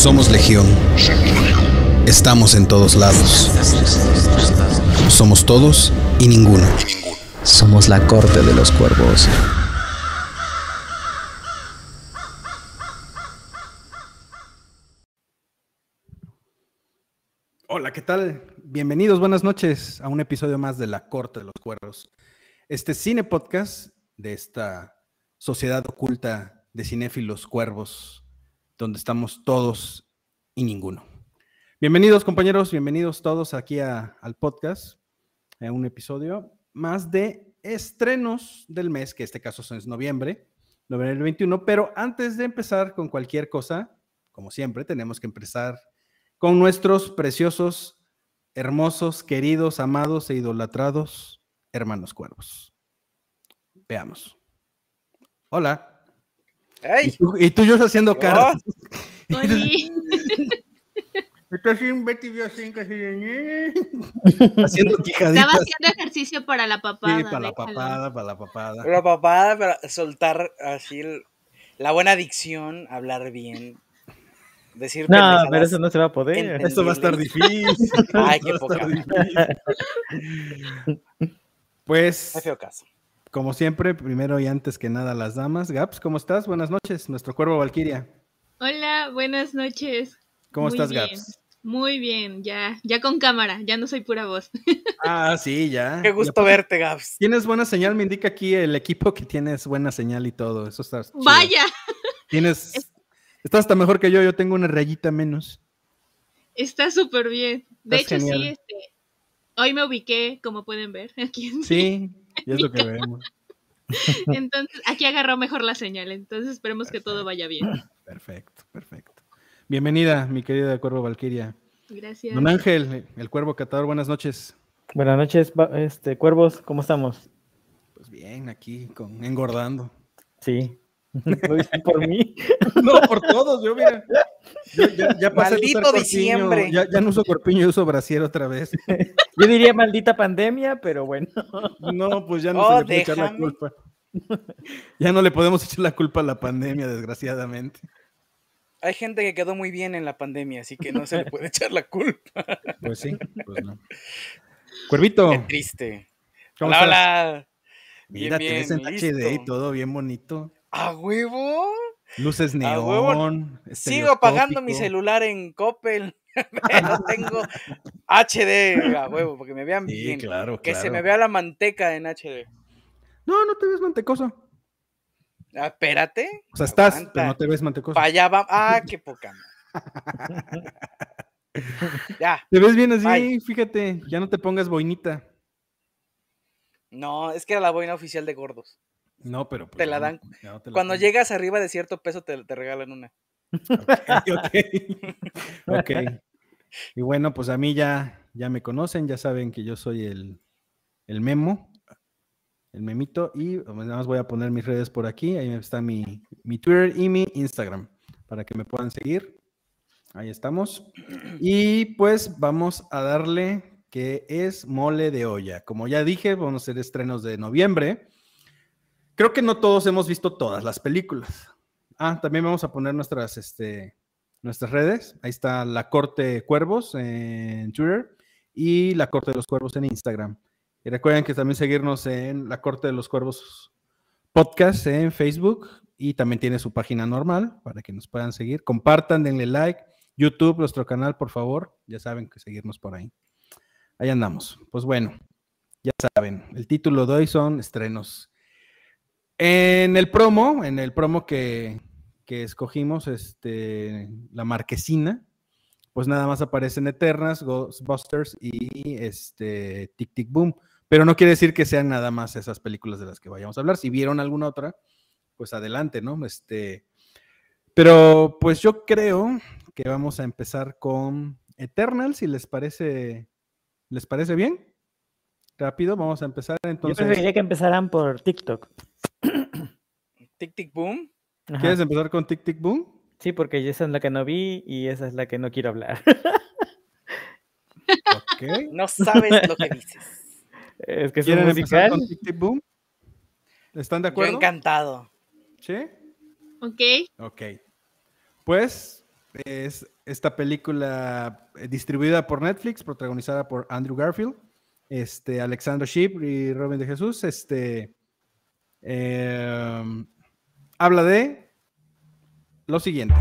Somos Legión. Estamos en todos lados. Somos todos y ninguno. Somos la corte de los cuervos. Hola, ¿qué tal? Bienvenidos, buenas noches a un episodio más de La Corte de los Cuervos. Este cine podcast de esta sociedad oculta de cinéfilos cuervos, donde estamos todos y ninguno. Bienvenidos compañeros, bienvenidos todos aquí al podcast, a un episodio más de estrenos del mes, que este caso es noviembre, noviembre del 21, pero antes de empezar con cualquier cosa, como siempre, tenemos que empezar con nuestros preciosos, hermosos, queridos, amados e idolatrados hermanos cuervos. Veamos. Hola. Y tú, y tú yo haciendo caras. Así, Betty vio así, casi haciendo Estaba quijaditas. haciendo ejercicio para la papada. Sí, para la papada, para la papada. La papada para soltar así el- la buena dicción, hablar bien, decir No, pero eso no se va a poder. Enten- Esto va a estar difícil. Ay, qué poca. Pues, Qué feo caso. Como siempre, primero y antes que nada, las damas. Gaps, ¿cómo estás? Buenas noches, nuestro cuervo Valquiria. Hola, buenas noches. ¿Cómo Muy estás, bien, Gaps? Muy bien, ya, ya con cámara, ya no soy pura voz. Ah, sí, ya. Qué gusto verte, Gaps. Tienes buena señal, me indica aquí el equipo que tienes buena señal y todo. Eso está. chido. Vaya, Tienes. Estás hasta mejor que yo, yo tengo una rayita menos. está súper bien. De Estás hecho, genial. sí, este, hoy me ubiqué, como pueden ver, aquí. en- Sí, y es lo que vemos. Entonces, aquí agarró mejor la señal, entonces esperemos que todo vaya bien. Perfecto, perfecto. Bienvenida, mi querida Cuervo Valquiria. Gracias. Don Ángel, el Cuervo Catador, buenas noches. Buenas noches, este, cuervos, ¿cómo estamos? Pues bien, aquí con engordando. Sí. ¿Lo dicen por mí? No, por todos, yo mira. Yo ya, ya pasé de Maldito diciembre. Ya, ya no uso corpiño, yo uso brasier otra vez. Yo diría maldita pandemia, pero bueno. No, pues ya no Oh, se le puede echar la culpa. Ya no le podemos echar la culpa a la pandemia, desgraciadamente. Hay gente que quedó muy bien en la pandemia, así que no se le puede echar la culpa. Pues sí, pues no. Cuervito, Qué triste. ¿cómo hola, estás? hola. Mira, Bien, tienes en HD y todo bien bonito. ¿A huevo? Luces neón. Sigo pagando mi celular en Coppel. no tengo HD a huevo, porque me vean Sí, bien. claro, Que se me vea la manteca en HD. No, no te ves mantecoso. Ah, espérate. O sea, estás, Aguanta. pero no te ves mantecoso. Pa' allá va- Ah, qué poca. ya. Te ves bien así, fíjate. Ya no te pongas boinita. No, es que era la boina oficial de gordos. No, pero. pues Te la dan. ya no te la Cuando llegas arriba de cierto peso, te, te regalan una. Ok. ok. Y bueno, pues a mí ya, ya me conocen, ya saben que yo soy el, el memo, el memito, y pues, nada más voy a poner mis redes por aquí. Ahí está mi, mi Twitter y mi Instagram para que me puedan seguir. Ahí estamos. Y pues vamos a darle que es mole de olla. Como ya dije, vamos a hacer estrenos de noviembre. Creo que no todos hemos visto todas las películas. Ah, también vamos a poner nuestras, este, nuestras redes. Ahí está La Corte Cuervos en Twitter y La Corte de los Cuervos en Instagram. Y recuerden que también seguirnos en La Corte de los Cuervos podcast en Facebook y también tiene su página normal para que nos puedan seguir. Compartan, denle like. YouTube, nuestro canal, por favor. Ya saben que seguirnos por ahí. Ahí andamos. Pues bueno, ya saben, el título de hoy son estrenos. En el promo, en el promo que, que escogimos, este, la marquesina, pues nada más aparecen Eternas, Ghostbusters y este, Tic Tic Boom. Pero no quiere decir que sean nada más esas películas de las que vayamos a hablar. Si vieron alguna otra, pues adelante, ¿no? Este, pero pues yo creo que vamos a empezar con Eternal, si les parece, ¿les parece bien? Rápido, vamos a empezar Yo entonces. preferiría que empezaran por TikTok. Tic tic boom. Ajá. ¿Quieres empezar con Tic Tic Boom? Sí, porque esa es la que no vi y esa es la que no quiero hablar. No sabes lo que dices. es que es un ¿Quieren empezar musical. con Tic Tic Boom? ¿Están de Yo acuerdo? encantado. Sí. Ok, Ok. Pues es esta película eh, distribuida por Netflix, protagonizada por Andrew Garfield, este, Alexandra Shipp y Robin de Jesús. Este, em, habla de lo siguiente.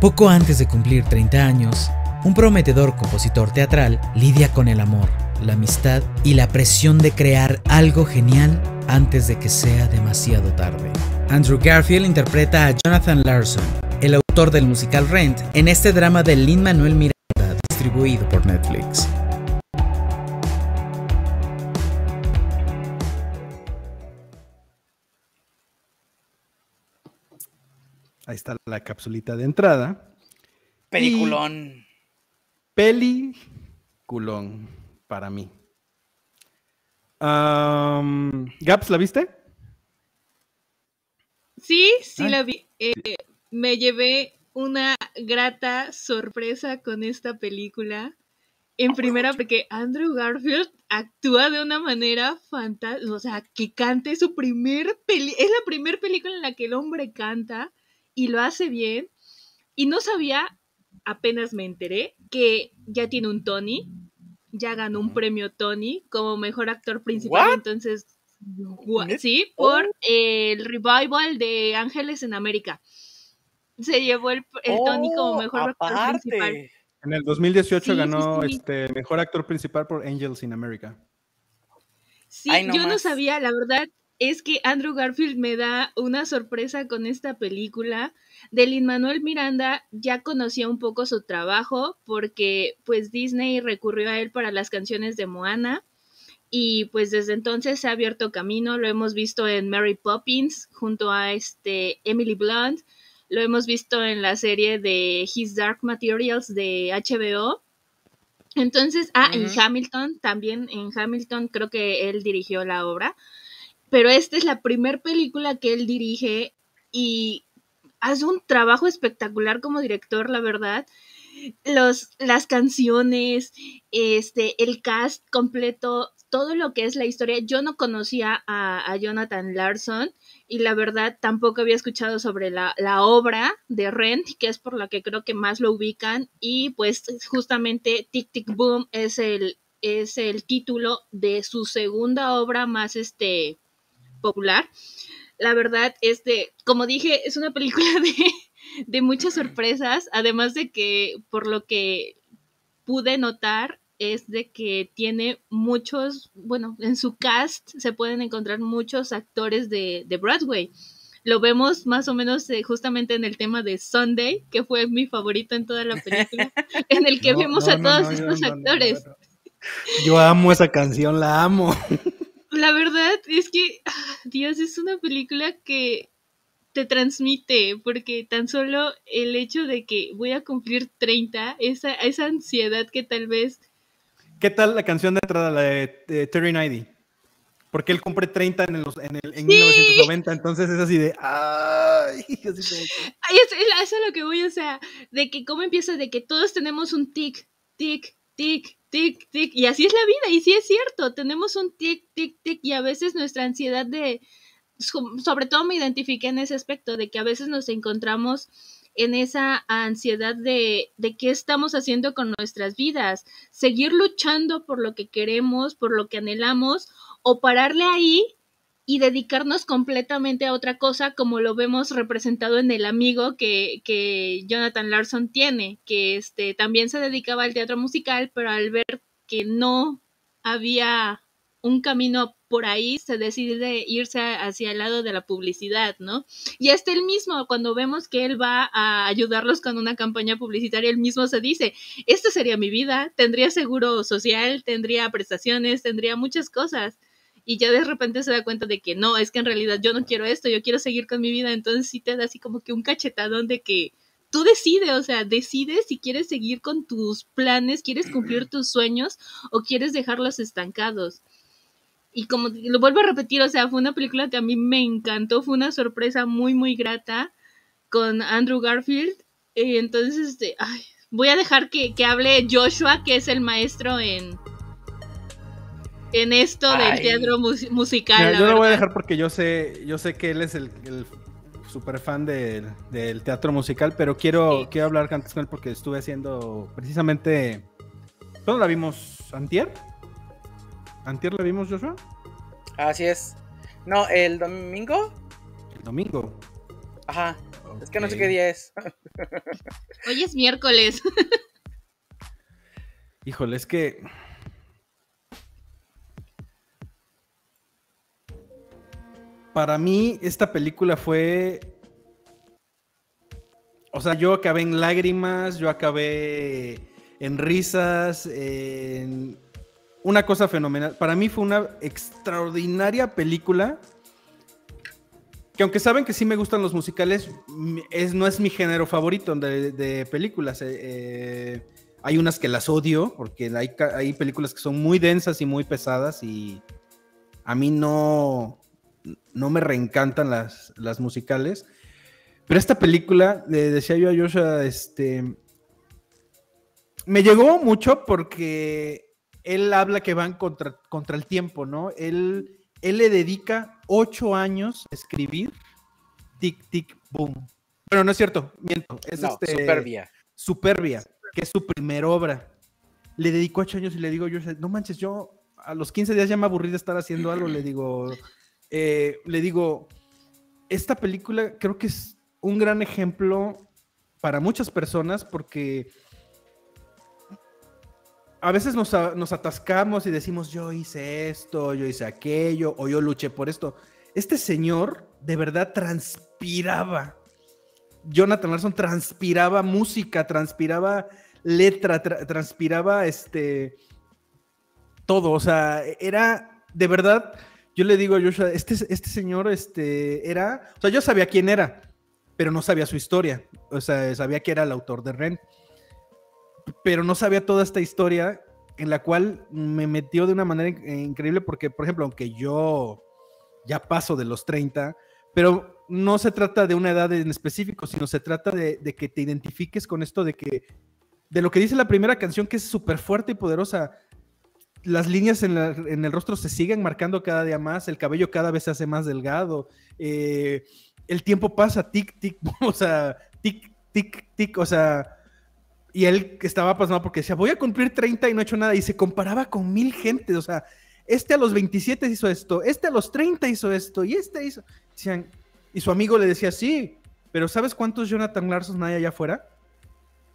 Poco antes de cumplir 30 años, un prometedor compositor teatral lidia con el amor, la amistad y la presión de crear algo genial antes de que sea demasiado tarde. Andrew Garfield interpreta a Jonathan Larson, el autor del musical Rent, en este drama de Lin Manuel Miranda, distribuido por Netflix. Ahí está la capsulita de entrada. Peliculón. Peliculón para mí. Gaps, ¿la viste? Sí, sí Ay. la vi. Eh, me llevé una grata sorpresa con esta película. En primera, porque Andrew Garfield actúa de una manera fantástica. O sea, que cante su primer peli. Es la primera película en la que el hombre canta y lo hace bien. Y no sabía, apenas me enteré, que ya tiene un Tony. Ya ganó un premio Tony como mejor actor principal. What? Entonces, sí, por Oh. el revival de Ángeles en América. Se llevó el, el Tony como Oh, mejor actor principal. En el 2018 Sí, ganó sí. este mejor actor principal por Angels in America. Sí, Ay, no yo no sabía, la verdad es que Andrew Garfield me da una sorpresa con esta película. De Lin Manuel Miranda ya conocía un poco su trabajo porque pues Disney recurrió a él para las canciones de Moana y pues desde entonces se ha abierto camino, lo hemos visto en Mary Poppins junto a este Emily Blunt, lo hemos visto en la serie de His Dark Materials de HBO. Entonces, ah, Ujú. Hamilton, también en Hamilton creo que él dirigió la obra, pero esta es la primera película que él dirige y hace un trabajo espectacular como director, la verdad. Los, las canciones, este, el cast completo, todo lo que es la historia. Yo no conocía a, a Jonathan Larson y la verdad tampoco había escuchado sobre la, la obra de Rent, que es por la que creo que más lo ubican. Y pues justamente Tic Tic Boom es el, es el título de su segunda obra más este, popular. La verdad, este, como dije, es una película de, de muchas sorpresas, además de que por lo que pude notar es de que tiene muchos, bueno, en su cast se pueden encontrar muchos actores de, de Broadway. Lo vemos más o menos eh, justamente en el tema de Sunday, que fue mi favorito en toda la película, en el que No, vemos no, a no, todos estos actores. Yo amo esa canción, la amo. La verdad es que, ah, Dios, es una película que te transmite, porque tan solo el hecho de que voy a cumplir 30, esa, esa ansiedad que tal vez ¿Qué tal la canción de entrada, la de, de Terry Nighty? Porque él cumple 30 en, los- en, el, en 1990, entonces es así de. ¡Ay! Así como que- Ay, es, lo que voy, o sea, de que cómo empieza, de que todos tenemos un tic, tic, tic, tic, tic, y así es la vida, y sí es cierto, tenemos un tic, tic, tic, y a veces nuestra ansiedad de, so- sobre todo me identifiqué en ese aspecto, de que a veces nos encontramos en esa ansiedad de, de qué estamos haciendo con nuestras vidas, seguir luchando por lo que queremos, por lo que anhelamos, o pararle ahí y dedicarnos completamente a otra cosa, como lo vemos representado en el amigo que, que Jonathan Larson tiene, que este, también se dedicaba al teatro musical, pero al ver que no había un camino por ahí, se decide irse hacia el lado de la publicidad, ¿no? Y hasta él mismo, cuando vemos que él va a ayudarlos con una campaña publicitaria, él mismo se dice, esta sería mi vida, tendría seguro social, tendría prestaciones, tendría muchas cosas y ya de repente se da cuenta de que no, es que en realidad yo no quiero esto, yo quiero seguir con mi vida, entonces sí te da así como que un cachetadón de que tú decides, o sea, decides si quieres seguir con tus planes, quieres cumplir tus sueños o quieres dejarlos estancados. Y como lo vuelvo a repetir, o sea, fue una película que a mí me encantó, fue una sorpresa muy, muy grata con Andrew Garfield. Eh, entonces, este, ay, voy a dejar que, que hable Joshua, que es el maestro en, en esto del teatro mus- musical. Mira, la yo lo voy a verdad. dejar porque yo sé, yo sé que él es el, el super fan del, del teatro musical, pero quiero, Sí. quiero hablar antes con él porque estuve haciendo precisamente. ¿Cuándo la vimos? ¿Antier? ¿Antier la vimos, Joshua? Así es. No, el domingo. El domingo. Ajá. Es que no sé qué día es. Hoy es miércoles. Híjole, es que. Para mí, esta película fue. O sea, yo acabé en lágrimas, yo acabé en risas, en una cosa fenomenal. Para mí fue una extraordinaria película. Que aunque saben que sí me gustan los musicales, es, no es mi género favorito de, películas. eh, eh, hay unas que las odio, porque hay películas que son muy densas y muy pesadas y a mí no, no me reencantan las, las musicales. Pero esta película, le decía yo a Joshua, este, me llegó mucho porque él habla que van contra, contra el tiempo, ¿no? Él, él le dedica ocho años a escribir Tic Tic Boom. Bueno, no es cierto, miento. Es no, este, Superbia. Superbia, que es su primer obra. Le dedico ocho años y le digo yo, no manches, yo a los 15 días ya me aburrí de estar haciendo algo. Le digo, eh, le digo, esta película creo que es un gran ejemplo para muchas personas porque a veces nos, nos atascamos y decimos, yo hice esto, yo hice aquello, o yo luché por esto. Este señor de verdad transpiraba. Jonathan Larson transpiraba música, transpiraba letra, tra- transpiraba este todo, o sea, era de verdad, yo le digo a Joshua, este, este señor este, era, o sea, yo sabía quién era, pero no sabía su historia, o sea, sabía que era el autor de Ren, pero no sabía toda esta historia en la cual me metió de una manera in- increíble porque, por ejemplo, aunque yo ya paso de los 30, pero no se trata de una edad en específico, sino se trata de, de que te identifiques con esto de que, de lo que dice la primera canción, que es súper fuerte y poderosa. Las líneas en, la- en el rostro se siguen marcando cada día más, el cabello cada vez se hace más delgado, eh, el tiempo pasa, tic, tic, o sea, tic, tic, tic, o sea, y él estaba pasmado porque decía, voy a cumplir 30 y no he hecho nada, y se comparaba con mil gente, o sea, este a los 27 hizo esto, este a los 30 hizo esto, y este hizo, decían, y su amigo le decía, sí, pero ¿sabes cuántos Jonathan Larson hay allá afuera?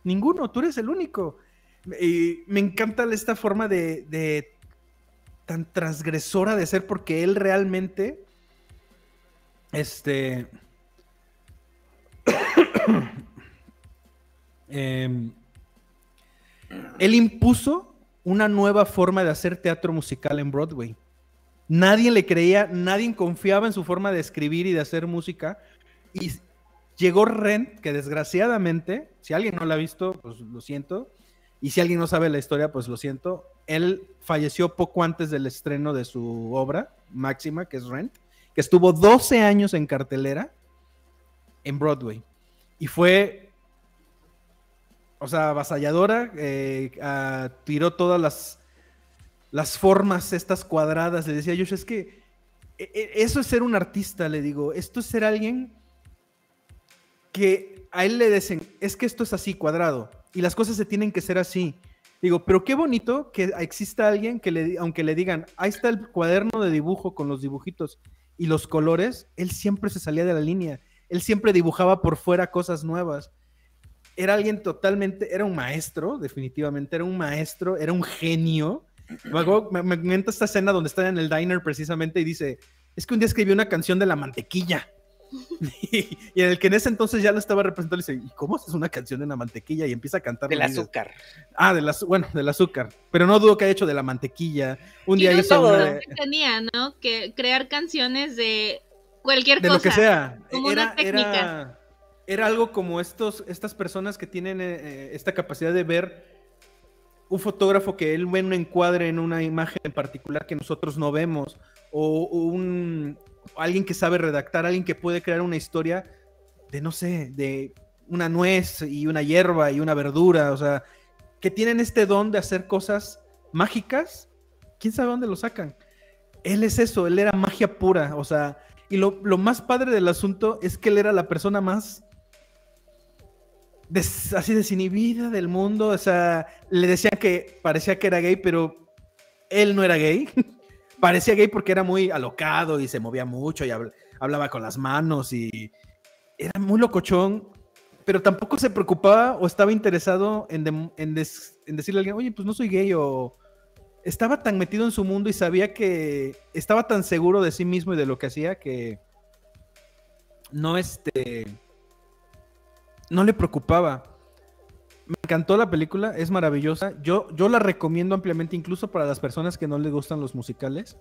Ninguno, tú eres el único. Y me encanta esta forma de, tan transgresora de ser porque él realmente, este, em, él impuso una nueva forma de hacer teatro musical en Broadway. Nadie le creía, nadie confiaba en su forma de escribir y de hacer música. Y llegó Ren, que desgraciadamente, si alguien no la ha visto, pues lo siento. Y si alguien no sabe la historia, pues lo siento. Él falleció poco antes del estreno de su obra máxima, que es Rent, que estuvo 12 años en cartelera en Broadway. Y fue, o sea, avasalladora, eh, tiró todas las, las formas, estas cuadradas. Le decía yo, es que e- e- eso es ser un artista, le digo. Esto es ser alguien que a él le dicen, es que esto es así, cuadrado, y las cosas se tienen que ser así. Digo, pero qué bonito que exista alguien que, le, aunque le digan, ahí está el cuaderno de dibujo con los dibujitos y los colores, él siempre se salía de la línea. Él siempre dibujaba por fuera cosas nuevas. Era alguien totalmente, era un maestro, definitivamente, era un maestro, era un genio. Luego me, me esta escena donde está en el diner precisamente y dice, es que un día escribió una canción de la mantequilla. y, y en el que en ese entonces ya lo estaba representando, le dice, ¿y cómo haces una canción de la mantequilla? Y empieza a cantar. Del azúcar. Ah, del azúcar, bueno, del azúcar. Pero no dudo que haya hecho de la mantequilla. Un Y día de hizo todo. una de, que tenía, ¿no? Que crear canciones de cualquier de cosa. lo que sea. como era, una técnica. Era, era algo como estos, estas personas que tienen eh, eh, esta capacidad de ver un fotógrafo que él ve un encuadre en una imagen en particular que nosotros no vemos, o, o un alguien que sabe redactar, alguien que puede crear una historia de, no sé, de una nuez y una hierba y una verdura, o sea, que tienen este don de hacer cosas mágicas quién sabe dónde lo sacan. Él es eso, él era magia pura, o sea, y lo, más padre del asunto es que él era la persona más así desinhibida del mundo, o sea, le decían que parecía que era gay, pero él no era gay. parecía gay porque era muy alocado y se movía mucho y habl- hablaba con las manos y era muy locochón, pero tampoco se preocupaba o estaba interesado en decirle a alguien, oye, pues no soy gay o estaba tan metido en su mundo y sabía que estaba tan seguro de sí mismo y de lo que hacía que no este no le preocupaba. Me encantó la película, es maravillosa. Yo, yo la recomiendo ampliamente, incluso para las personas que no les gustan los musicales.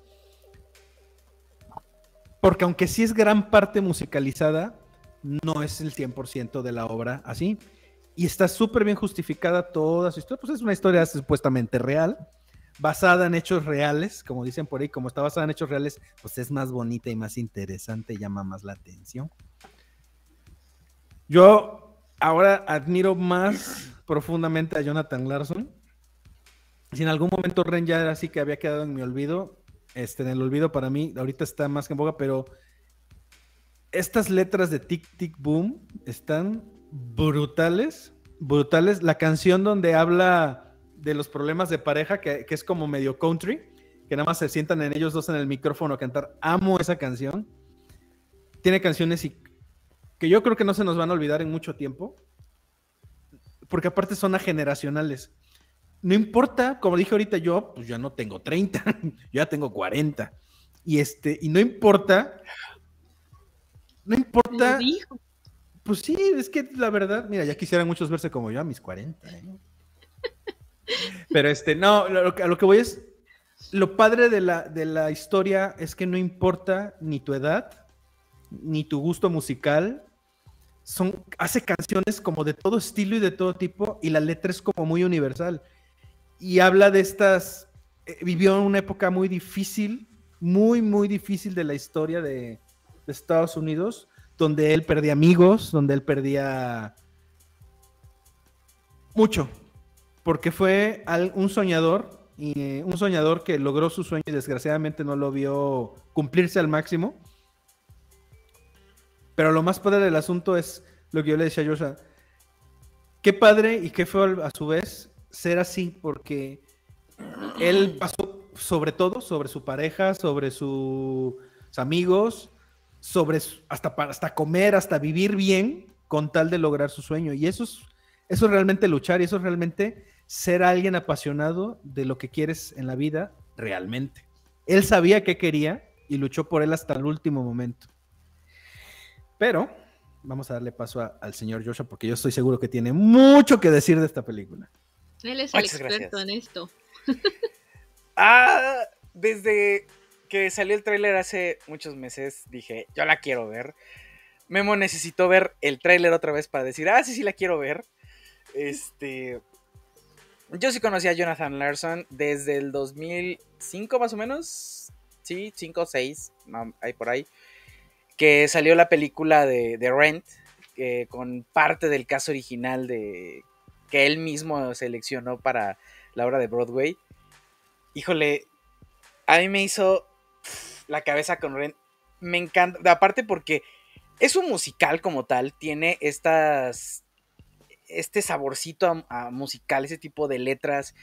Porque aunque sí es gran parte musicalizada, no es el 100% de la obra así. Y está súper bien justificada toda su historia. Pues es una historia supuestamente real, basada en hechos reales, como dicen por ahí, como está basada en hechos reales, pues es más bonita y más interesante, llama más la atención. Yo ahora admiro más profundamente a Jonathan Larson. Si en algún momento Ren ya era así que había quedado en mi olvido, este, en el olvido para mí, ahorita está más que en boga, pero estas letras de Tic Tic Boom están brutales, brutales. La canción donde habla de los problemas de pareja, que, que es como medio country, que nada más se sientan en ellos dos en el micrófono a cantar. Amo esa canción. Tiene canciones y que yo creo que no se nos van a olvidar en mucho tiempo, porque aparte son ageneracionales. No importa, como dije ahorita yo, pues ya no tengo 30, yo ya tengo 40. Y este, y no importa, no importa, dijo. pues sí, es que la verdad, mira, ya quisieran muchos verse como yo a mis 40. ¿eh? Pero este, no, lo, a lo que voy es, lo padre de la, de la historia es que no importa ni tu edad, ni tu gusto musical, son, hace canciones como de todo estilo y de todo tipo, y la letra es como muy universal. Y habla de estas, eh, vivió una época muy difícil, muy, muy difícil de la historia de, de Estados Unidos, donde él perdía amigos, donde él perdía mucho, porque fue un soñador, y eh, un soñador que logró su sueño y desgraciadamente no lo vio cumplirse al máximo. Pero lo más padre del asunto es lo que yo le decía a Joshua. Qué padre y qué feo a su vez ser así, porque él pasó sobre todo, sobre su pareja, sobre su- sus amigos, sobre hasta, hasta comer, hasta vivir bien con tal de lograr su sueño. Y eso es, eso es realmente luchar y eso es realmente ser alguien apasionado de lo que quieres en la vida realmente. Él sabía qué quería y luchó por él hasta el último momento. Pero vamos a darle paso a- al señor Joshua porque yo estoy seguro que tiene mucho que decir de esta película. Él es el experto gracias. en esto. Ah, desde que salió el tráiler hace muchos meses, dije, yo la quiero ver. Memo necesitó ver el tráiler otra vez para decir, ah, sí, sí la quiero ver. Este. Yo sí conocí a Jonathan Larson desde el 2005 más o menos. Sí, 5 o 6, ahí por ahí. Que salió la película de, de Rent, eh, con parte del caso original de que él mismo seleccionó para la obra de Broadway. Híjole, a mí me hizo la cabeza con Rent. Me encanta, aparte porque es un musical como tal, tiene estas este saborcito a musical, ese tipo de letras,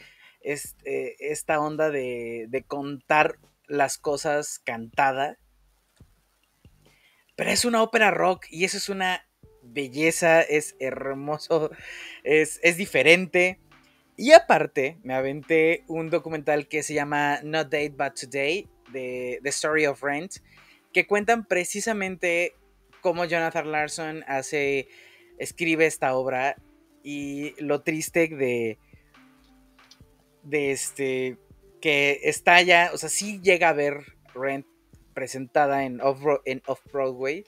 este, esta onda de, de contar las cosas cantada. Pero es una ópera rock y eso es una belleza, es hermoso, es, es diferente. Y aparte, me aventé un documental que se llama Not Date But Today, de The Story of Rent, que cuentan precisamente cómo Jonathan Larson hace, escribe esta obra y lo triste de, de este, que está ya, o sea, sí llega a ver Rent presentada en Off- Off-Broadway.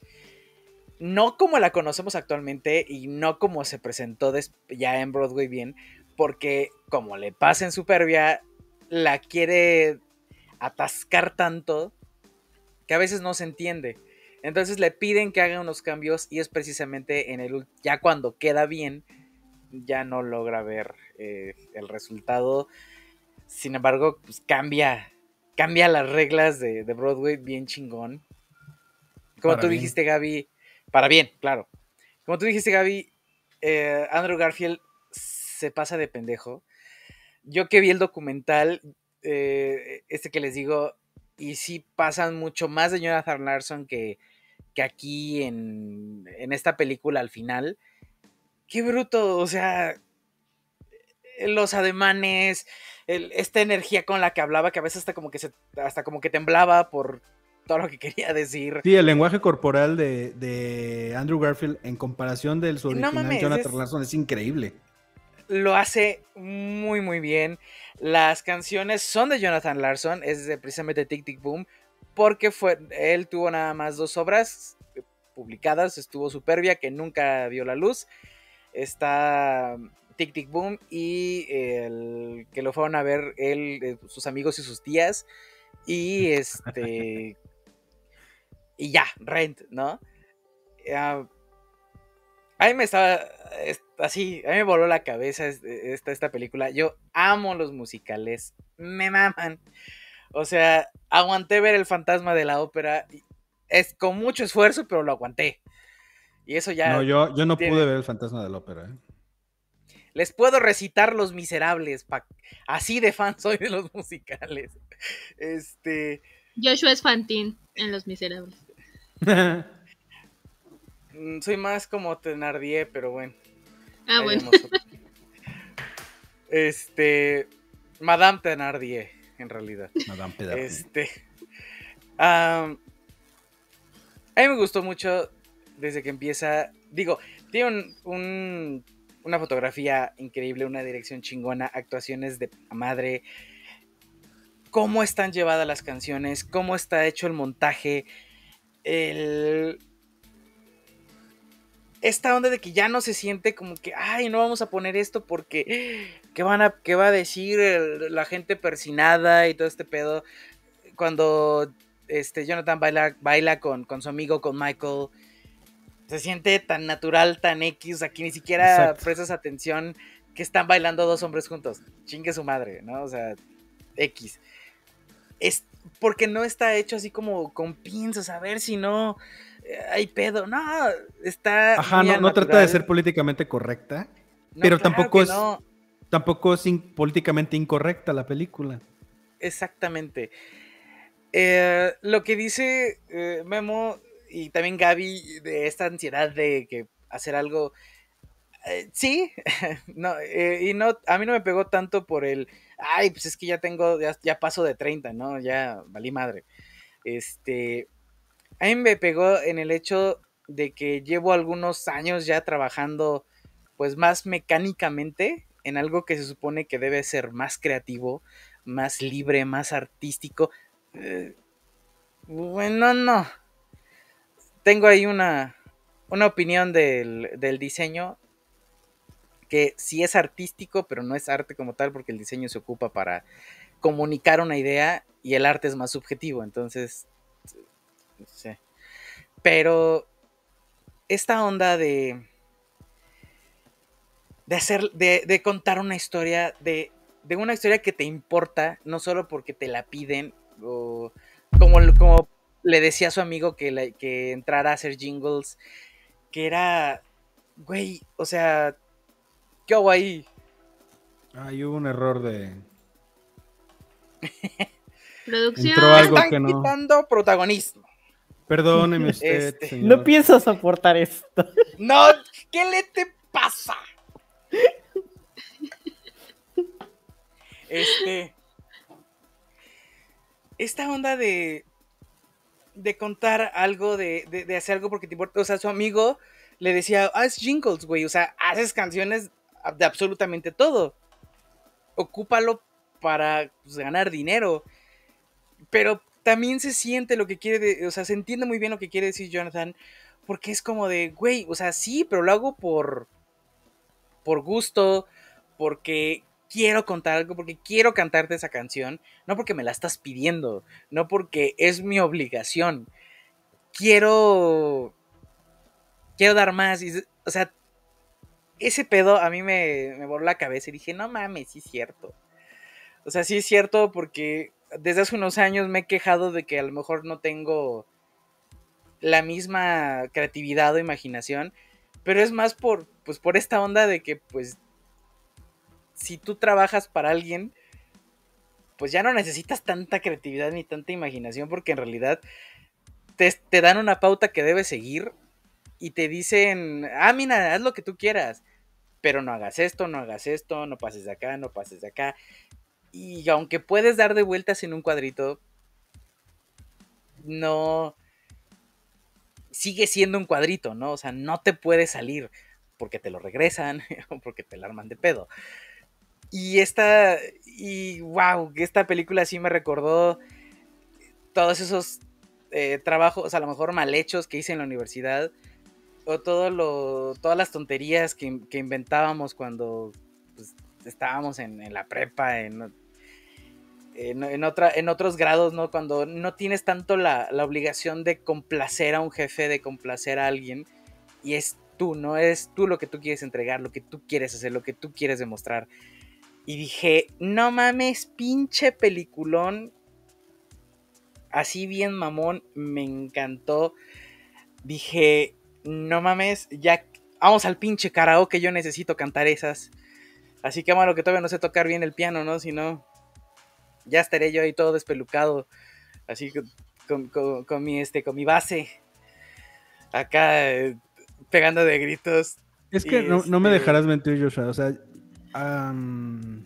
no como la conocemos actualmente y no como se presentó ya en Broadway bien, porque como le pasa en Superbia, la quiere atascar tanto que a veces no se entiende. Entonces le piden que haga unos cambios y es precisamente en el ya cuando queda bien ya no logra ver eh, el resultado. Sin embargo, pues cambia cambia las reglas de, de Broadway bien chingón. Como Para tú bien. dijiste, Gaby, para bien, claro. Como tú dijiste, Gaby, eh, Andrew Garfield se pasa de pendejo. Yo que vi el documental, eh, este que les digo, y sí pasan mucho más de Jonathan Larson que, que aquí en, en esta película al final. Qué bruto, o sea, los ademanes, el- esta energía con la que hablaba, que a veces hasta como que se, hasta como que temblaba por todo lo que quería decir. Sí, el lenguaje corporal de, de Andrew Garfield en comparación de su Y no original mames, Jonathan es- Larson es increíble. lo hace muy muy bien. Las canciones son de Jonathan Larson, es de precisamente Tic Tic Boom, porque fue, él tuvo nada más dos obras publicadas, estuvo Superbia, que nunca vio la luz, está Tic Tic Boom y el que lo fueron a ver él, eh, sus amigos y sus tías, y este... y ya, Rent, ¿no? Ah, a mí me estaba es- así, a mí me voló la cabeza es- esta, esta película. Yo amo los musicales, me maman. O sea, aguanté ver el fantasma de la ópera. Es con mucho esfuerzo, pero lo aguanté. Y eso ya. No, yo, yo no tiene- pude ver el fantasma de la ópera. ¿eh? Les puedo recitar Los Miserables. pa- Así de fan soy de los musicales. Este. Joshua es Fantín en Los Miserables. mm, Soy más como Thenardier, pero bueno. Ah, ahí bueno. Este. Madame Thenardier, en realidad. Madame Pedro. Este. am, a mí me gustó mucho desde que empieza. Digo, tiene un, un- una fotografía increíble, una dirección chingona, actuaciones de madre. Cómo están llevadas las canciones, cómo está hecho el montaje. El. Esta onda de que ya no se siente como que, ay, no vamos a poner esto porque, ¿qué, van a, qué va a decir la gente persinada y todo este pedo? cuando este, Jonathan baila, baila con, con su amigo, con Michael, se siente tan natural, tan X, aquí ni siquiera Exacto. prestas atención que están bailando dos hombres juntos. Chingue su madre, ¿no? O sea, X. Es porque no está hecho así como con pinzas, a ver si no eh, hay pedo. No, está. Ajá, no, no trata de ser políticamente correcta. No, pero claro tampoco es- no. Tampoco es in- políticamente incorrecta la película. Exactamente. Eh, lo que dice eh, Memo y también Gaby de esta ansiedad de que hacer algo. eh, sí, no, eh, y no, a mí no me pegó tanto por el. Ay, pues es que ya tengo, ya, ya paso de 30, ¿no? Ya valí madre. Este. A mí me pegó en el hecho de que llevo algunos años ya trabajando, pues más mecánicamente en algo que se supone que debe ser más creativo, más libre, más artístico. Eh, bueno, no. Tengo ahí una, una opinión del, del diseño que sí es artístico, pero no es arte como tal, porque el diseño se ocupa para comunicar una idea y el arte es más subjetivo, entonces, no sé. Pero esta onda de de hacer, de, de contar una historia, de, de una historia que te importa, no solo porque te la piden, o como, como le decía a su amigo que, la- que entrara a hacer jingles, que era, güey, o sea, ¿qué hago ahí? Hay un error de. Producción. Entró algo están que no. quitando protagonismo. Perdóneme usted, Este, señor. No pienso soportar esto. No, ¿qué le te pasa? Este. Esta onda de. De contar algo, de, de, hacer algo porque te importa. O sea, su amigo le decía, haz jingles, güey. O sea, haces canciones de absolutamente todo. Ocúpalo para pues, ganar dinero. Pero también se siente lo que quiere, de- o sea, se entiende muy bien lo que quiere decir Jonathan. Porque es como de, güey, o sea, sí, pero lo hago por. por gusto. Porque quiero contar algo, porque quiero cantarte esa canción. No porque me la estás pidiendo. No porque es mi obligación. Quiero. Quiero dar más. o sea, ese pedo a mí me, me voló la cabeza y dije, no mames, sí es cierto. O sea, sí es cierto porque desde hace unos años me he quejado de que a lo mejor no tengo la misma creatividad o imaginación, pero es más por, pues, por esta onda de que, pues, si tú trabajas para alguien, pues ya no necesitas tanta creatividad ni tanta imaginación, porque en realidad te, te dan una pauta que debes seguir y te dicen, ah, mira, haz lo que tú quieras, pero no hagas esto, no hagas esto, no pases de acá, no pases de acá. Y aunque puedes dar de vueltas en un cuadrito, no sigue siendo un cuadrito, ¿no? O sea, no te puede salir porque te lo regresan o porque te la arman de pedo. Y esta, y wow, esta película sí me recordó todos esos eh, trabajos, a lo mejor mal hechos que hice en la universidad, o todo lo, todas las tonterías que, que inventábamos cuando pues, estábamos en, en, la prepa, en, en, otra, en otros grados, ¿no? Cuando no tienes tanto la, la, obligación de complacer a un jefe, de complacer a alguien, y es tú, ¿no? Es tú lo que tú quieres entregar, lo que tú quieres hacer, lo que tú quieres demostrar. Y dije, no mames, pinche peliculón. Así bien mamón, me encantó. Dije, no mames, ya vamos al pinche karaoke, yo necesito cantar esas. Así que malo que todavía no sé tocar bien el piano, ¿no? Si no, ya estaré yo ahí todo despelucado, así con, con, con mi, este, con mi base, acá eh, pegando de gritos. Es que no, no, me este dejarás mentir, Joshua, o sea, um,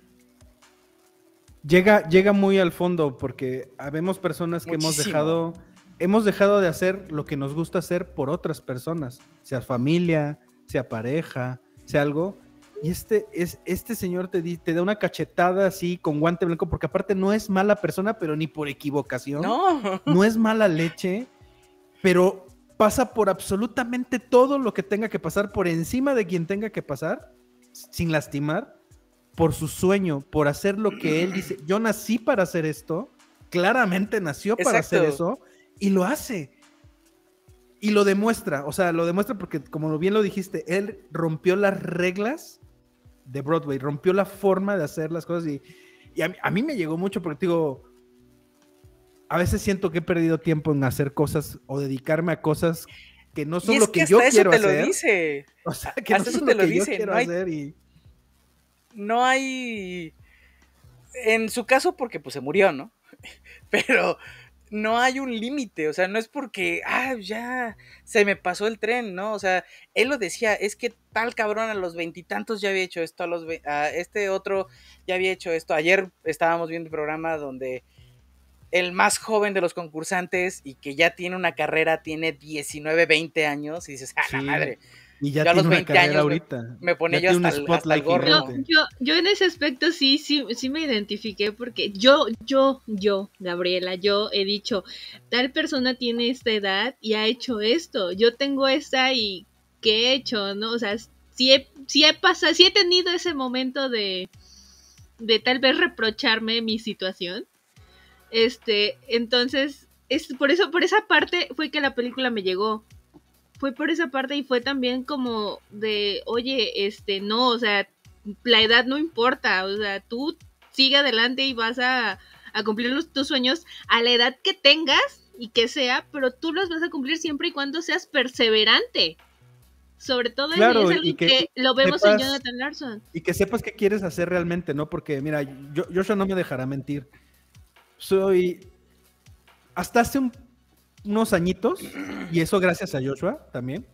llega, llega muy al fondo porque habemos personas que Muchísimo. hemos dejado, hemos dejado de hacer lo que nos gusta hacer por otras personas, sea familia, sea pareja, sea algo, y este, es, este señor te, te da una cachetada así con guante blanco, porque aparte no es mala persona, pero ni por equivocación. No. No es mala leche, pero pasa por absolutamente todo lo que tenga que pasar, por encima de quien tenga que pasar, sin lastimar, por su sueño, por hacer lo que él dice. Yo nací para hacer esto, claramente nació para Exacto. hacer eso, y lo hace. Y lo demuestra, o sea, lo demuestra porque, como bien lo dijiste, él rompió las reglas de Broadway, rompió la forma de hacer las cosas y, y a, mí, a, mí, me llegó mucho porque digo, a veces siento que he perdido tiempo en hacer cosas o dedicarme a cosas que no son lo que, yo eso quiero te hacer. Lo dice. O sea, que no son lo, que yo quiero hacer y... no hay en su caso porque pues se murió, ¿no? Pero no hay un límite, o sea, no es porque, ah, ya se me pasó el tren, ¿no? O sea, él lo decía, es que tal cabrón a los veintitantos ya había hecho esto, a los a este otro ya había hecho esto. Ayer estábamos viendo un programa donde el más joven de los concursantes y que ya tiene una carrera tiene 19, 20 años y dices, ah, la madre. Y ya yo a los tiene 20 una carrera años ahorita. me, me pone Ya yo hasta hasta el gorro. Yo en ese aspecto sí, sí, sí me identifiqué porque yo, yo, yo, Gabriela, yo he dicho, tal persona tiene esta edad y ha hecho esto, yo tengo esta y ¿qué he hecho? ¿No? O sea, sí he, sí he pasado, sí he tenido ese momento de, de tal vez reprocharme mi situación. Este, entonces, es por eso, por esa parte fue que la película me llegó fue por esa parte y fue también como de, oye, este, no, o sea, la edad no importa, o sea, tú sigue adelante y vas a, a cumplir los, tus sueños a la edad que tengas y que sea, pero tú los vas a cumplir siempre y cuando seas perseverante. Sobre todo Claro, y que, que lo vemos en Jonathan Larson. Y que sepas qué quieres hacer realmente, ¿no? Porque, mira, yo, Joshua no me dejará mentir. Soy. Hasta hace un- unos añitos, y eso gracias a Joshua también,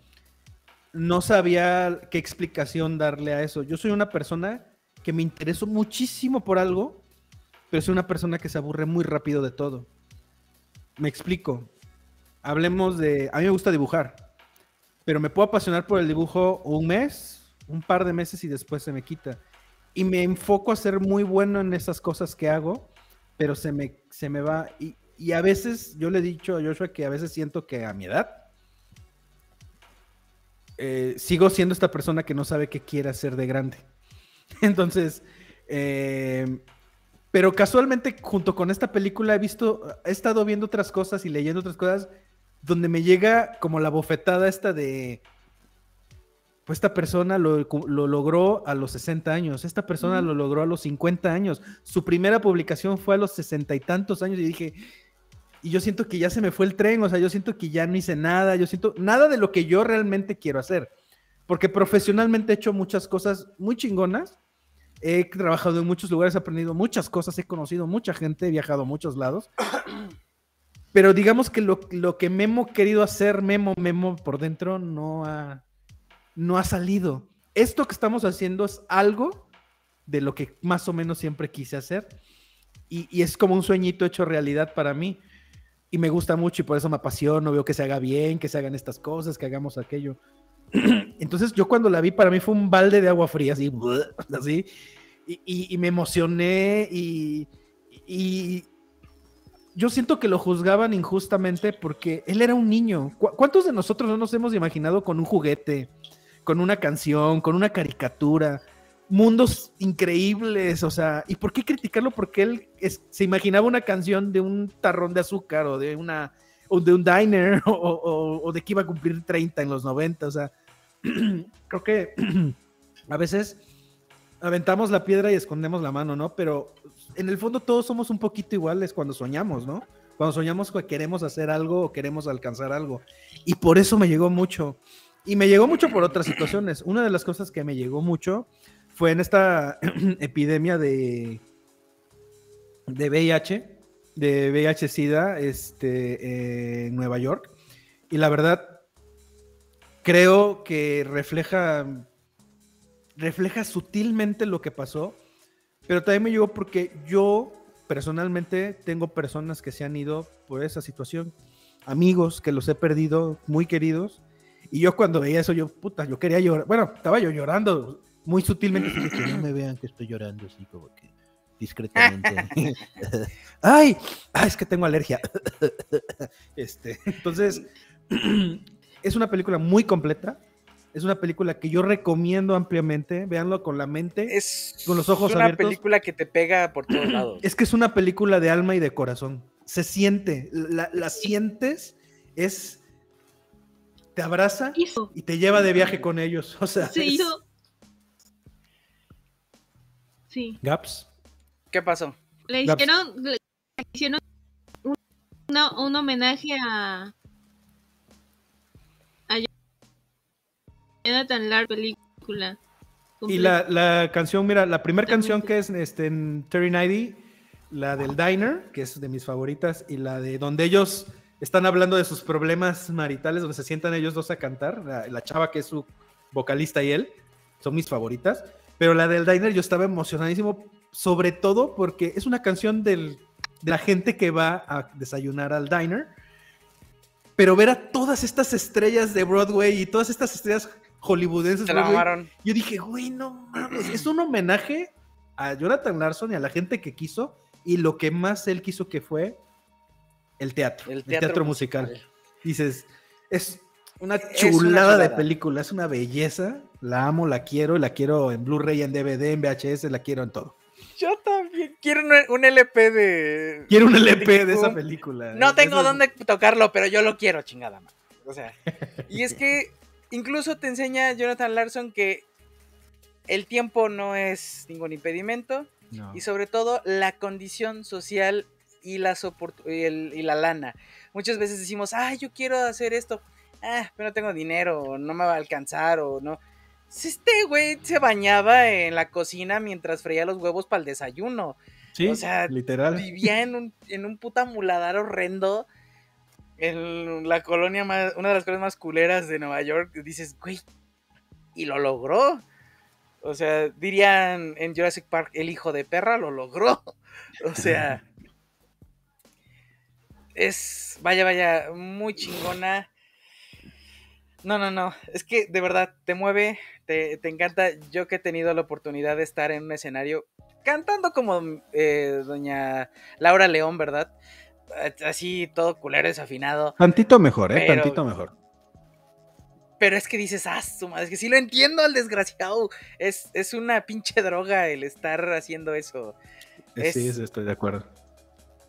no sabía qué explicación darle a eso. Yo soy una persona que me interesó muchísimo por algo, pero soy una persona que se aburre muy rápido de todo. Me explico. Hablemos de. A mí me gusta dibujar, pero me puedo apasionar por el dibujo un mes, un par de meses y después se me quita. Y me enfoco a ser muy bueno en esas cosas que hago, pero se me, se me va. Y, y a veces, yo le he dicho a Joshua que a veces siento que a mi edad eh, sigo siendo esta persona que no sabe qué quiere hacer de grande. Entonces, eh, pero casualmente junto con esta película he visto, he estado viendo otras cosas y leyendo otras cosas donde me llega como la bofetada esta de pues esta persona lo, lo logró a los 60 años, esta persona lo logró a los 50 años, su primera publicación fue a los sesenta y tantos años y dije, y yo siento que ya se me fue el tren, o sea, yo siento que ya no hice nada, yo siento nada de lo que yo realmente quiero hacer, porque profesionalmente he hecho muchas cosas muy chingonas, he trabajado en muchos lugares, he aprendido muchas cosas, he conocido mucha gente, he viajado a muchos lados. Pero digamos que lo, lo que Memo querido hacer, Memo, Memo por dentro, no ha, no ha salido. Esto que estamos haciendo es algo de lo que más o menos siempre quise hacer. Y, y es como un sueñito hecho realidad para mí. Y me gusta mucho y por eso me apasiono. Veo que se haga bien, que se hagan estas cosas, que hagamos aquello. Entonces yo cuando la vi, para mí fue un balde de agua fría, así, así. Y, y- y me emocioné y, y yo siento que lo juzgaban injustamente porque él era un niño. ¿Cu- ¿Cuántos de nosotros no nos hemos imaginado con un juguete, con una canción, con una caricatura? Mundos increíbles, o sea, ¿y por qué criticarlo? Porque él es- se imaginaba una canción de un tarrón de azúcar o de una o de un diner o, o- o de que iba a cumplir 30 en los 90, o sea, creo que a veces aventamos la piedra y escondemos la mano, ¿no? Pero en el fondo todos somos un poquito iguales cuando soñamos, ¿no? Cuando soñamos que queremos hacer algo o queremos alcanzar algo. Y por eso me llegó mucho. Y me llegó mucho por otras situaciones. Una de las cosas que me llegó mucho fue en esta epidemia de, de VIH, de VIH-Sida este, en Nueva York. Y la verdad, creo que refleja, refleja sutilmente lo que pasó, pero también me llegó porque yo personalmente tengo personas que se han ido por esa situación, amigos que los he perdido, muy queridos, y yo cuando veía eso, yo, puta, yo quería llorar, bueno, estaba yo llorando muy sutilmente, que no me vean que estoy llorando, así como que discretamente. ay, ay, es que tengo alergia. este, entonces, es una película muy completa. Es una película que yo recomiendo ampliamente. Véanlo con la mente. Es Con los ojos una abiertos. película que te pega por todos lados. Es que es una película de alma y de corazón. Se siente, la, la sientes, es. Te abraza Hizo. y te lleva de viaje con ellos. O sea, Se es- hizo. Sí. Gaps. ¿Qué pasó? Le Gaps. hicieron, le hicieron un, una- un homenaje a. a Jonathan Lark película. Y la, la canción, mira, la primera canción que es este, en Terry Nighty, la del Diner, que es de mis favoritas, y la de donde ellos están hablando de sus problemas maritales, donde se sientan ellos dos a cantar, la, la chava que es su vocalista y él, son mis favoritas. Pero la del Diner yo estaba emocionadísimo, sobre todo porque es una canción del- de la gente que va a desayunar al Diner. Pero ver a todas estas estrellas de Broadway y todas estas estrellas hollywoodenses, Broadway, yo dije, güey, no mames, es un homenaje a Jonathan Larson y a la gente que quiso y lo que más él quiso que fue el teatro, el teatro, musical. Dices, es una Es una chulada de película, es una belleza, la amo, la quiero, la quiero en Blu-ray, en DVD, en VHS, la quiero en todo. Yo también quiero un, LP de. Quiero un LP de esa película. No tengo Eso- dónde tocarlo, pero yo lo quiero, chingada madre. O sea, y es que incluso te enseña Jonathan Larson que el tiempo no es ningún impedimento No. y sobre todo la condición social y, las y, el- y la lana. Muchas veces decimos, ah, yo quiero hacer esto, ah, pero no tengo dinero, o no me va a alcanzar, o no. Si Este güey se bañaba en la cocina mientras freía los huevos para el desayuno. Sí, o sea, literal. Vivía en un, en un puta muladar horrendo. En la colonia más, una de las colonias más culeras de Nueva York. Dices, güey, y lo logró. O sea, dirían en Jurassic Park, el hijo de perra lo logró. O sea, es, vaya, vaya, muy chingona. No, no, no, es que de verdad te mueve, te, te encanta. Yo que he tenido la oportunidad de estar en un escenario cantando como eh, doña Laura León, ¿verdad? Así todo culero desafinado. Tantito mejor, ¿eh? Pero- Tantito mejor. Pero es que dices, ah, su madre, es que sí lo entiendo al desgraciado. Es, es una pinche droga el estar haciendo eso. Eh, Sí, Es- sí, estoy de acuerdo.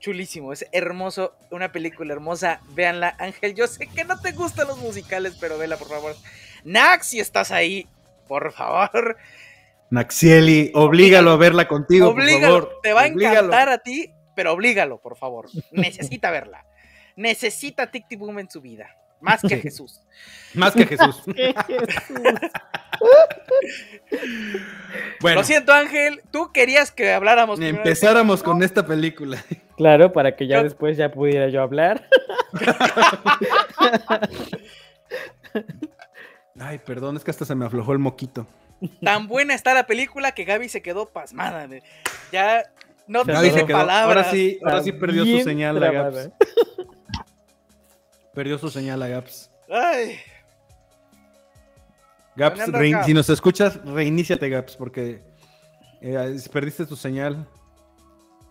chulísimo, es hermoso, una película hermosa, véanla. Ángel, yo sé que no te gustan los musicales, pero vela, por favor. Nax, si estás ahí, por favor. Naxieli, oblígalo a verla contigo, por Oblígalo, favor. te va a Oblígalo. encantar a ti, pero oblígalo, por favor. Necesita verla. Necesita Tic Tic Boom en su vida, más que Sí. Jesús. Más que Jesús. bueno, Lo siento, Ángel, tú querías que habláramos. empezáramos con esta película. Claro, para que ya Yo- después ya pudiera yo hablar. Ay, perdón, es que hasta se me aflojó el moquito. Tan buena está la película que Gaby se quedó pasmada. Ya no se quedó- palabras. Ahora sí, ahora sí perdió su señal la. Gaps. Perdió su señal la Gaps. Ay, Gaps, Fernando rein- Gaps. si nos escuchas, reiníciate, Gaps, porque eh, perdiste tu señal.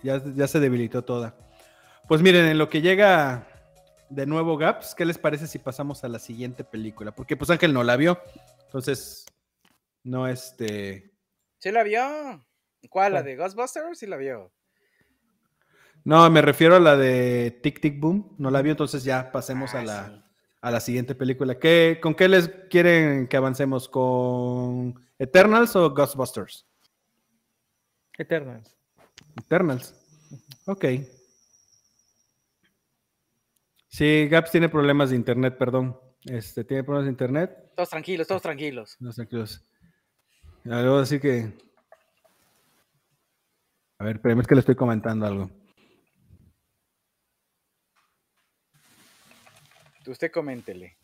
Ya, ya se debilitó toda. Pues miren, en lo que llega de nuevo Gaps, ¿qué les parece si pasamos a la siguiente película? Porque pues Ángel no la vio. Entonces, no este... ¿Sí la vio? ¿Cuál? ¿La de Ghostbusters? Sí la vio. No, me refiero a la de Tic Tic Boom. No la vio, entonces ya pasemos a Ah, la, sí. a la siguiente película. ¿Qué, ¿Con qué les quieren que avancemos? ¿Con Eternals o Ghostbusters? Eternals. Eternals. Ok. Sí, Gaps tiene problemas de internet, perdón. Este, tiene problemas de internet. Todos tranquilos, todos tranquilos. No tranquilos. Algo así que. A ver, pero es que le estoy comentando algo. Usted coméntele.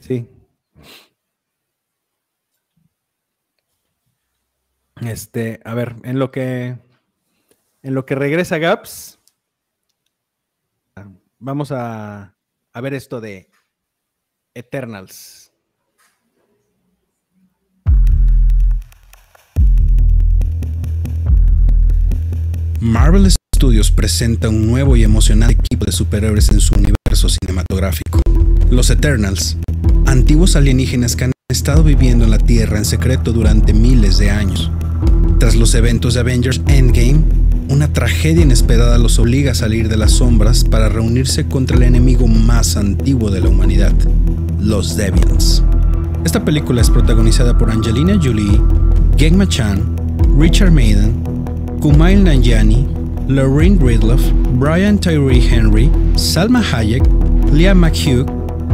Sí. Este, a ver, en lo que en lo que regresa Gaps, ah, vamos a, a ver esto de Eternals. Marvel Studios presenta un nuevo y emocionante equipo de superhéroes en su universo cinematográfico. Los Eternals, antiguos alienígenas que han estado viviendo en la Tierra en secreto durante miles de años. Tras los eventos de Avengers Endgame, una tragedia inesperada los obliga a salir de las sombras para reunirse contra el enemigo más antiguo de la humanidad, los Deviants. Esta película es protagonizada por Angelina Jolie, Gemma Chan, Richard Madden, Kumail Nanjiani, Lorraine Ridloff, Brian Tyree Henry, Salma Hayek, Leah McHugh,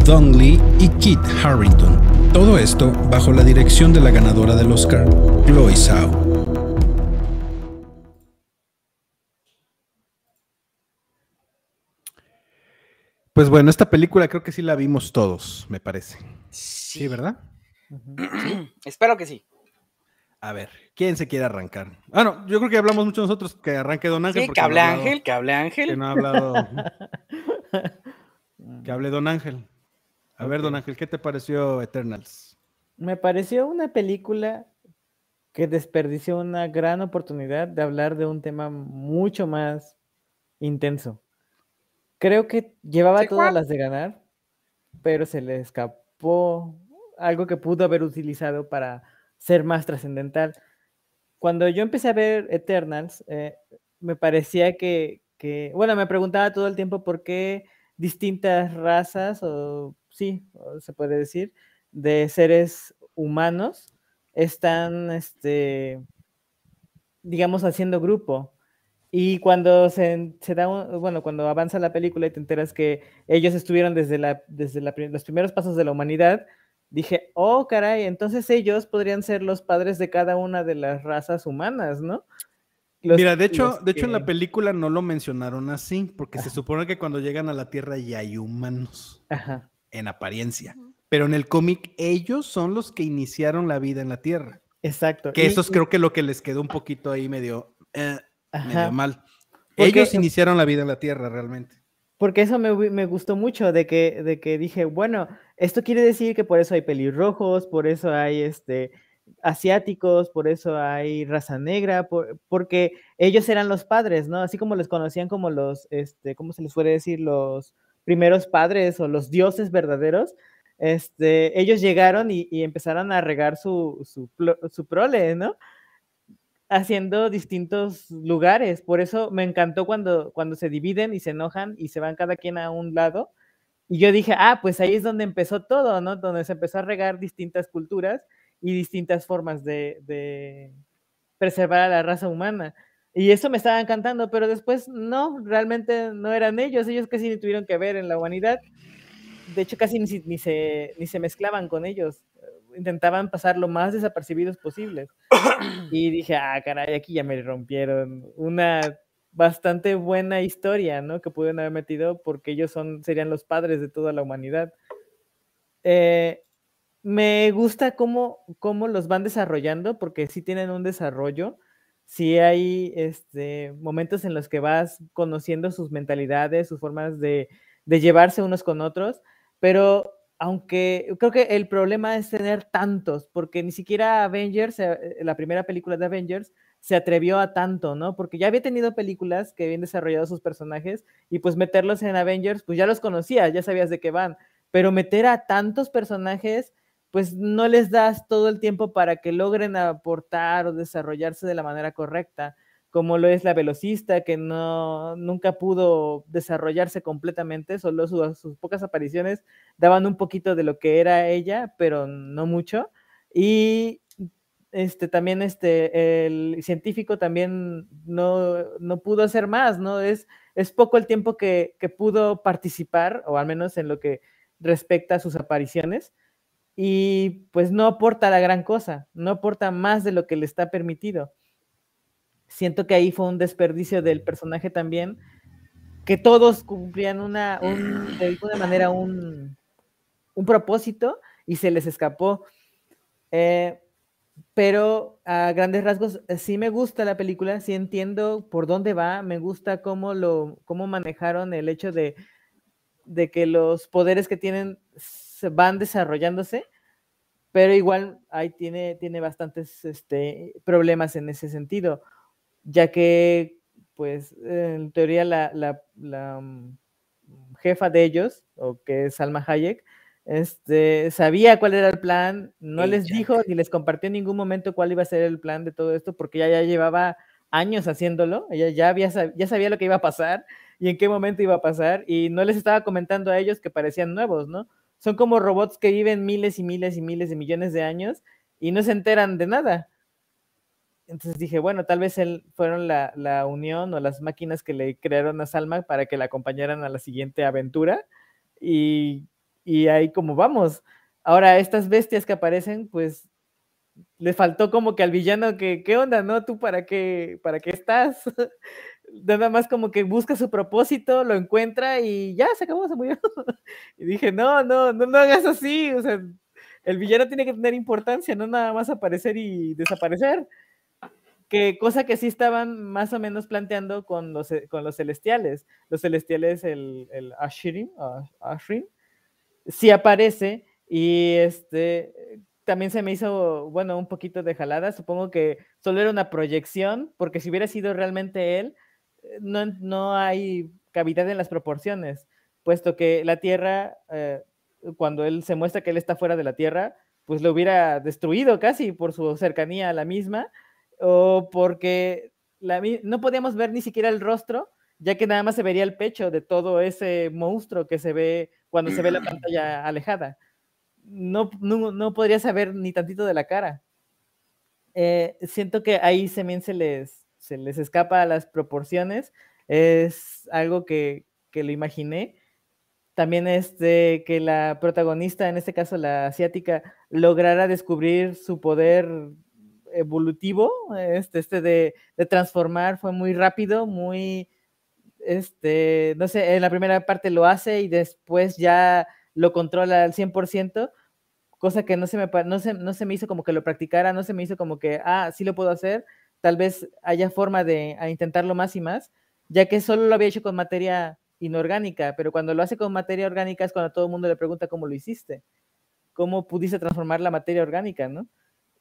Dong Lee y Kit Harrington. Todo esto bajo la dirección de la ganadora del Oscar, Chloe Zhao. Pues bueno, esta película creo que sí la vimos todos, me parece. Sí, Sí, ¿verdad? Espero que sí. A ver, ¿quién se quiere arrancar? Ah, no, yo creo que hablamos mucho nosotros que arranque Don Ángel. Sí, porque que hable no ha hablado- Ángel, que hable Que Ángel. no ha hablado. que hable Don Ángel. A ver, Don Ángel, ¿qué te pareció Eternals? Me pareció una película que desperdició una gran oportunidad de hablar de un tema mucho más intenso. Creo que llevaba ¿Sí, todas las de ganar, pero se le escapó algo que pudo haber utilizado para ser más trascendental. Cuando yo empecé a ver Eternals, eh, me parecía que, que- bueno, me preguntaba todo el tiempo por qué distintas razas, o sí, o se puede decir, de seres humanos están, este, digamos, haciendo grupo. Y cuando se, se da, un- bueno, cuando avanza la película y te enteras que ellos estuvieron desde, la, desde la los primeros pasos de la humanidad, dije, oh, caray, entonces ellos podrían ser los padres de cada una de las razas humanas, ¿no? Los- Mira, de hecho, de hecho en la película no lo mencionaron así, porque se supone que cuando llegan a la Tierra ya hay humanos Ajá. en apariencia. Pero en el cómic ellos son los que iniciaron la vida en la Tierra. Exacto. Que y- eso es y- creo que lo que les quedó un poquito ahí medio, eh, medio ajá, mal. Porque- Ellos iniciaron la vida en la Tierra realmente. Porque eso me, me gustó mucho, de que, de que dije, bueno, esto quiere decir que por eso hay pelirrojos, por eso hay este, asiáticos, por eso hay raza negra, por- porque ellos eran los padres, ¿no? Así como les conocían como los, este, ¿cómo se les puede decir? Los primeros padres o los dioses verdaderos. Este, ellos llegaron y, y empezaron a regar su, su, su prole, ¿no? Haciendo distintos lugares. Por eso me encantó cuando, cuando se dividen y se enojan y se van cada quien a un lado. Y yo dije, ah, pues ahí es donde empezó todo, ¿no? Donde se empezó a regar distintas culturas y distintas formas de, de preservar a la raza humana. Y eso me estaba encantando, pero después no, realmente no eran ellos, ellos casi ni tuvieron que ver en la humanidad. De hecho, casi ni, se, ni se mezclaban con ellos intentaban pasar lo más desapercibidos posibles. Y dije, ah, caray, aquí ya me rompieron una bastante buena historia, ¿no? Que pudieron haber metido porque ellos son, serían los padres de toda la humanidad. Eh, me gusta cómo, cómo los van desarrollando, porque sí tienen un desarrollo, sí hay este, momentos en los que vas conociendo sus mentalidades, sus formas de, de llevarse unos con otros, pero aunque creo que el problema es tener tantos, porque ni siquiera Avengers, eh, la primera película de Avengers, se atrevió a tanto, ¿no? Porque ya había tenido películas que habían desarrollado sus personajes y pues meterlos en Avengers, pues ya los conocías, ya sabías de qué van, pero meter a tantos personajes, pues no les das todo el tiempo para que logren aportar o desarrollarse de la manera correcta como lo es la velocista, que no, nunca pudo desarrollarse completamente, solo sus pocas apariciones daban un poquito de lo que era ella, pero no mucho. Y este, también este, el científico también no, no pudo hacer más, ¿no? Es, es poco el tiempo que, que, pudo participar, o al menos en lo que respecta a sus apariciones, y pues no aporta la gran cosa, no aporta más de lo que le está permitido. Siento que ahí fue un desperdicio del personaje también, que todos cumplían una, de alguna manera un, un propósito y se les escapó. Eh, pero a grandes rasgos eh, sí me gusta la película, sí entiendo por dónde va, me gusta cómo lo cómo manejaron el hecho de, de que los poderes que tienen se van desarrollándose, pero igual ahí tiene, tiene bastantes este, problemas en ese sentido, ya que pues en teoría la, la, la mm, jefa de ellos, o que es Salma Hayek, este, sabía cuál era el plan, no les dijo ni les compartió en ningún momento cuál iba a ser el plan de todo esto, porque ella ya llevaba años haciéndolo, ella ya, había, ya sabía lo que iba a pasar y en qué momento iba a pasar, y no les estaba comentando a ellos que parecían nuevos, ¿no? Son como robots que viven miles y miles y miles de millones de años y no se enteran de nada. Entonces dije, bueno, tal vez él, fueron la, la unión o las máquinas que le crearon a Salma para que la acompañaran a la siguiente aventura. Y y ahí como vamos. Ahora, estas bestias que aparecen, pues le faltó como que al villano que, ¿qué onda, no? ¿Tú para qué, para qué estás? Nada más como que busca su propósito, lo encuentra y ya se acabó, se murió. y dije, no, no, no, no hagas así. O sea, el villano tiene que tener importancia, no nada más aparecer y desaparecer. Que cosa que sí estaban más o menos planteando con los, con los celestiales. Los celestiales, el, el Ashirin, Ashrin, sí aparece y este también se me hizo, bueno, un poquito de jalada. Supongo que solo era una proyección, porque si hubiera sido realmente él, eh, no, no hay cavidad en las proporciones, puesto que la Tierra, eh, cuando él se muestra que él está fuera de la Tierra, pues lo hubiera destruido casi por su cercanía a la misma, o porque la, no podíamos ver ni siquiera el rostro, ya que nada más se vería el pecho de todo ese monstruo que se ve cuando se ve la pantalla alejada. No, no, podría saber ni tantito de la cara. Eh, siento que ahí también se les, se les escapa a las proporciones. Es algo que, que lo imaginé. También es de que la protagonista, en este caso la asiática, lograra descubrir su poder evolutivo, este, este de, de transformar, fue muy rápido, muy, este, no sé, en la primera parte lo hace y después ya lo controla al 100%, cosa que no se, me, no, se, no se me hizo como que lo practicara, no se me hizo como que, ah, sí lo puedo hacer, tal vez haya forma de intentarlo más y más, ya que solo lo había hecho con materia inorgánica, pero cuando lo hace con materia orgánica es cuando todo el mundo le pregunta cómo lo hiciste, cómo pudiste transformar la materia orgánica, ¿no?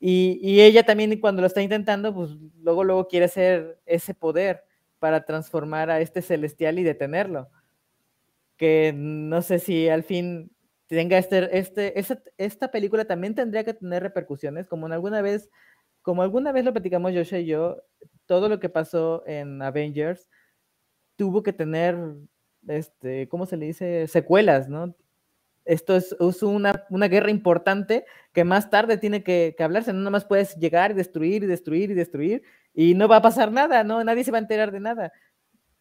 Y, ella también cuando lo está intentando, pues luego, luego quiere hacer ese poder para transformar a este celestial y detenerlo. Que no sé si al fin tenga este, este, esta, película también tendría que tener repercusiones, como alguna vez como alguna vez lo platicamos Joshua y yo, todo lo que pasó en Avengers tuvo que tener, este, ¿cómo se le dice? Secuelas, ¿no? Esto es, es una, una, guerra importante que más tarde tiene que, que, hablarse. No más puedes llegar y destruir y destruir y destruir y no va a pasar nada, ¿no? Nadie se va a enterar de nada.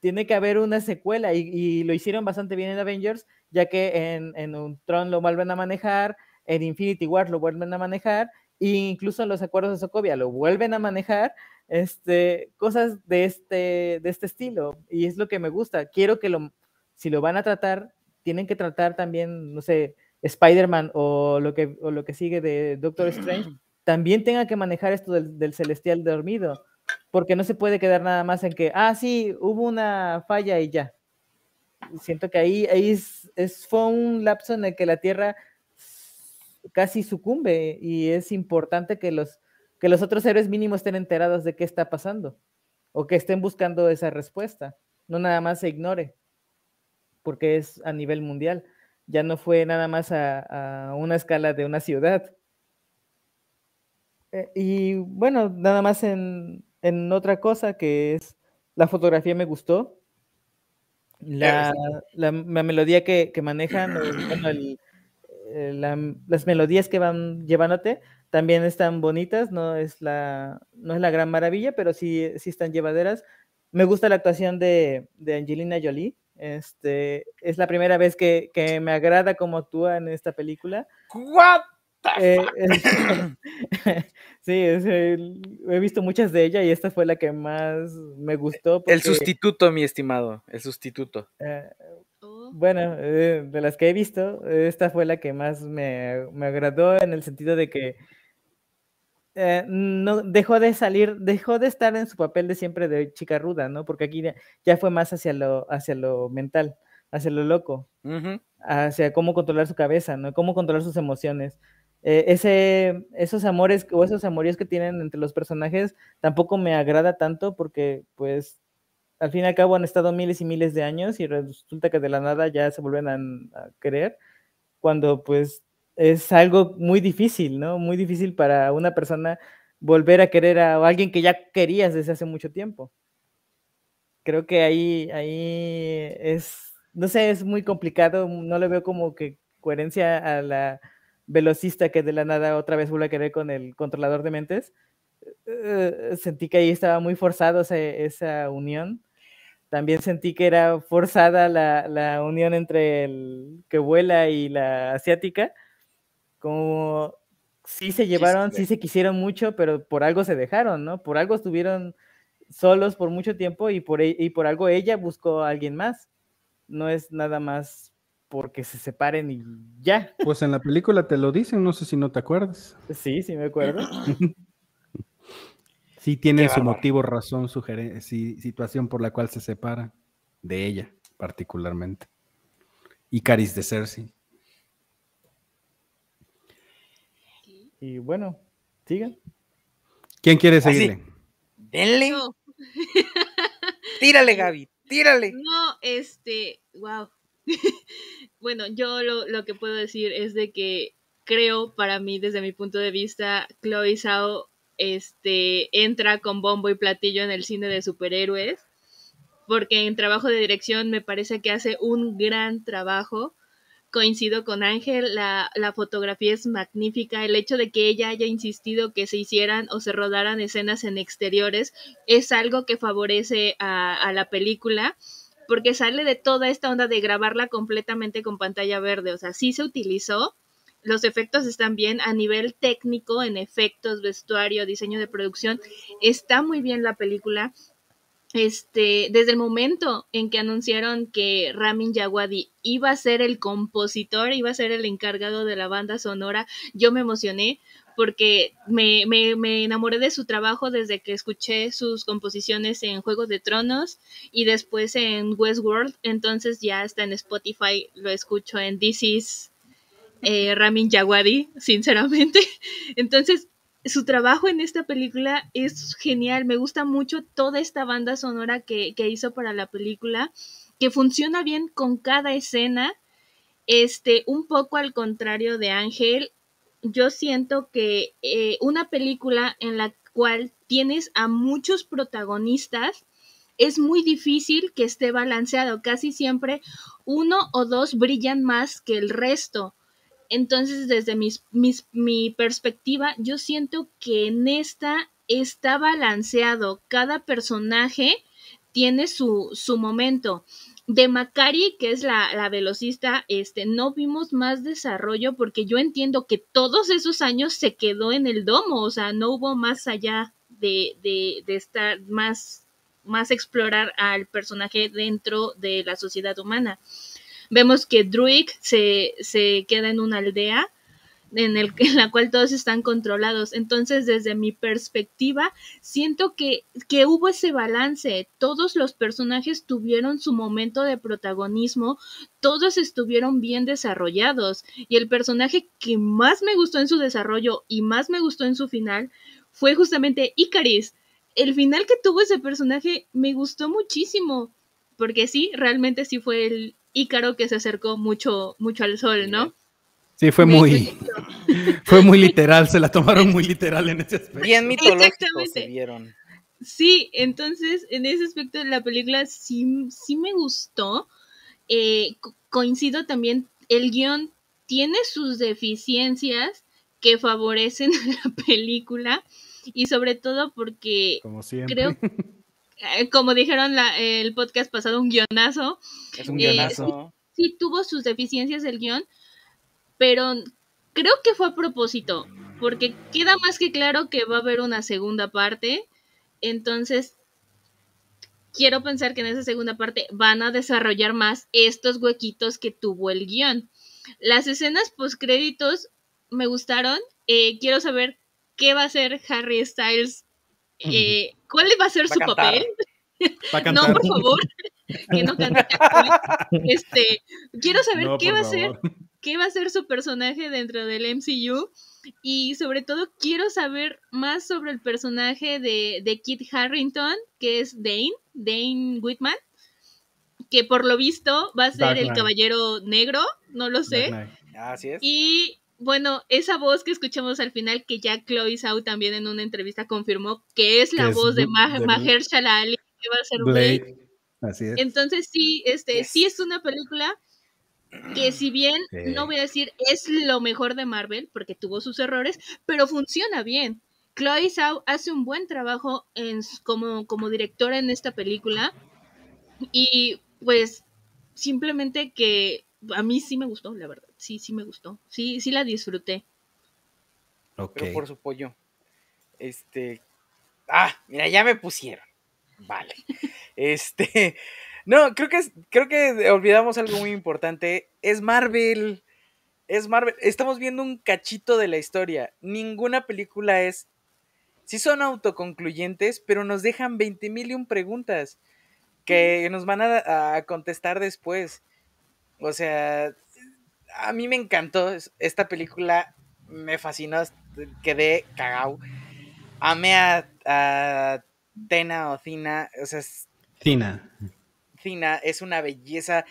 Tiene que haber una secuela y, y lo hicieron bastante bien en Avengers, ya que en, en un Tron lo vuelven a manejar, en Infinity War lo vuelven a manejar, e incluso en los acuerdos de Sokovia lo vuelven a manejar, este, cosas de este, de este estilo. Y es lo que me gusta. Quiero que lo, si lo van a tratar, tienen que tratar también, no sé, Spider-Man o, lo que, o lo que sigue de Doctor Strange, también tenga que manejar esto del, del, celestial dormido, porque no se puede quedar nada más en que, ah, sí, hubo una falla y ya. Siento que ahí, ahí es, es, fue un lapso en el que la Tierra casi sucumbe y es importante que los, que los otros héroes mínimos estén enterados de qué está pasando o que estén buscando esa respuesta, no nada más se ignore porque es a nivel mundial. Ya no fue nada más a, a una escala de una ciudad. Eh, y bueno, nada más en, en, otra cosa que es la fotografía me gustó. La, la, la melodía que, que manejan, bueno, el, la, las melodías que van llevándote también están bonitas, no es la, no es la gran maravilla, pero sí, sí están llevaderas. Me gusta la actuación de, de Angelina Jolie, este, es la primera vez que, que, me agrada como actúa en esta película. What eh, sí, es el, he visto muchas de ella y esta fue la que más me gustó. Porque, el sustituto, mi estimado, el sustituto. Eh, bueno, eh, de las que he visto, esta fue la que más me, me agradó en el sentido de que eh, no dejó de salir, dejó de estar en su papel de siempre de chica ruda, ¿no? Porque aquí ya, ya fue más hacia lo, hacia lo mental, hacia lo loco, uh -huh. hacia cómo controlar su cabeza, ¿no? Cómo controlar sus emociones. Eh, ese, esos amores o esos amoríos que tienen entre los personajes tampoco me agrada tanto porque, pues, al fin y al cabo han estado miles y miles de años y resulta que de la nada ya se vuelven a, a querer, cuando, pues, es algo muy difícil, ¿no? Muy difícil para una persona volver a querer a alguien que ya querías desde hace mucho tiempo. Creo que ahí, ahí es, no sé, es muy complicado, no le veo como que coherencia a la velocista que de la nada otra vez vuelve a querer con el controlador de mentes. Uh, sentí que ahí estaba muy forzado esa, esa unión. También sentí que era forzada la, la unión entre el que vuela y la asiática como sí se llevaron, sí se quisieron mucho, pero por algo se dejaron, ¿no? Por algo estuvieron solos por mucho tiempo y por, y por algo ella buscó a alguien más. No es nada más porque se separen y ya. Pues en la película te lo dicen, no sé si no te acuerdas. Sí, sí me acuerdo. sí tiene su motivo, razón, sí, situación por la cual se separa de ella particularmente. Y Caris de Cersei. Y bueno, sigan. ¿Quién quiere seguirle? Denle. No. tírale, Gaby, tírale. No, este, wow. bueno, yo lo, lo, que puedo decir es de que creo, para mí, desde mi punto de vista, Chloe Zhao este, entra con bombo y platillo en el cine de superhéroes, porque en trabajo de dirección me parece que hace un gran trabajo coincido con Ángel, la, la, fotografía es magnífica, el hecho de que ella haya insistido que se hicieran o se rodaran escenas en exteriores es algo que favorece a, a la película porque sale de toda esta onda de grabarla completamente con pantalla verde, o sea, sí se utilizó, los efectos están bien a nivel técnico, en efectos, vestuario, diseño de producción, está muy bien la película, este, desde el momento en que anunciaron que Ramin Djawadi iba a ser el compositor, iba a ser el encargado de la banda sonora, yo me emocioné porque me, me, enamoré de su trabajo desde que escuché sus composiciones en Juegos de Tronos y después en Westworld, entonces ya está en Spotify, lo escucho en This is eh, Ramin Djawadi, sinceramente. Entonces, su trabajo en esta película es genial. Me gusta mucho toda esta banda sonora que, que, hizo para la película, que funciona bien con cada escena. Este, un poco al contrario de Ángel, yo siento que eh, una película en la cual tienes a muchos protagonistas, es muy difícil que esté balanceado. Casi siempre uno o dos brillan más que el resto. Entonces, desde mi perspectiva, yo siento que en esta está balanceado. Cada personaje tiene su, su momento. De Macari, que es la, la, velocista, este, no vimos más desarrollo porque yo entiendo que todos esos años se quedó en el domo, o sea, no hubo más allá de, de, de estar más, más explorar al personaje dentro de la sociedad humana. Vemos que Druid se, se queda en una aldea en, el, en la cual todos están controlados. Entonces, desde mi perspectiva, siento que, que hubo ese balance. Todos los personajes tuvieron su momento de protagonismo, todos estuvieron bien desarrollados. Y el personaje que más me gustó en su desarrollo y más me gustó en su final fue justamente Icaris. El final que tuvo ese personaje me gustó muchísimo. Porque sí, realmente sí fue el Ícaro que se acercó mucho, mucho al sol, ¿no? Sí, fue muy, fue muy literal, se la tomaron muy literal en ese aspecto. Bien mitológico se vieron. Sí, entonces en ese aspecto de la película sí, sí me gustó. Eh, coincido también, el guion tiene sus deficiencias que favorecen a la película y sobre todo porque como siempre. creo, eh, como dijeron la, el podcast pasado, un guionazo. Es un guionazo. sí, sí tuvo sus deficiencias el guion, pero creo que fue a propósito, porque queda más que claro que va a haber una segunda parte, entonces quiero pensar que en esa segunda parte van a desarrollar más estos huequitos que tuvo el guion. Las escenas post créditos me gustaron, eh, quiero saber qué va a hacer Harry Styles, eh, cuál va a ser su papel. no, por favor, que no cante. Este, quiero saber qué va a hacer qué va a ser su personaje dentro del MCU y sobre todo quiero saber más sobre el personaje de, Kit Harrington, que es Dane, Dane Whitman, que por lo visto va a ser el caballero negro, no lo sé. Así es. Y bueno, esa voz que escuchamos al final, que ya Chloe Zhao también en una entrevista confirmó que es la voz de, Mahershala Ali, que va a ser Blade. Así es. Entonces sí, este, sí es una película que si bien no voy a decir es lo mejor de Marvel, porque tuvo sus errores, pero funciona bien. Chloe Zhao hace un buen trabajo en, como, como directora en esta película y pues simplemente que a mí sí me gustó, la verdad, sí, sí me gustó, sí, sí la disfruté. Pero por su pollo. Este, ah, mira, ya me pusieron. Vale. este, no, creo que, creo que olvidamos algo muy importante. Es Marvel. Es Marvel. Estamos viendo un cachito de la historia. Ninguna película es. Sí son autoconcluyentes, pero nos dejan 20 mil y un preguntas que nos van a, contestar después. O sea, a mí me encantó. Esta película me fascinó. Quedé cagao. Amé a, a Tena o Cina. O sea, Cina es una belleza.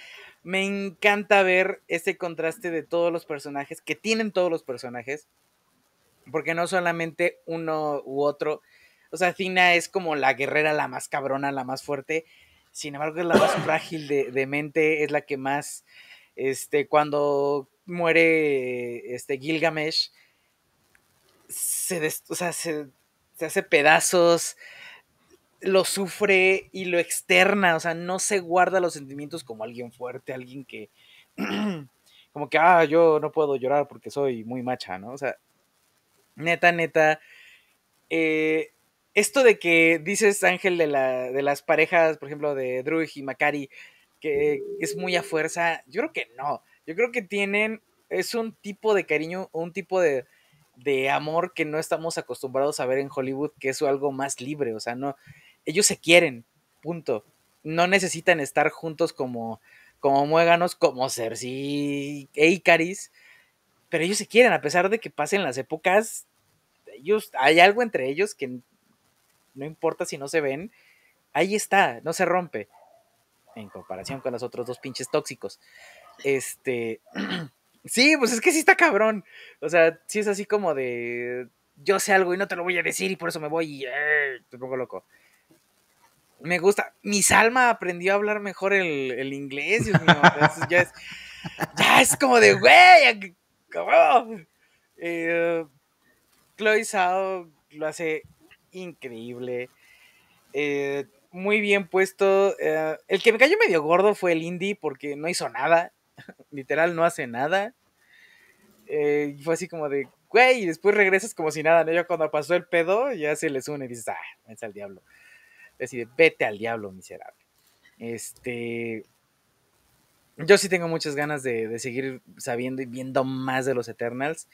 Me encanta ver este contraste de todos los personajes, que tienen todos los personajes, porque no solamente uno u otro. O sea, Fina es como la guerrera, la más cabrona, la más fuerte. Sin embargo, es la más frágil de, mente, es la que más, este, cuando muere este Gilgamesh, se, se hace pedazos, lo sufre y lo externa, o sea, no se guarda los sentimientos como alguien fuerte, alguien que, como que, ah, yo no puedo llorar porque soy muy macha, ¿no? O sea, neta, neta, eh, esto de que dices, Ángel, de, la, de las parejas, por ejemplo, de Drew y Macari, que es muy a fuerza, yo creo que no, yo creo que tienen, es un tipo de cariño, un tipo de, de amor que no estamos acostumbrados a ver en Hollywood, que es algo más libre, o sea, no, ellos se quieren, punto. No necesitan estar juntos como, como muéganos, como Cersei e Icaris, pero ellos se quieren, a pesar de que pasen las épocas, ellos, hay algo entre ellos que no importa si no se ven, ahí está, no se rompe, en comparación con los otros dos pinches tóxicos. Este, sí, pues es que sí está cabrón, o sea, sí es así como de, yo sé algo y no te lo voy a decir y por eso me voy y eh, te pongo loco. Me gusta. Mi Salma aprendió a hablar mejor el, el inglés, Dios mío. Entonces ya, es, ya es como de, güey. Eh, Chloe Zhao lo hace increíble. Eh, muy bien puesto. eh, el que me cayó medio gordo fue el indie porque no hizo nada. Literal, no hace nada. Eh, fue así como de, güey, y después regresas como si nada, ¿no? Ya cuando pasó el pedo, ya se les une y dices, ah, vete al diablo. Decide, vete al diablo, miserable. Este. Yo sí tengo muchas ganas de, de seguir sabiendo y viendo más de los Eternals.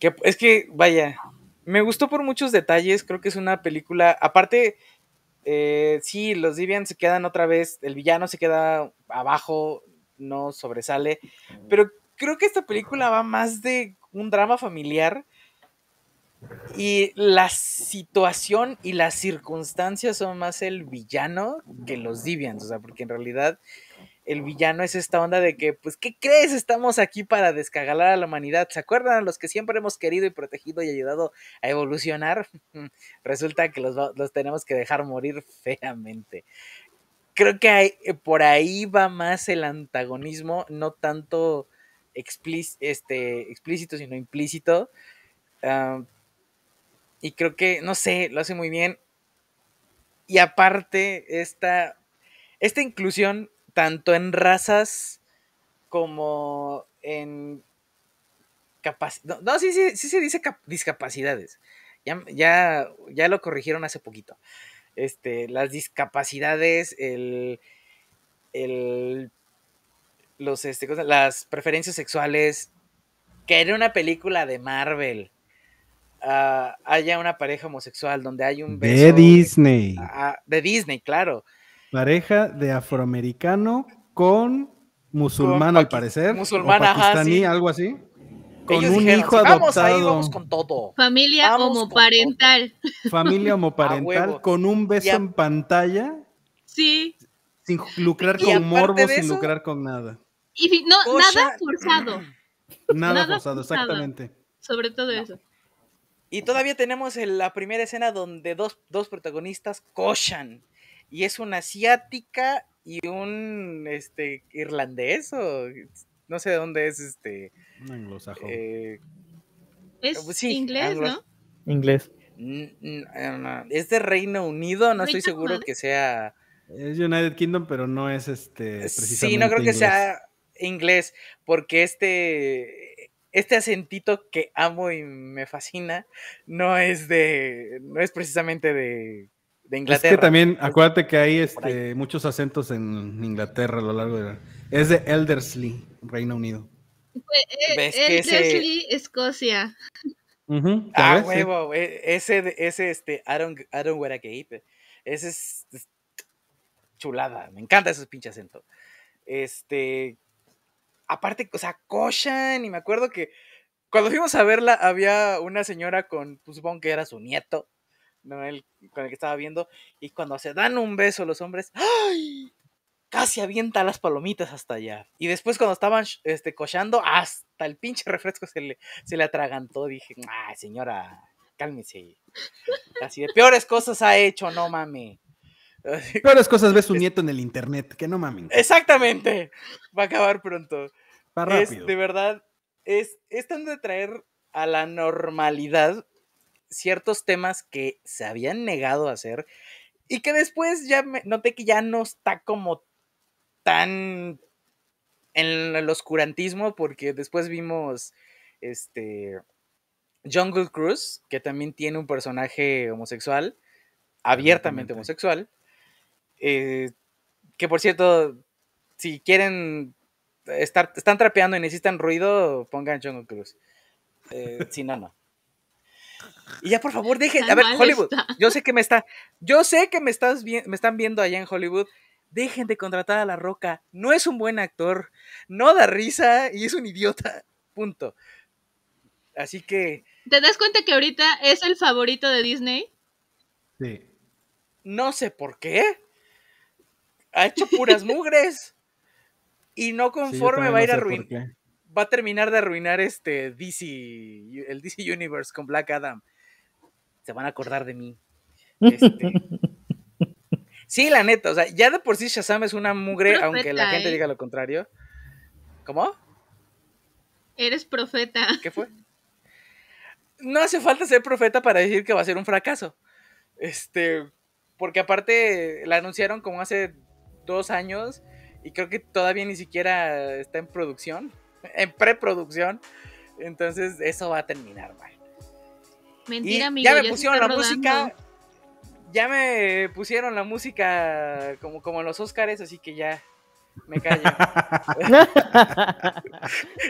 Que, es que, vaya, me gustó por muchos detalles. Creo que es una película. Aparte, eh, sí, los Deviants se quedan otra vez. El villano se queda abajo, no sobresale. Pero creo que esta película va más de un drama familiar. Y la situación y las circunstancias son más el villano que los Deviants. O sea, porque en realidad el villano es esta onda de que, pues, ¿qué crees? Estamos aquí para descagalar a la humanidad. ¿Se acuerdan los que siempre hemos querido y protegido y ayudado a evolucionar? Resulta que los, los tenemos que dejar morir feamente. Creo que eh, por ahí va más el antagonismo, no tanto este, explícito, sino implícito. Ah, y creo que, no sé, lo hace muy bien. Y aparte, esta, esta inclusión, tanto en razas como en capacidades. No, no, sí, sí, sí se dice cap- discapacidades. Ya, ya, ya lo corrigieron hace poquito. Este, las discapacidades, el, el, los, este, cosa- las preferencias sexuales, que en una película de Marvel ah, haya una pareja homosexual donde hay un beso De Disney. ah, de Disney, claro. Pareja de afroamericano con musulmán, Con al parecer. musulmán, o ajá, pakistaní, sí. algo así. Con Ellos un dijeron, hijo "Si vamos ahí, adoptado. vamos con todo. Familia Vamos con homoparental. Familia homoparental, con un beso a- en pantalla, Sí. sin lucrar Y con morbo, sin eso- lucrar con nada. Y fi- no, nada forzado. Nada, Nada forzado, forzado. exactamente. Sobre todo No. eso. Y todavía tenemos el- la primera escena donde dos, dos protagonistas cochan. Y es una asiática y un este irlandés o no sé de dónde es este. Un anglosajón. eh, Es pues sí, inglés, anglos- ¿no? Inglés. eh, es de Reino Unido, no estoy seguro que sea. Es United Kingdom, pero no es este. Sí, no creo que sea inglés, porque este, este acentito que amo y me fascina no es de, no es precisamente de, de Es Inglaterra. que también, acuérdate que hay este, muchos acentos en Inglaterra a lo largo de la... Es de Elderslie, Reino Unido. Eh, ¿Ves el que ese- Leslie, Escocia. Ujú, Ah, ¿ya ves? Huevo, e- ese, de- ese, este, I don't, I don't wear a cape. Ese es, es chulada, me encanta ese pinche acento. Este, aparte, o sea, cochan, y me acuerdo que cuando fuimos a verla había una señora con, pues supongo que era su nieto, ¿no? El, con el que estaba viendo, y cuando se dan un beso los hombres, ¡ay! Casi avienta las palomitas hasta allá. Y después cuando estaban este, cochando, hasta el pinche refresco se le, se le atragantó. Dije, ay, señora, cálmese. Así de peores cosas ha hecho, no mame. Peores cosas ve su nieto en el internet, que no mamen. Exactamente. Va a acabar pronto. Va Es, de verdad, es, es tan de traer a la normalidad ciertos temas que se habían negado a hacer y que después ya me- noté que ya no está como tan en el oscurantismo porque después vimos este Jungle Cruise que también tiene un personaje homosexual abiertamente homosexual eh, que por cierto si quieren estar están trapeando y necesitan ruido pongan Jungle Cruise. Eh, si no no y ya por favor dejen a ver Hollywood está. yo sé que me está yo sé que me estás vi- me están viendo allá en Hollywood dejen de contratar a La Roca. No es un buen actor, no da risa y es un idiota. Punto. Así que ¿Te das cuenta que ahorita es el favorito de Disney? Sí. no sé por qué. Ha hecho puras mugres. Y no conforme va a ir a sé arruinar. va a terminar de arruinar este DC, el DC Universe con Black Adam. Se van a acordar de mí. Este, sí, la neta, o sea, ya de por sí Shazam es una mugre, Profeta, aunque la gente ¿eh? diga lo contrario. ¿Cómo? Eres profeta. ¿Qué fue? No hace falta ser profeta para decir que va a ser un fracaso. Este, porque aparte la anunciaron como hace dos años y creo que todavía ni siquiera está en producción, en preproducción. Entonces eso va a terminar mal. Mentira, Y amigo. ya me pusieron la rodando. música. Ya me pusieron la música como, como en los Oscars, así que ya me callo.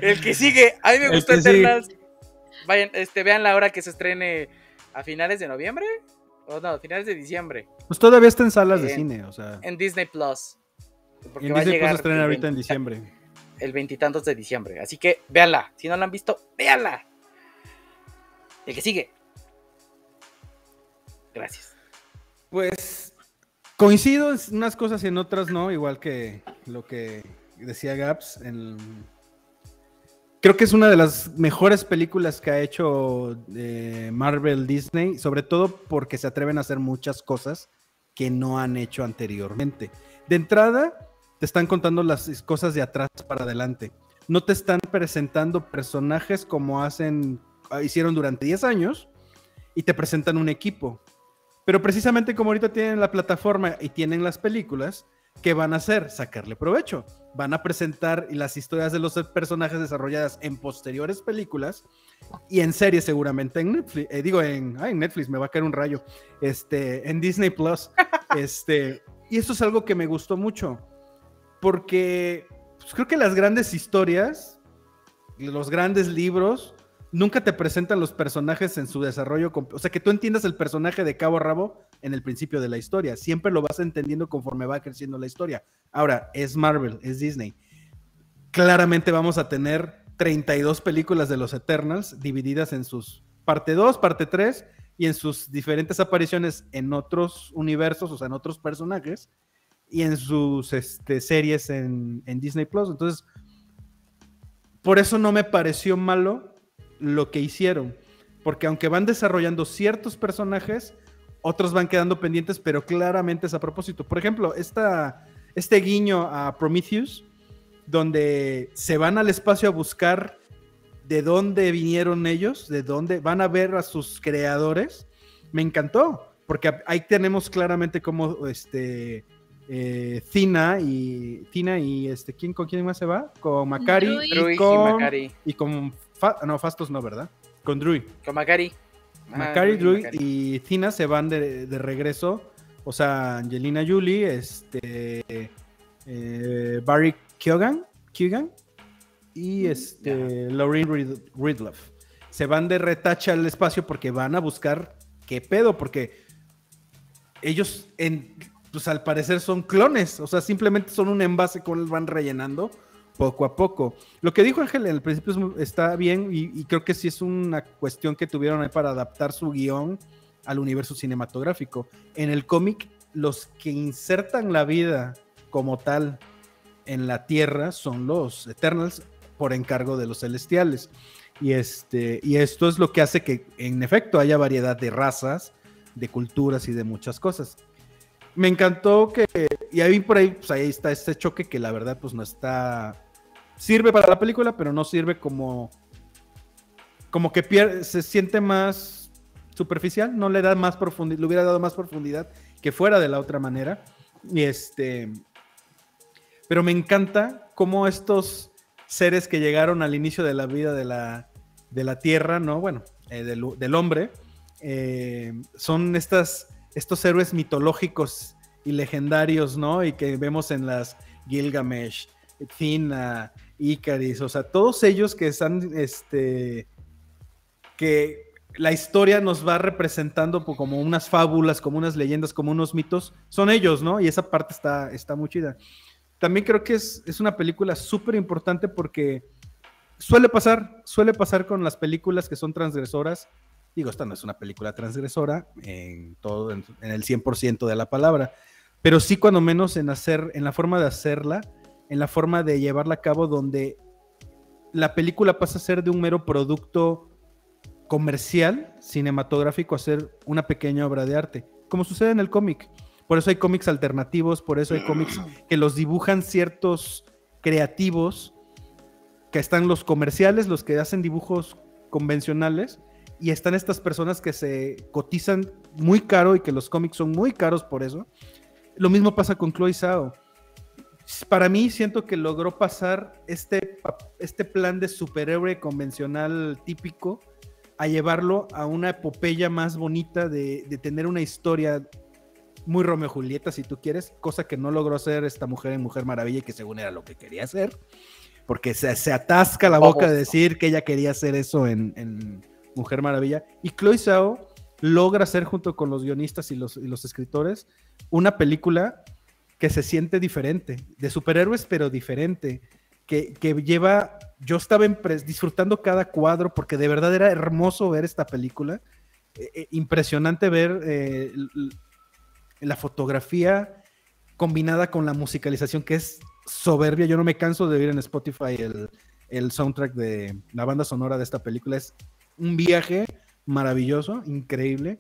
El que sigue, a mí me El gustó sigue. Eternals. Vayan, este, vean la hora que se estrene a finales de noviembre. O no, a finales de diciembre. Pues todavía está en salas de cine, o sea. En Disney Plus. Porque en va a Disney Plus se estrena ahorita en 20 diciembre. El veintitantos de diciembre. Así que véanla. Si no la han visto, véanla. El que sigue. Gracias. Pues coincido en unas cosas y en otras no, igual que lo que decía Gaps. Creo que es una de las mejores películas que ha hecho eh, Marvel Disney, sobre todo porque se atreven a hacer muchas cosas que no han hecho anteriormente. De entrada, te están contando las cosas de atrás para adelante. No te están presentando personajes como hacen, hicieron durante 10 años y te presentan un equipo. Pero precisamente como ahorita tienen la plataforma y tienen las películas, ¿qué van a hacer? Sacarle provecho. Van a presentar las historias de los personajes desarrolladas en posteriores películas y en series seguramente en Netflix. eh, digo, en, ay, en Netflix me va a caer un rayo. Este, en Disney Plus. este, y esto es algo que me gustó mucho. Porque pues, creo que las grandes historias, los grandes libros, nunca te presentan los personajes en su desarrollo. O sea, que tú entiendas el personaje de cabo a rabo en el principio de la historia. Siempre lo vas entendiendo conforme va creciendo la historia. Ahora, es Marvel, es Disney. Claramente vamos a tener 32 películas de los Eternals divididas en sus parte 2, parte 3 y en sus diferentes apariciones en otros universos, o sea, en otros personajes y en sus este, series en, en Disney Plus. Entonces, por eso no me pareció malo lo que hicieron. Porque aunque van desarrollando ciertos personajes, otros van quedando pendientes, pero claramente es a propósito. Por ejemplo, esta, este guiño a Prometheus, donde se van al espacio a buscar de dónde vinieron ellos, de dónde van a ver a sus creadores, me encantó, porque ahí tenemos claramente cómo este, eh, Tina y Tina y este, ¿quién, ¿con quién más se va? Con Macari Druid. Druid y con, Macari. y con Fa- no, Fastos no, ¿verdad? Con Druid. Con Macari. Ah, Macari, Macari. y Tina se van de, de regreso. O sea, Angelina Jolie, este, eh, Barry Keoghan, Keoghan y este, Lauren Rid- Ridloff. Se van de retacha al espacio porque van a buscar qué pedo, porque ellos, en, pues al parecer son clones, o sea, simplemente son un envase con el van rellenando poco a poco. Lo que dijo Ángel en el principio está bien y, y creo que sí es una cuestión que tuvieron ahí para adaptar su guion al universo cinematográfico. En el cómic, los que insertan la vida como tal en la Tierra son los Eternals por encargo de los celestiales. Y, este, y esto es lo que hace que, en efecto, haya variedad de razas, de culturas y de muchas cosas. Me encantó que, y ahí por ahí, pues ahí está este choque que la verdad, pues no está, sirve para la película, pero no sirve como, como que pierde, se siente más superficial, no le da más profundidad, le hubiera dado más profundidad que fuera de la otra manera. Y este, pero me encanta cómo estos seres que llegaron al inicio de la vida de la, de la Tierra, ¿no? Bueno, eh, del, hombre, eh, son estas, estos héroes mitológicos y legendarios, ¿no? Y que vemos en las Gilgamesh, Thina, Icaris, o sea, todos ellos que están, este, que la historia nos va representando como unas fábulas, como unas leyendas, como unos mitos, son ellos, ¿no? Y esa parte está, está muy chida. También creo que es, es una película súper importante porque suele pasar, suele pasar con las películas que son transgresoras. Digo, esta no es una película transgresora en todo, en, en el 100% de la palabra, pero sí cuando menos en hacer, en la forma de hacerla, en la forma de llevarla a cabo donde la película pasa a ser de un mero producto comercial, cinematográfico, a ser una pequeña obra de arte, como sucede en el cómic. Por eso hay cómics alternativos, por eso hay cómics que los dibujan ciertos creativos, que están los comerciales, los que hacen dibujos convencionales, y están estas personas que se cotizan muy caro y que los cómics son muy caros por eso. Lo mismo pasa con Chloe Zhao. Para mí siento que logró pasar este, este plan de superhéroe convencional típico a llevarlo a una epopeya más bonita de, de tener una historia muy Romeo Julieta, si tú quieres, cosa que no logró hacer esta mujer en Mujer Maravilla y que según era lo que quería hacer, porque se, se atasca la boca de decir que ella quería hacer eso en, en Mujer Maravilla. Y Chloe Zhao logra hacer junto con los guionistas y los, y los escritores una película que se siente diferente, de superhéroes, pero diferente. Que, que lleva, yo estaba disfrutando cada cuadro porque de verdad era hermoso ver esta película, eh, eh, impresionante ver eh, la fotografía combinada con la musicalización que es soberbia. Yo no me canso de oír en Spotify el, el soundtrack de la banda sonora de esta película. Es un viaje maravilloso, increíble.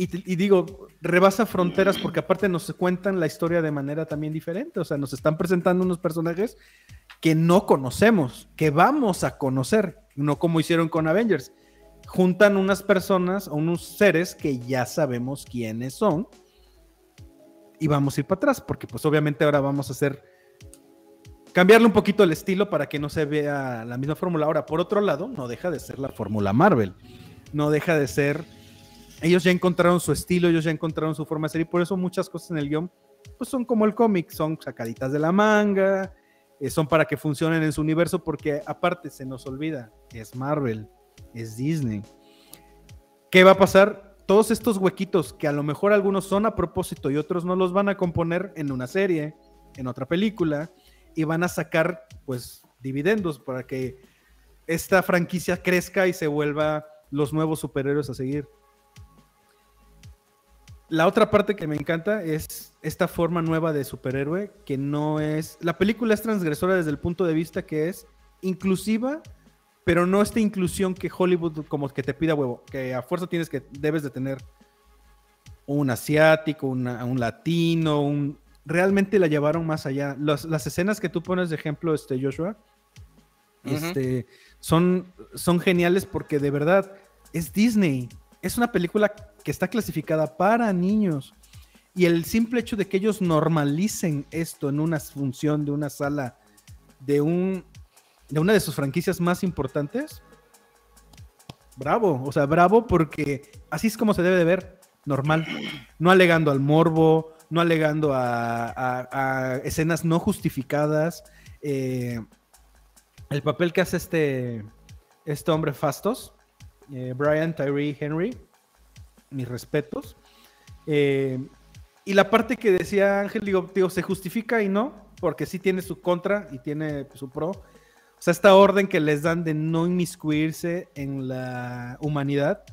Y, digo, rebasa fronteras porque aparte nos cuentan la historia de manera también diferente. O sea, nos están presentando unos personajes que no conocemos, que vamos a conocer, no como hicieron con Avengers. Juntan unas personas o unos seres que ya sabemos quiénes son y vamos a ir para atrás, porque pues obviamente ahora vamos a hacer cambiarle un poquito el estilo para que no se vea la misma fórmula. Ahora, por otro lado, no deja de ser la fórmula Marvel, no deja de ser ellos ya encontraron su estilo, ellos ya encontraron su forma de ser y por eso muchas cosas en el guion pues son como el cómic, son sacaditas de la manga, eh, son para que funcionen en su universo porque aparte se nos olvida, es Marvel, es Disney. ¿Qué va a pasar? Todos estos huequitos que a lo mejor algunos son a propósito y otros no los van a componer en una serie, en otra película y van a sacar pues dividendos para que esta franquicia crezca y se vuelva los nuevos superhéroes a seguir. La otra parte que me encanta es esta forma nueva de superhéroe que no es... La película es transgresora desde el punto de vista que es inclusiva, pero no esta inclusión que Hollywood como que te pida huevo, que a fuerza tienes que, debes de tener un asiático, un latino, un... Realmente la llevaron más allá. las escenas que tú pones de ejemplo, este Joshua, este, son, son geniales porque de verdad es Disney es una película que está clasificada para niños. Y el simple hecho de que ellos normalicen esto en una función de una sala de, un, de una de sus franquicias más importantes, bravo. O sea, bravo porque así es como se debe de ver, normal. No alegando al morbo, no alegando a, escenas no justificadas. Eh, el papel que hace este, este hombre Fastos, eh, Brian Tyree Henry, mis respetos. Eh, y la parte que decía Ángel, digo, digo, se justifica y no, porque sí tiene su contra y tiene su pro. O sea, esta orden que les dan de no inmiscuirse en la humanidad.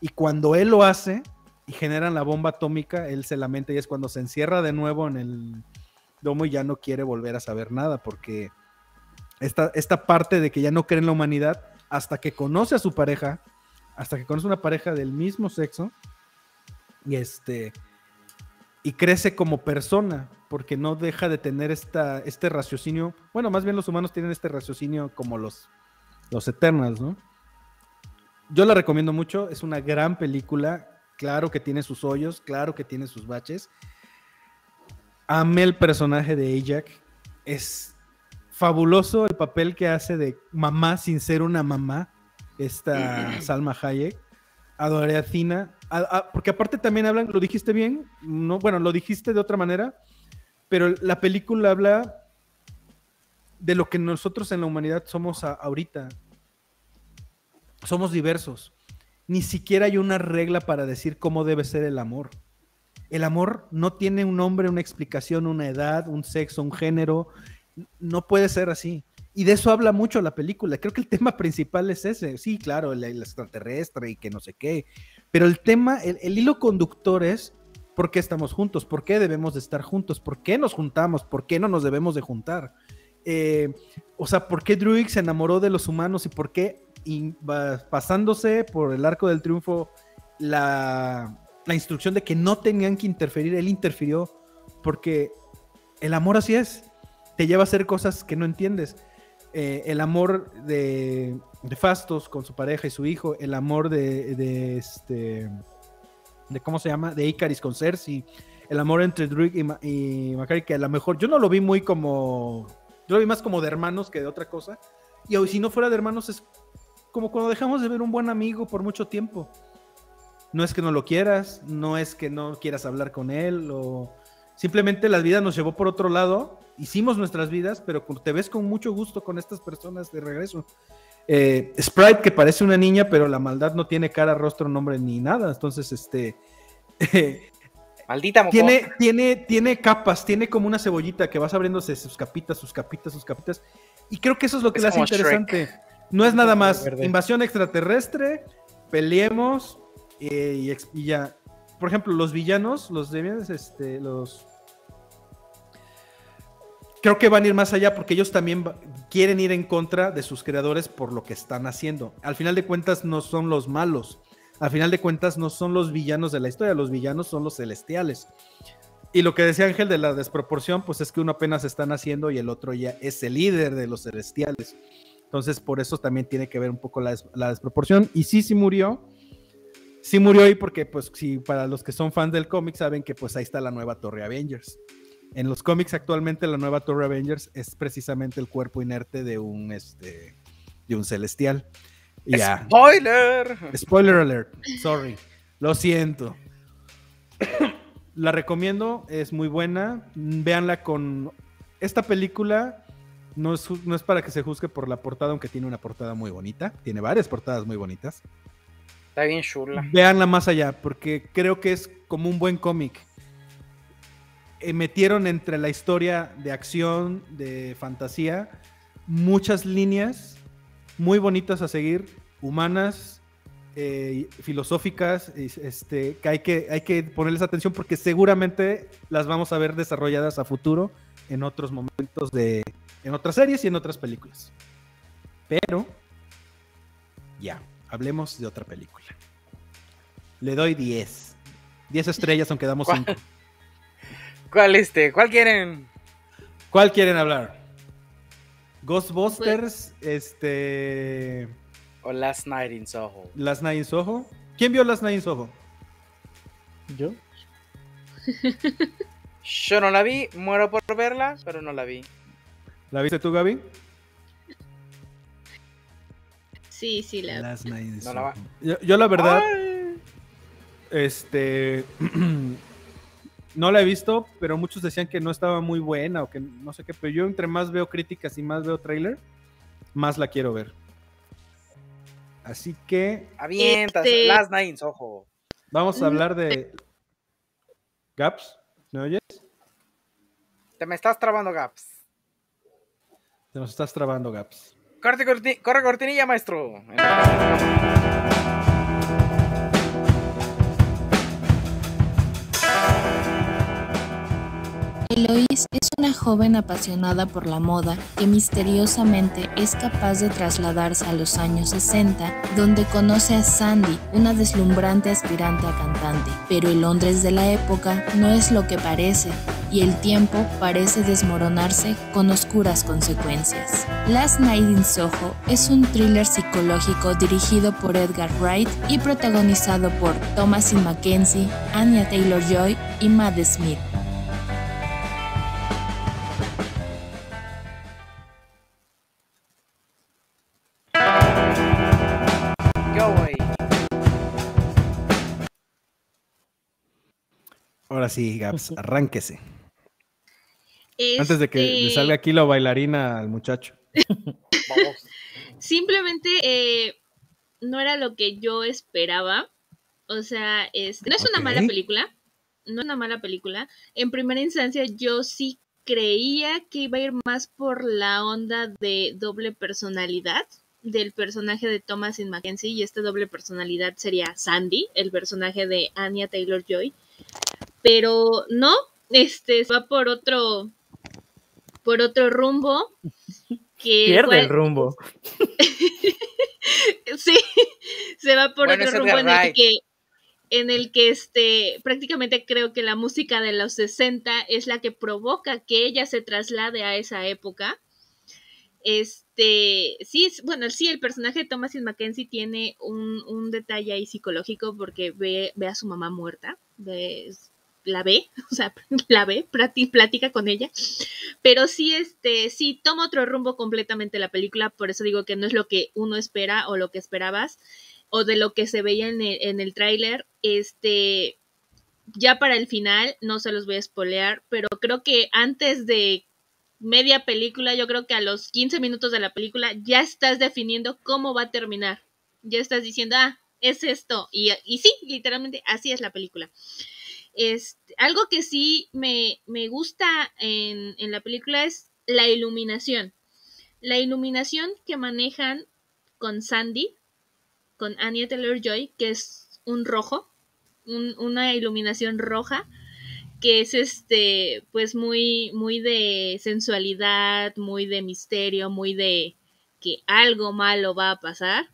Y cuando él lo hace y generan la bomba atómica, él se lamenta y es cuando se encierra de nuevo en el domo y ya no quiere volver a saber nada, porque esta, esta parte de que ya no cree en la humanidad hasta que conoce a su pareja, hasta que conoce una pareja del mismo sexo y este y crece como persona porque no deja de tener esta, este raciocinio. Bueno, más bien los humanos tienen este raciocinio como los, los Eternals, ¿no? Yo la recomiendo mucho, es una gran película, claro que tiene sus hoyos, claro que tiene sus baches. Amé el personaje de Ajax, es fabuloso el papel que hace de mamá sin ser una mamá esta Salma Hayek. Adoré a Cina, porque aparte también hablan, lo dijiste bien, no, bueno, lo dijiste de otra manera, pero la película habla de lo que nosotros en la humanidad somos ahorita. Somos diversos. Ni siquiera hay una regla para decir cómo debe ser el amor. El amor no tiene un nombre, una explicación, una edad, un sexo, un género. No puede ser así. Y de eso habla mucho la película. Creo que el tema principal es ese. Sí, claro, el, extraterrestre y que no sé qué. Pero el tema, el, hilo conductor es por qué estamos juntos, por qué debemos de estar juntos, por qué nos juntamos, por qué no nos debemos de juntar. eh, o sea, por qué Druig se enamoró de los humanos y por qué va- pasándose por el arco del triunfo la, la instrucción de que no tenían que interferir, él interfirió porque el amor así es, te lleva a hacer cosas que no entiendes. Eh, el amor de, de Fastos con su pareja y su hijo, el amor de, de este, de cómo se llama, de Icaris con Cersei, el amor entre Druig y, y Macari, que a lo mejor yo no lo vi muy como, yo lo vi más como de hermanos que de otra cosa. Y si no fuera de hermanos es como cuando dejamos de ver un buen amigo por mucho tiempo. No es que no lo quieras, no es que no quieras hablar con él, o simplemente la vida nos llevó por otro lado, hicimos nuestras vidas, pero te ves con mucho gusto con estas personas de regreso. Eh, Sprite, que parece una niña, pero la maldad no tiene cara, rostro, nombre ni nada. Entonces, este. Maldita tiene, tiene, tiene capas, tiene como una cebollita que vas abriéndose sus capitas, sus capitas, sus capitas. Y creo que eso es lo que Es le hace como Shrek. No es nada más verde. invasión extraterrestre, peleemos eh, y, ya. Por ejemplo, los villanos, los Deviants, este, los. Creo que van a ir más allá porque ellos también quieren ir en contra de sus creadores por lo que están haciendo. Al final de cuentas, no son los malos. Al final de cuentas, no son los villanos de la historia. Los villanos son los celestiales. Y lo que decía Ángel de la desproporción, pues es que uno apenas está naciendo y el otro ya es el líder de los celestiales. Entonces, por eso también tiene que ver un poco la, des- la desproporción. Y sí, sí murió. Sí murió ahí porque, pues, sí, para los que son fans del cómic saben que, pues, ahí está la nueva Torre Avengers. En los cómics actualmente la nueva Torre Avengers es precisamente el cuerpo inerte de un, este, de un celestial. Y ya. ¡Spoiler! Spoiler alert, sorry. Lo siento. La recomiendo, es muy buena. Véanla con. Esta película no es, no es para que se juzgue por la portada, aunque tiene una portada muy bonita. Tiene varias portadas muy bonitas. Está bien chula. Véanla más allá, porque creo que es como un buen cómic. Eh, metieron entre la historia de acción, de fantasía, muchas líneas muy bonitas a seguir, humanas, eh, filosóficas, es- este, que hay, que hay que ponerles atención porque seguramente las vamos a ver desarrolladas a futuro en otros momentos de, en otras series y en otras películas. Pero, ya, hablemos de otra película. Le doy 10. 10 estrellas, aunque damos ¿Cuál? 5. ¿Cuál este? ¿Cuál quieren? ¿Cuál quieren hablar? Ghostbusters, este. O Last Night in Soho. Last Night in Soho. ¿Quién vio Last Night in Soho? ¿Yo? Yo no la vi, muero por verla, pero no la vi. ¿La viste tú, Gaby? Sí, sí, la. Last Night in No va. Yo, yo la verdad, Ay. este. no la he visto, pero muchos decían que no estaba muy buena o que no sé qué. Pero yo, entre más veo críticas y más veo trailer, más la quiero ver. Así que Avientas, Este- Last Night in Soho. vamos a hablar de. Gaps, ¿me oyes? Te me estás trabando, Gaps. Te nos estás trabando, Gaps. Corre cortinilla, maestro. Eloise es una joven apasionada por la moda que misteriosamente es capaz de trasladarse a los años 60, donde conoce a Sandy, una deslumbrante aspirante a cantante. Pero el Londres de la época no es lo que parece, y el tiempo parece desmoronarse con oscuras consecuencias. Last Night in Soho es un thriller psicológico dirigido por Edgar Wright y protagonizado por Thomasin Mackenzie, Anya Taylor-Joy y Matt Smith. Ahora sí, Gaps, arránquese. Antes de que le Este, salga aquí la bailarina al muchacho. Simplemente eh, no era lo que yo esperaba. O sea, es, no es una mala película. No es una mala película. En primera instancia, yo sí creía que iba a ir más por la onda de doble personalidad del personaje de Thomas Mackenzie y esta doble personalidad sería Sandy, el personaje de Anya Taylor Joy. Pero no, este va por otro por otro rumbo. Que Pierde el rumbo. sí, se va por Bueno, otro rumbo en el que en el que este prácticamente creo que la música de los 60 es la que provoca que ella se traslade a esa época. Este, sí, bueno, sí, el personaje de Thomasin Mackenzie tiene un, un detalle ahí psicológico porque ve, ve a su mamá muerta, ve- la ve, o sea, la ve, plati- platica con ella, pero sí, este, sí, toma otro rumbo completamente la película, por eso digo que no es lo que uno espera o lo que esperabas, o de lo que se veía en el, en tráiler, este, ya para el final, no se los voy a spoilear, pero creo que antes de media película, yo creo que a los 15 minutos de la película ya estás definiendo cómo va a terminar. Ya estás diciendo, ah, es esto. Y, y sí, literalmente así es la película. Este, algo que sí me, me gusta en, en la película es la iluminación. La iluminación que manejan con Sandy, con Anya Taylor Joy, que es un rojo, un- una iluminación roja, que es este, pues muy, muy de sensualidad, muy de misterio, muy de que algo malo va a pasar.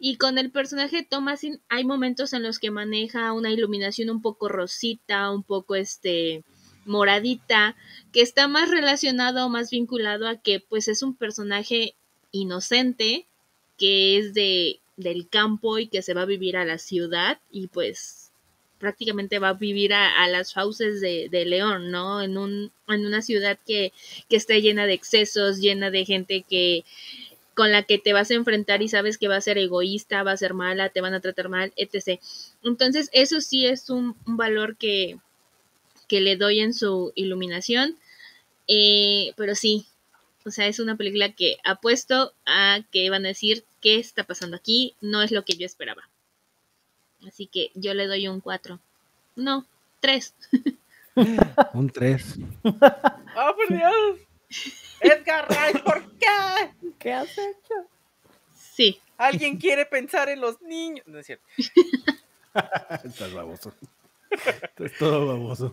Y con el personaje de Thomasin hay momentos en los que maneja una iluminación un poco rosita, un poco este moradita, que está más relacionado, más vinculado a que pues es un personaje inocente, que es de del campo y que se va a vivir a la ciudad y pues prácticamente va a vivir a, a las fauces de, de León, ¿no? En, un, en una ciudad que, que está llena de excesos, llena de gente que con la que te vas a enfrentar y sabes que va a ser egoísta, va a ser mala, te van a tratar mal, etc. Entonces, eso sí es un, un valor que, que le doy en su iluminación. Eh, pero sí, o sea, es una película que apuesto a que van a decir qué está pasando aquí, no es lo que yo esperaba. Así que yo le doy un 4. No, 3. Un 3. ¡Oh, por Dios! Edgar Wright, ¿por qué? ¿Qué has hecho? Sí. ¿Alguien quiere pensar en los niños? No es cierto. Estás baboso. Estás todo baboso.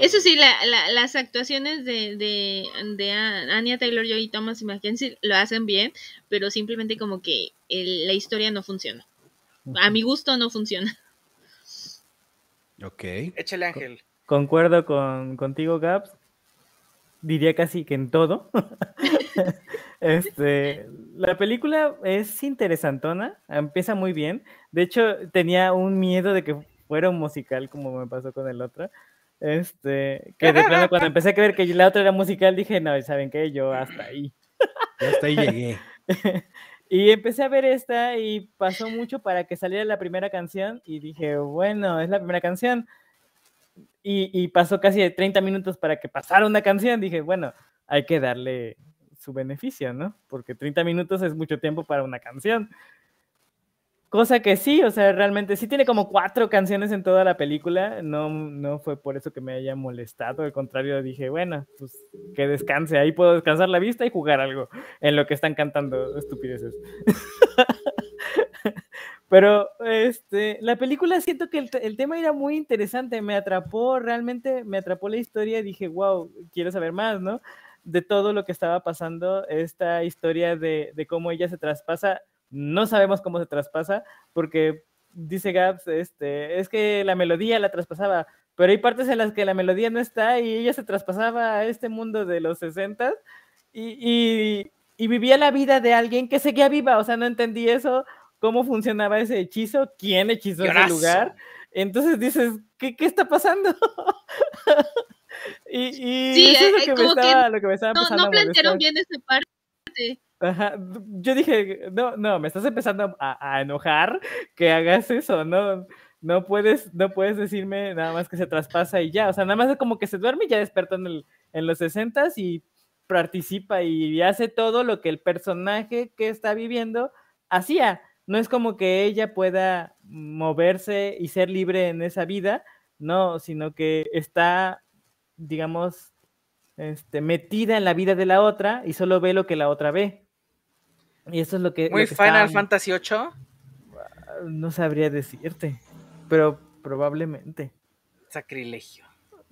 Eso sí, la, la- las actuaciones de, de, de Anya Taylor Joy y Thomas Mackenzie lo hacen bien, pero simplemente como que el- la historia no funciona. A mi gusto no funciona. Ok. Échale, Ángel. Concuerdo con, contigo, Gaps. Diría casi que en todo. este, la película es interesantona, empieza muy bien. De hecho, tenía un miedo de que fuera un musical, como me pasó con el otro. Este, que de plano cuando empecé a ver que la otra era musical, dije, no, ¿saben qué? Yo hasta ahí. Ya hasta ahí llegué. Y empecé a ver esta y pasó mucho para que saliera la primera canción y dije, bueno, es la primera canción. Y, y pasó casi de 30 minutos para que pasara una canción. Dije, bueno, hay que darle su beneficio, ¿no? Porque 30 minutos es mucho tiempo para una canción. Cosa que sí, o sea, realmente sí tiene como cuatro canciones en toda la película. No, no fue por eso que me haya molestado. Al contrario, dije, bueno, pues que descanse. Ahí puedo descansar la vista y jugar algo en lo que están cantando estupideces. Pero este, la película siento que el, el tema era muy interesante, me atrapó, realmente me atrapó la historia dije, wow, quiero saber más, ¿no? De todo lo que estaba pasando, esta historia de, de cómo ella se traspasa, no sabemos cómo se traspasa, porque dice Gaps, este, es que la melodía la traspasaba, pero hay partes en las que la melodía no está y ella se traspasaba a este mundo de los 60 y, y, y vivía la vida de alguien que seguía viva, o sea, no entendí eso, cómo funcionaba ese hechizo, quién hechizó ese lugar. Entonces dices, ¿qué, qué está pasando? y y Sí, eso es lo eh, que, me como que estaba, lo que me estaba No, empezando no plantearon bien esa parte. Ajá, Yo dije, no, no, me estás empezando a, a enojar que hagas eso, no, no puedes, no puedes decirme nada más que se traspasa y ya, o sea, nada más es como que se duerme y ya despertó en, el, en los 60 y participa y hace todo lo que el personaje que está viviendo hacía. No es como que ella pueda moverse y ser libre en esa vida, no, sino que está, digamos, este, metida en la vida de la otra y solo ve lo que la otra ve. Y eso es lo que... lo Muy que Final está- Fantasy VIII. No sabría decirte, pero probablemente. Sacrilegio.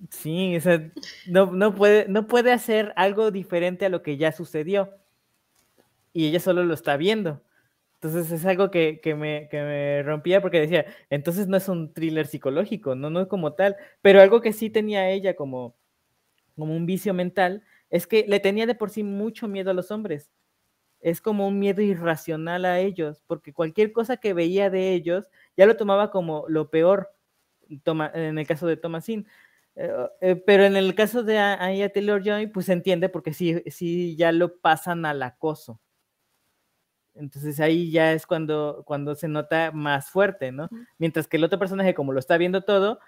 Sí, o sea, no, no, puede, no puede hacer algo diferente a lo que ya sucedió. Y ella solo lo está viendo. Entonces es algo que, que, me, que, me, rompía porque decía, entonces no es un thriller psicológico, no, no es como tal, pero algo que sí tenía ella como, como un vicio mental es que le tenía de por sí mucho miedo a los hombres. Es como un miedo irracional a ellos, porque cualquier cosa que veía de ellos ya lo tomaba como lo peor, en el caso de Thomasin. Eh, eh, pero en el caso de Aya Taylor Joy, pues se entiende porque sí, sí ya lo pasan al acoso. Entonces ahí ya es cuando, cuando se nota más fuerte, ¿no? Mientras que el otro personaje, como lo está viendo todo,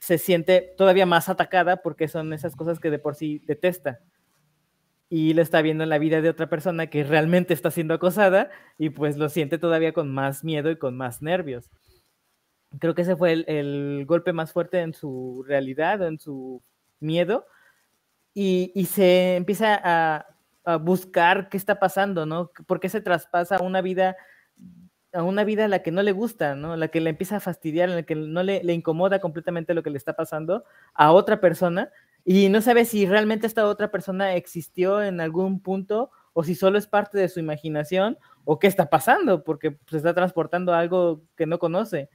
se siente todavía más atacada porque son esas cosas que de por sí detesta. Y lo está viendo en la vida de otra persona que realmente está siendo acosada y pues lo siente todavía con más miedo y con más nervios. Creo que ese fue el, el golpe más fuerte en su realidad o en su miedo. Y, y se empieza a, buscar qué está pasando, ¿no? ¿Por qué se traspasa una vida a una vida la que no le gusta, ¿no? La que le empieza a fastidiar, en la que no le, le, incomoda completamente lo que le está pasando a otra persona y no sabe si realmente esta otra persona existió en algún punto o si solo es parte de su imaginación o qué está pasando, porque se está transportando a algo que no conoce.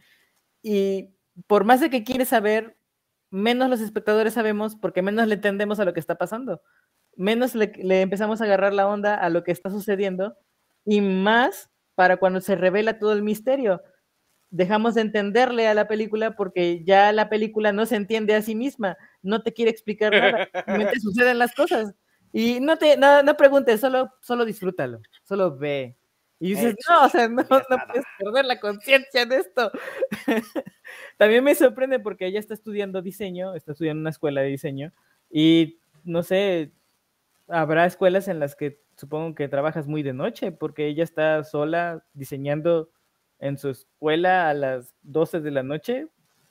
Y por más de que quiere saber, menos los espectadores sabemos porque menos le entendemos a lo que está pasando menos le, empezamos a agarrar la onda a lo que está sucediendo y más para cuando se revela todo el misterio. Dejamos de entenderle a la película porque ya la película no se entiende a sí misma, no te quiere explicar nada, simplemente suceden las cosas. Y no te no, no preguntes, solo, solo disfrútalo, solo ve. Y dices, no, o sea, no, no puedes perder la conciencia de esto. También me sorprende porque ella está estudiando diseño, está estudiando en una escuela de diseño, y no sé, habrá escuelas en las que supongo que trabajas muy de noche, porque ella está sola diseñando en su escuela a las 12 de la noche.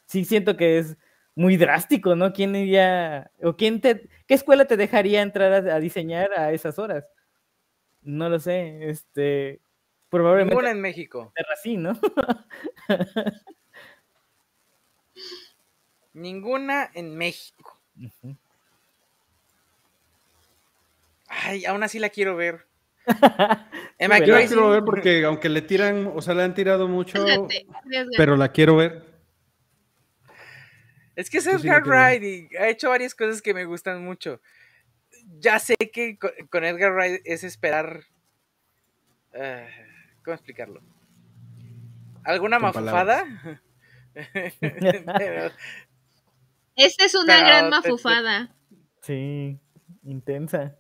Sí siento que es muy drástico, ¿no? ¿Quién iría, o quién te, qué escuela te dejaría entrar a, diseñar a esas horas? No lo sé, este, probablemente. Ninguna en México. Así, ¿no? Ninguna en México. Ay, aún así la quiero ver. Emma Yo la quiero ver porque aunque le tiran, o sea, le han tirado mucho, pero la quiero ver. Es que es Edgar Wright y ha hecho varias cosas que me gustan mucho. Ya sé que con Edgar Wright es esperar. Uh, ¿Cómo explicarlo? ¿Alguna mafufada? Esta es una gran mafufada. Sí, intensa.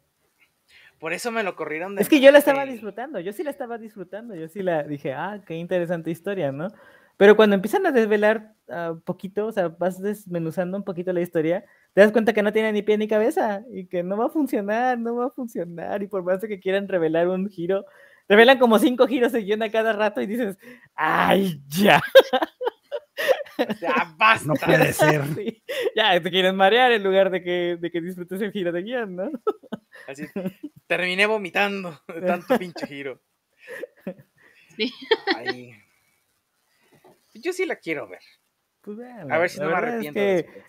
Por eso me lo corrieron de. Es que yo la estaba disfrutando, yo sí la estaba disfrutando, yo sí la dije, ah, qué interesante historia, ¿no? Pero cuando empiezan a desvelar un ah, poquito, o sea, vas desmenuzando un poquito la historia, te das cuenta que no tiene ni pie ni cabeza y que no va a funcionar, no va a funcionar. Y por más que quieran revelar un giro, revelan como cinco giros de guion a cada rato y dices, ¡ay, ya! Ya basta. No puede ser. Ya te quieren marear en lugar de que, de que disfrutes el giro de guion, ¿no? Así, terminé vomitando de tanto pinche giro. Sí. Yo sí la quiero ver. Pues a ver si no me arrepiento.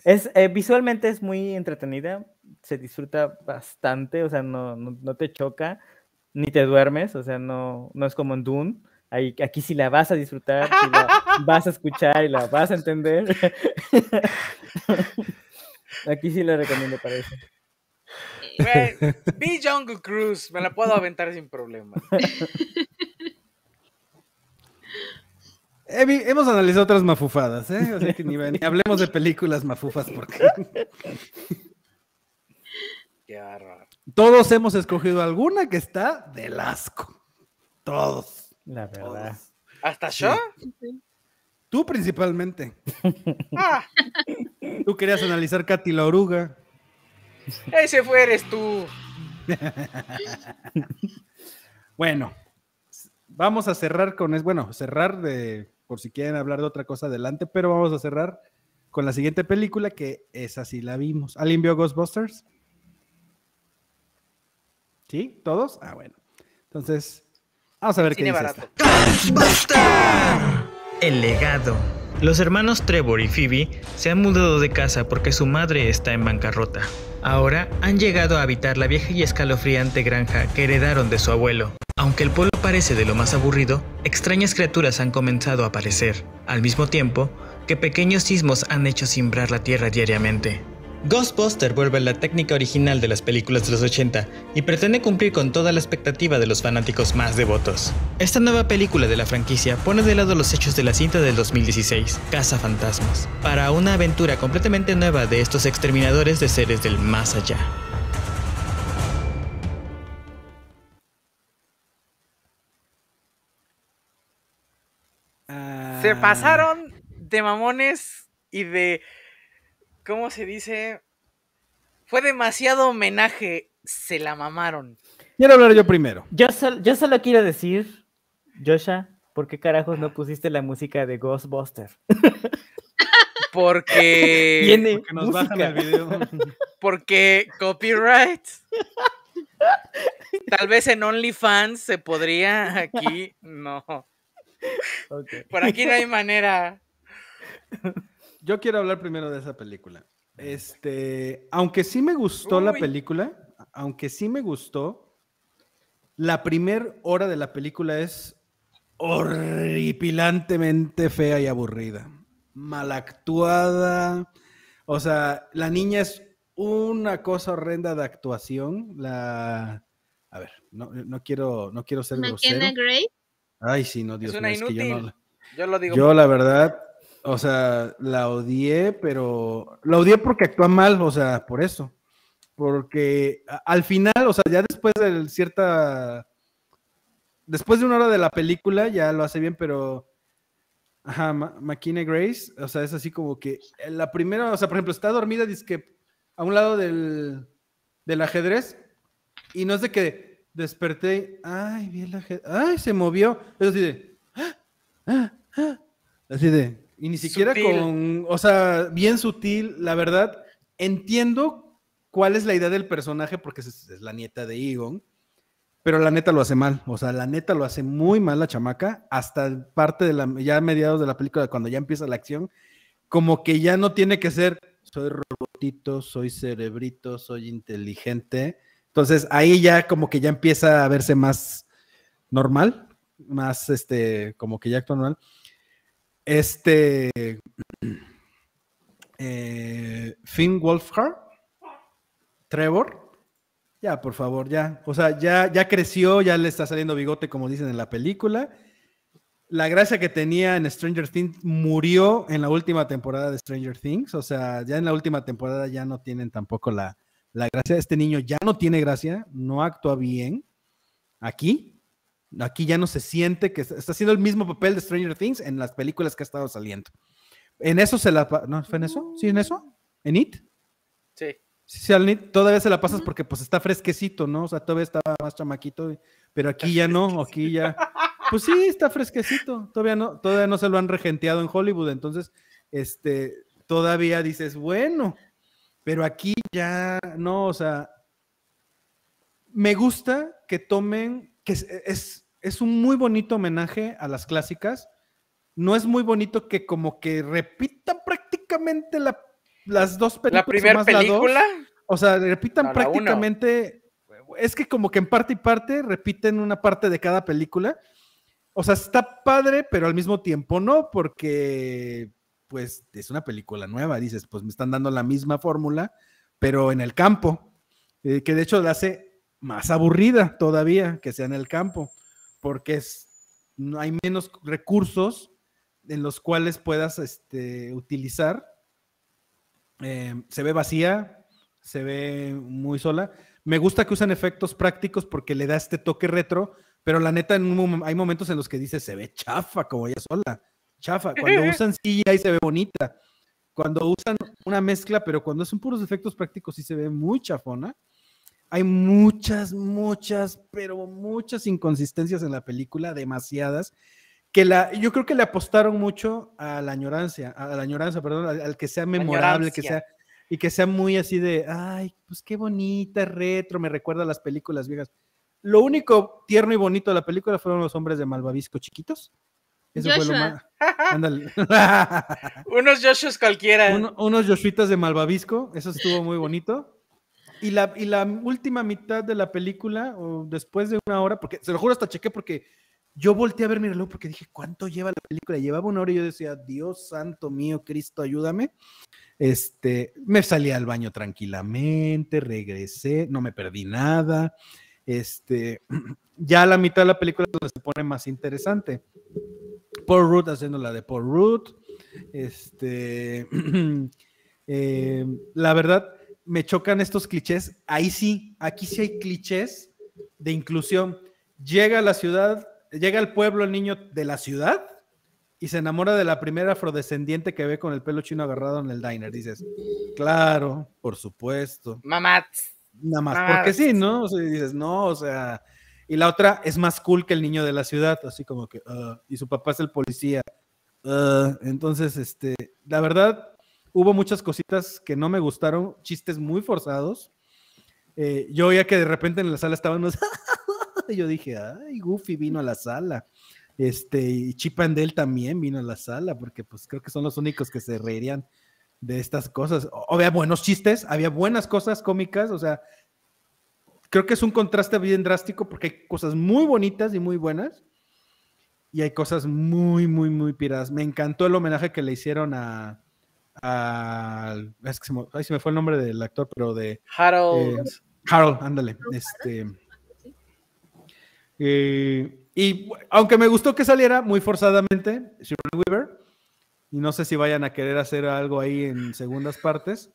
Es, eh, visualmente es muy entretenida, se disfruta bastante, o sea, no, no, te choca, ni te duermes, o sea, no, no es como en Dune aquí sí la vas a disfrutar, la vas a escuchar y la vas a entender. aquí sí la recomiendo para eso. vi Jungle Cruise, me la puedo aventar sin problema. hemos analizado otras mafufadas, ¿eh? ni, hablemos de películas mafufas porque. Qué bárbaro. Todos hemos escogido alguna que está del asco. Todos. La verdad. ¿Hasta yo? Tú principalmente. Ah. Tú querías analizar Katy la oruga. Ese fue eres tú. bueno, vamos a cerrar con es bueno, cerrar de por si quieren hablar de otra cosa adelante, pero vamos a cerrar con la siguiente película que es así la vimos. ¿Alguien vio Ghostbusters? ¿Sí? ¿Todos? Ah, bueno. Entonces, Vamos a ver qué dice El legado. Los hermanos Trevor y Phoebe se han mudado de casa porque su madre está en bancarrota. Ahora han llegado a habitar la vieja y escalofriante granja que heredaron de su abuelo. Aunque el pueblo parece de lo más aburrido, extrañas criaturas han comenzado a aparecer, al mismo tiempo que pequeños sismos han hecho simbrar la tierra diariamente. Ghostbuster vuelve a la técnica original de las películas de los 80 y pretende cumplir con toda la expectativa de los fanáticos más devotos. Esta nueva película de la franquicia pone de lado los hechos de la cinta del 2016, Casa Fantasmas, para una aventura completamente nueva de estos exterminadores de seres del más allá. Se pasaron de mamones y de. ¿Cómo se dice? Fue demasiado homenaje. Se la mamaron. Quiero hablar yo primero. Yo, sol- yo solo quiero decir, Joshua, ¿por qué carajos no pusiste la música de Ghostbuster? Porque. Tiene Que nos bajan música. el video. Porque copyright. Tal vez en OnlyFans se podría. Aquí no. Por aquí no hay manera. Yo quiero hablar primero de esa película. Este, aunque sí me gustó la película, aunque sí me gustó, la primer hora de la película es horripilantemente fea y aburrida. Mal actuada. O sea, la niña es una cosa horrenda de actuación. La. A ver, no, no quiero, no quiero ser grosero. McKenna Gray. Ay, sí, no, Dios es una mío, es que yo no Yo lo digo. yo la verdad, o sea, la odié, pero la odié porque actúa mal, o sea, por eso. Porque al final, o sea, ya después de cierta, después de una hora de la película ya lo hace bien, pero, ajá, Ma- McKinney Grace, o sea, es así como que la primera, o sea, por ejemplo, está dormida, que a un lado del, del ajedrez y no es de que desperté, ay, vi el ajedrez, ay, se movió, es así de, "Ah, ah, ah", así de, y ni siquiera Sutil. con, o sea, bien sutil, la verdad, entiendo cuál es la idea del personaje porque es, es la nieta de Egon, pero la neta lo hace mal, o sea, la neta lo hace muy mal la chamaca, hasta parte de la, ya a mediados de la película, cuando ya empieza la acción, como que ya no tiene que ser, soy robotito, soy cerebrito, soy inteligente, entonces ahí ya como que ya empieza a verse más normal, más este, como que ya actúa normal. Este eh, Finn Wolfhard, Trevor, ya por favor, ya, o sea, ya, ya creció, ya le está saliendo bigote como dicen en la película. La gracia que tenía en Stranger Things murió en la última temporada de Stranger Things, o sea, ya en la última temporada ya no tienen tampoco la, la gracia. Este niño ya no tiene gracia, no actúa bien. Aquí, aquí ya no se siente que está está haciendo el mismo papel de Stranger Things en las películas que ha estado saliendo. En eso se la... ¿No fue en eso? ¿Sí, en eso? ¿En It? Sí. Sí, sí, al It todavía se la pasas porque pues está fresquecito, ¿no? O sea, todavía estaba más chamaquito, pero aquí ya no, aquí ya... Pues sí, está fresquecito, todavía no, todavía no se lo han regenteado en Hollywood, entonces, este, todavía dices, bueno, pero aquí ya no, o sea, me gusta que tomen, que es, es, es un muy bonito homenaje a las clásicas. No es muy bonito que como que repitan prácticamente la- las dos películas. La primera más la dos. película. O sea, repitan No, la uno. prácticamente. Es que como que en parte y parte repiten una parte de cada película. O sea, está padre, pero al mismo tiempo no, porque pues es una película nueva. Dices, pues me están dando la misma fórmula, pero en el campo. eh, que de hecho la hace más aburrida todavía que sea en el campo, porque es, no hay menos recursos en los cuales puedas este, utilizar. Eh, se ve vacía, se ve muy sola. Me gusta que usan efectos prácticos porque le da este toque retro, pero la neta en un mom- hay momentos en los que dice se ve chafa como ella sola. Chafa. Cuando usan CGI se ve bonita. Cuando usan una mezcla, pero cuando son puros efectos prácticos sí se ve muy chafona. Hay muchas, muchas, pero muchas inconsistencias en la película, demasiadas, que la, yo creo que le apostaron mucho a la añorancia, a la añoranza, perdón, al, al que sea memorable, que sea, y que sea muy así de, ay, pues qué bonita, retro, me recuerda a las películas viejas. Lo único tierno y bonito de la película fueron los hombres de Malvavisco chiquitos. Eso fue lo Joshua. más. Ándale. Unos Joshus cualquiera. Uno- unos Joshuitas de Malvavisco, eso estuvo muy bonito. Y la, y la última mitad de la película, o después de una hora, porque se lo juro hasta chequé porque yo volteé a ver mi reloj porque dije, ¿cuánto lleva la película? Llevaba una hora y yo decía, Dios santo mío, Cristo, ayúdame. Este, me salí al baño tranquilamente, regresé, no me perdí nada. Este, ya la mitad de la película donde se pone más interesante. Paul Rudd haciendo la de Paul Rudd. Este, eh, la verdad, me chocan estos clichés. Ahí sí, aquí sí hay clichés de inclusión. Llega a la ciudad, llega al pueblo el niño de la ciudad y se enamora de la primera afrodescendiente que ve con el pelo chino agarrado en el diner. Dices, claro, por supuesto. Mamá. Nada más, porque sí, ¿no? O sea, dices, no, o sea. Y la otra es más cool que el niño de la ciudad, así como que, "Ah", y su papá es el policía. "Ah". entonces, este, la verdad, hubo muchas cositas que no me gustaron, chistes muy forzados. Eh, yo oía que de repente en la sala estaban unos, yo dije, ay, Goofy vino a la sala. Este, y Chip and Dale también vino a la sala, porque pues creo que son los únicos que se reirían de estas cosas. Había buenos chistes, había buenas cosas cómicas, o sea, creo que es un contraste bien drástico porque hay cosas muy bonitas y muy buenas y hay cosas muy, muy, muy piradas. Me encantó el homenaje que le hicieron a... a es que se me, ay, se me fue el nombre del actor, pero de... Harold. eh, Harold, ándale. Este, eh, y aunque me gustó que saliera muy forzadamente, Sigourney Weaver, y no sé si vayan a querer hacer algo ahí en segundas partes,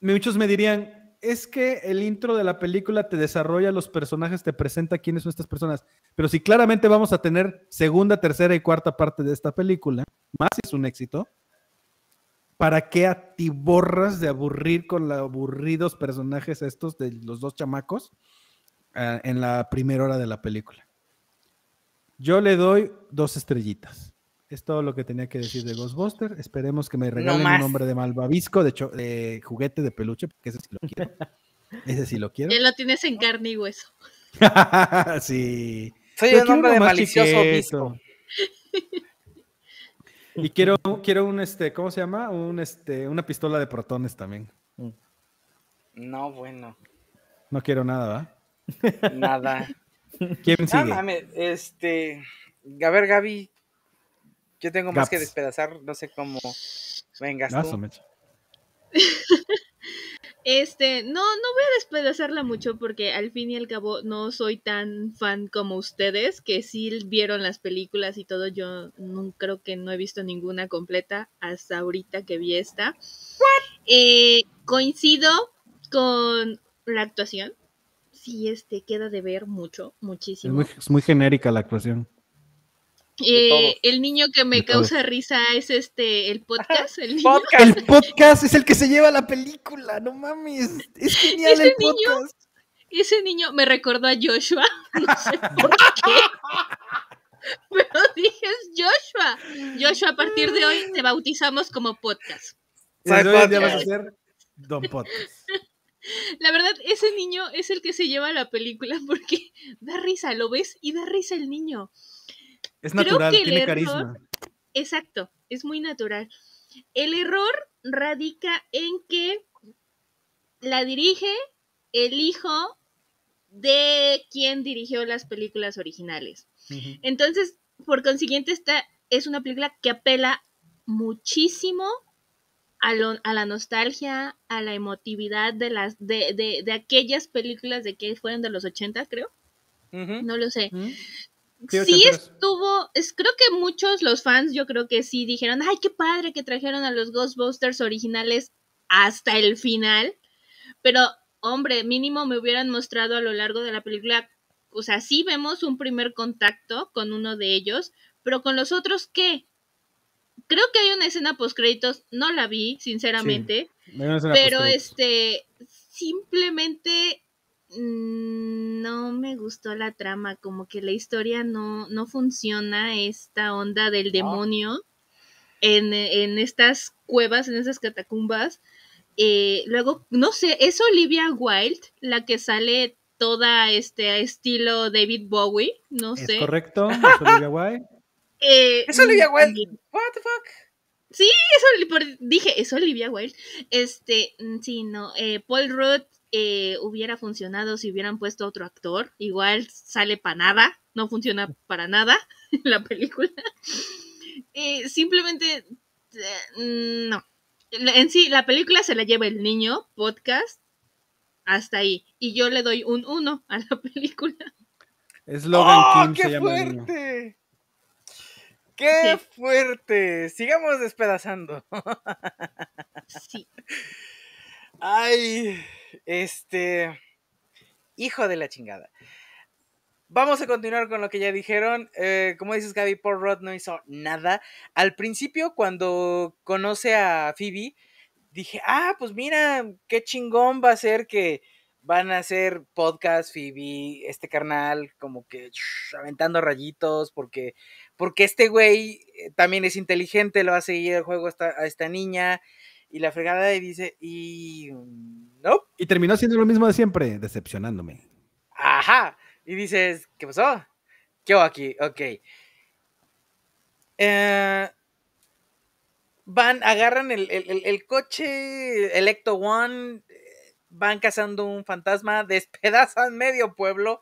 muchos me dirían, es que el intro de la película te desarrolla los personajes, te presenta quiénes son estas personas, pero si claramente vamos a tener segunda, tercera y cuarta parte de esta película, más si es un éxito, ¿para qué atiborras de aburrir con los aburridos personajes estos de los dos chamacos ah, en la primera hora de la película? Yo le doy dos estrellitas. Es todo lo que tenía que decir de Ghostbuster. Esperemos que me regalen un nombre de malvavisco, de, juguete de peluche, porque ese sí lo quiero. Ese sí lo quiero. Ya lo tienes en carne y hueso. sí. Soy Yo un hombre de malicioso obispo. Y quiero, quiero un este, ¿cómo se llama? Un este, una pistola de protones también. No, bueno. No quiero nada, ¿va? Nada. ¿Quién No sigue? mames, este. A ver, Gaby. Yo tengo más que despedazar. No sé cómo vengas tú. Este, no, no voy a despedazarla mucho porque al fin y al cabo no soy tan fan como ustedes, que sí vieron las películas y todo. Yo no, creo que no he visto ninguna completa hasta ahorita que vi esta. Eh, coincido con la actuación. Sí, este, queda de ver mucho, Es muchísimo. muy, es muy genérica la actuación. Eh, el niño que me causa risa es este, el podcast. El niño. Podcast. El podcast es el que se lleva la película, no mames. Es genial Ese el niño- podcast. Ese niño me recordó a Joshua, no sé por qué. Pero dije es Joshua. Joshua, a partir de hoy te bautizamos como podcast. Soy hoy día vas a ser Don Podcast. La verdad, ese niño es el que se lleva la película porque da risa, lo ves y da risa el niño. Es Creo natural, que tiene error- carisma. Exacto, es muy natural. El error radica en que la dirige el hijo de quien dirigió las películas originales. Entonces, por consiguiente, esta es una película que apela muchísimo a, lo- a la nostalgia, a la emotividad de las de, de, de aquellas películas de que fueron de los 80, creo. No lo sé. Sí, estuvo, es, creo que muchos, los fans, yo creo que sí dijeron, ay, qué padre que trajeron a los Ghostbusters originales hasta el final, pero hombre, mínimo me hubieran mostrado a lo largo de la película, o sea, sí vemos un primer contacto con uno de ellos, pero con los otros, ¿qué? Creo que hay una escena post créditos, no la vi, sinceramente, pero este, simplemente no me gustó la trama, como que la historia no, no funciona, esta onda del demonio en, en estas cuevas, en esas catacumbas. Eh, luego, no sé, es Olivia Wilde la que sale toda este estilo David Bowie, no Es sé. correcto, es Olivia Wilde. Eh, Es Olivia Wilde. también. What the fuck? Sí, eso dije, es Olivia Wilde. Este, mm, sí, no. eh, Paul Rudd eh, hubiera funcionado si hubieran puesto otro actor. Igual sale para nada, no funciona para nada la película. Eh, simplemente, eh, no. En sí, la película se la lleva el niño, podcast, hasta ahí. Y yo le doy un 1 a la película. Es Logan ¡Oh, King, qué se llama el niño. fuerte! ¡Qué Sí. fuerte! Sigamos despedazando. Sí. Ay, este. Hijo de la chingada. Vamos a continuar con lo que ya dijeron. Eh, como dices, Gaby, Paul Rudd no hizo nada. Al principio, cuando conoce a Phoebe, dije, ah, pues mira, qué chingón va a ser que van a hacer podcast Phoebe, este carnal, como que aventando rayitos, porque, porque este güey eh, también es inteligente, lo va a seguir el juego a esta, a esta niña. Y la fregada y dice, y no, Y terminó siendo lo mismo de siempre, decepcionándome. Ajá. Y dices, ¿qué pasó? ¿Qué hago aquí? Ok. Eh, van, agarran el, el- el- el coche Electo One, van cazando un fantasma, despedazan medio pueblo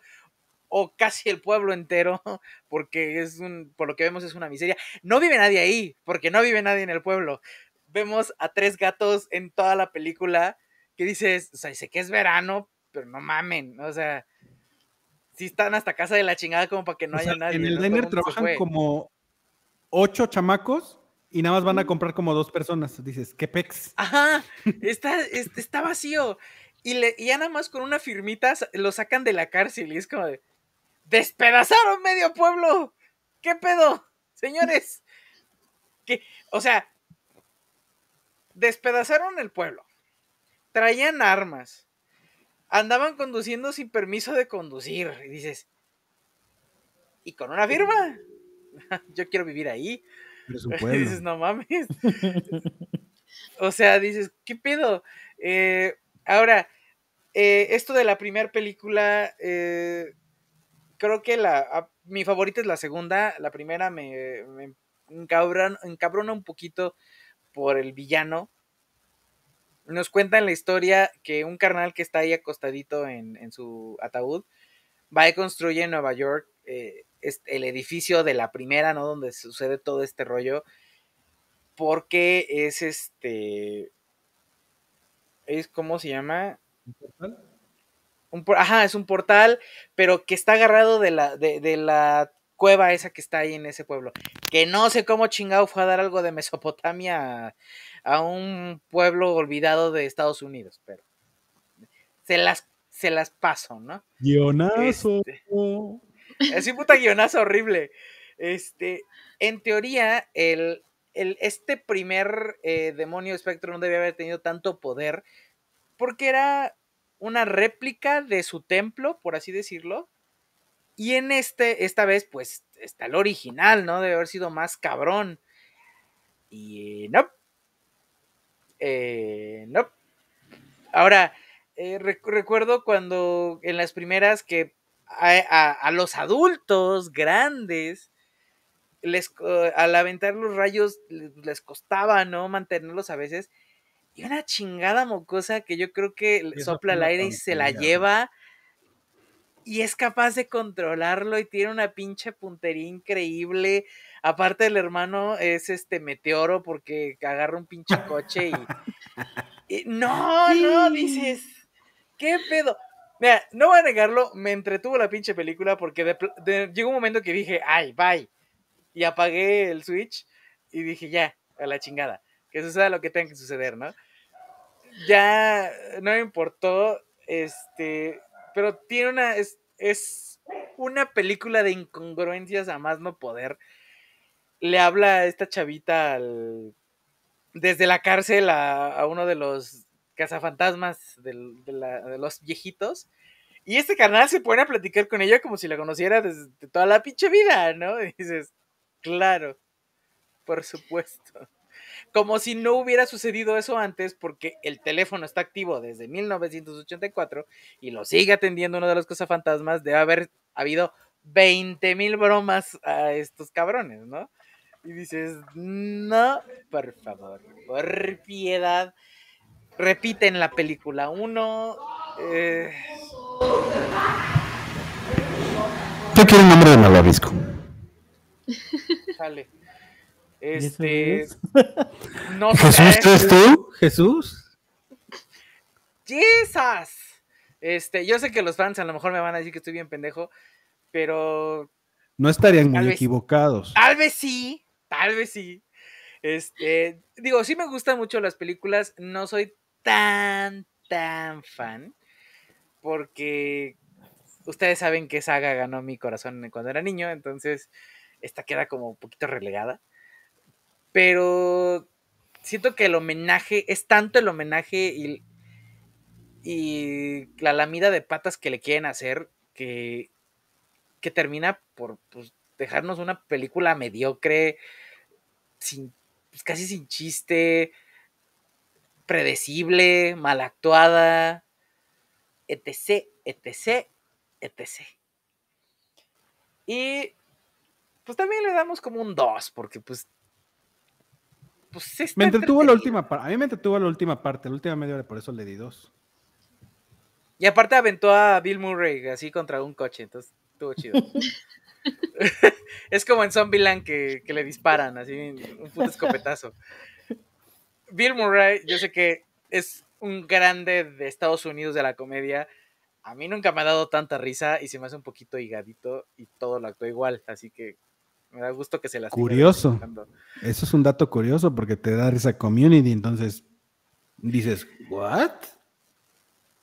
o casi el pueblo entero, porque es un, por lo que vemos es una miseria. No vive nadie ahí, porque no vive nadie en el pueblo. Vemos a tres gatos en toda la película que dices, o sea, sé que es verano, pero no mamen, o sea, sí están hasta casa de la chingada como para que no O haya sea, nadie. en el ¿no? Diner trabajan como ocho chamacos y nada más van a comprar como dos personas. Dices, ¿qué pex? Ajá, está, es- está vacío. Y, le, y ya nada más con una firmita lo sacan de la cárcel y es como de, despedazaron medio pueblo. ¿Qué pedo? Señores. Que, o sea, despedazaron el pueblo. Traían armas. Andaban conduciendo sin permiso de conducir. Y dices, ¿y con una firma? Yo quiero vivir ahí. Y dices, no mames. o sea, dices, ¿qué pedo? Eh, ahora, eh, esto de la primera película, eh, creo que la, a- mi favorita es la segunda. La primera me, encabrona un poquito por el villano. Nos cuentan la historia que un carnal que está ahí acostadito en, en su ataúd va y construye en Nueva York eh, el edificio de la primera, ¿no? Donde sucede todo este rollo. Porque es este. Es, ¿cómo se llama? Un, por- ajá, es un portal, pero que está agarrado de la, de, de la cueva esa que está ahí en ese pueblo. Que no sé cómo chingado fue a dar algo de Mesopotamia a, un pueblo olvidado de Estados Unidos, pero se las, se las paso, ¿no? Guionazo. Este, es un puta guionazo horrible. Este, en teoría, el, el- este primer eh, demonio espectro no debía haber tenido tanto poder porque era una réplica de su templo, por así decirlo. Y en este, esta vez, pues, está el original, ¿no? Debe haber sido más cabrón. Y no. Eh, no. Ahora, eh, rec- recuerdo cuando en las primeras que a, a- a los adultos grandes, les, co- al aventar los rayos les, costaba, ¿no? Mantenerlos a veces. Y una chingada mocosa que yo creo que sopla una aire y se la lleva. Y es capaz de controlarlo y tiene una pinche puntería increíble. Aparte el hermano es este meteoro porque agarra un pinche coche y... y- no, no, dices. ¿Qué pedo? Mira, no voy a negarlo, me entretuvo la pinche película porque de- llegó un momento que dije, ay, bye. Y apagué el Switch y dije, ya, a la chingada. Que suceda lo que tenga que suceder, ¿no? Ya no me importó, este, pero tiene una, es, es una película de incongruencias a más no poder. Le habla esta chavita al- desde la cárcel a, a uno de los cazafantasmas de los viejitos. Y este canal se pone a platicar con ella como si la conociera desde toda la pinche vida, ¿no? Y dices, claro, por supuesto. Como si no hubiera sucedido eso antes, porque el teléfono está activo desde 1984 y lo sigue atendiendo uno de los cazafantasmas. Debe haber habido 20 mil bromas a estos cabrones, ¿no? Y dices, no, por favor, por piedad, repiten la película uno. Eh, Yo quiero el nombre de Malvavisco. sale. ¿Y eso Este, es? no ¿Jesús, sé. tú eres tú? ¿Jesús? ¡Jesus! Este, yo sé que los fans a lo mejor me van a decir que estoy bien pendejo, pero No estarían Tal muy vez. equivocados. tal vez sí, tal vez sí. Este, digo, sí me gustan mucho las películas, no soy tan, tan fan, porque ustedes saben que Saga ganó mi corazón cuando era niño, entonces esta queda como un poquito relegada. Pero siento que el homenaje, es tanto el homenaje y, y la lamida de patas que le quieren hacer que, que termina por pues, dejarnos una película mediocre, sin, pues, casi sin chiste, predecible, mal actuada, etc, etc, etc. Y pues también le damos como un 2, porque pues... pues sí está Me entretuvo la última parte. A mí me entretuvo la última parte, la última media hora, por eso le di dos. Y aparte aventó a Bill Murray así contra un coche, entonces estuvo chido. es como en Zombieland que, que le disparan, así un puto escopetazo. Bill Murray, yo sé que es un grande de Estados Unidos de la comedia. A mí nunca me ha dado tanta risa y se me hace un poquito higadito y todo lo actuó igual, así que me da gusto que se las Curioso. Eso es un dato curioso porque te da esa community, entonces dices, ¿what?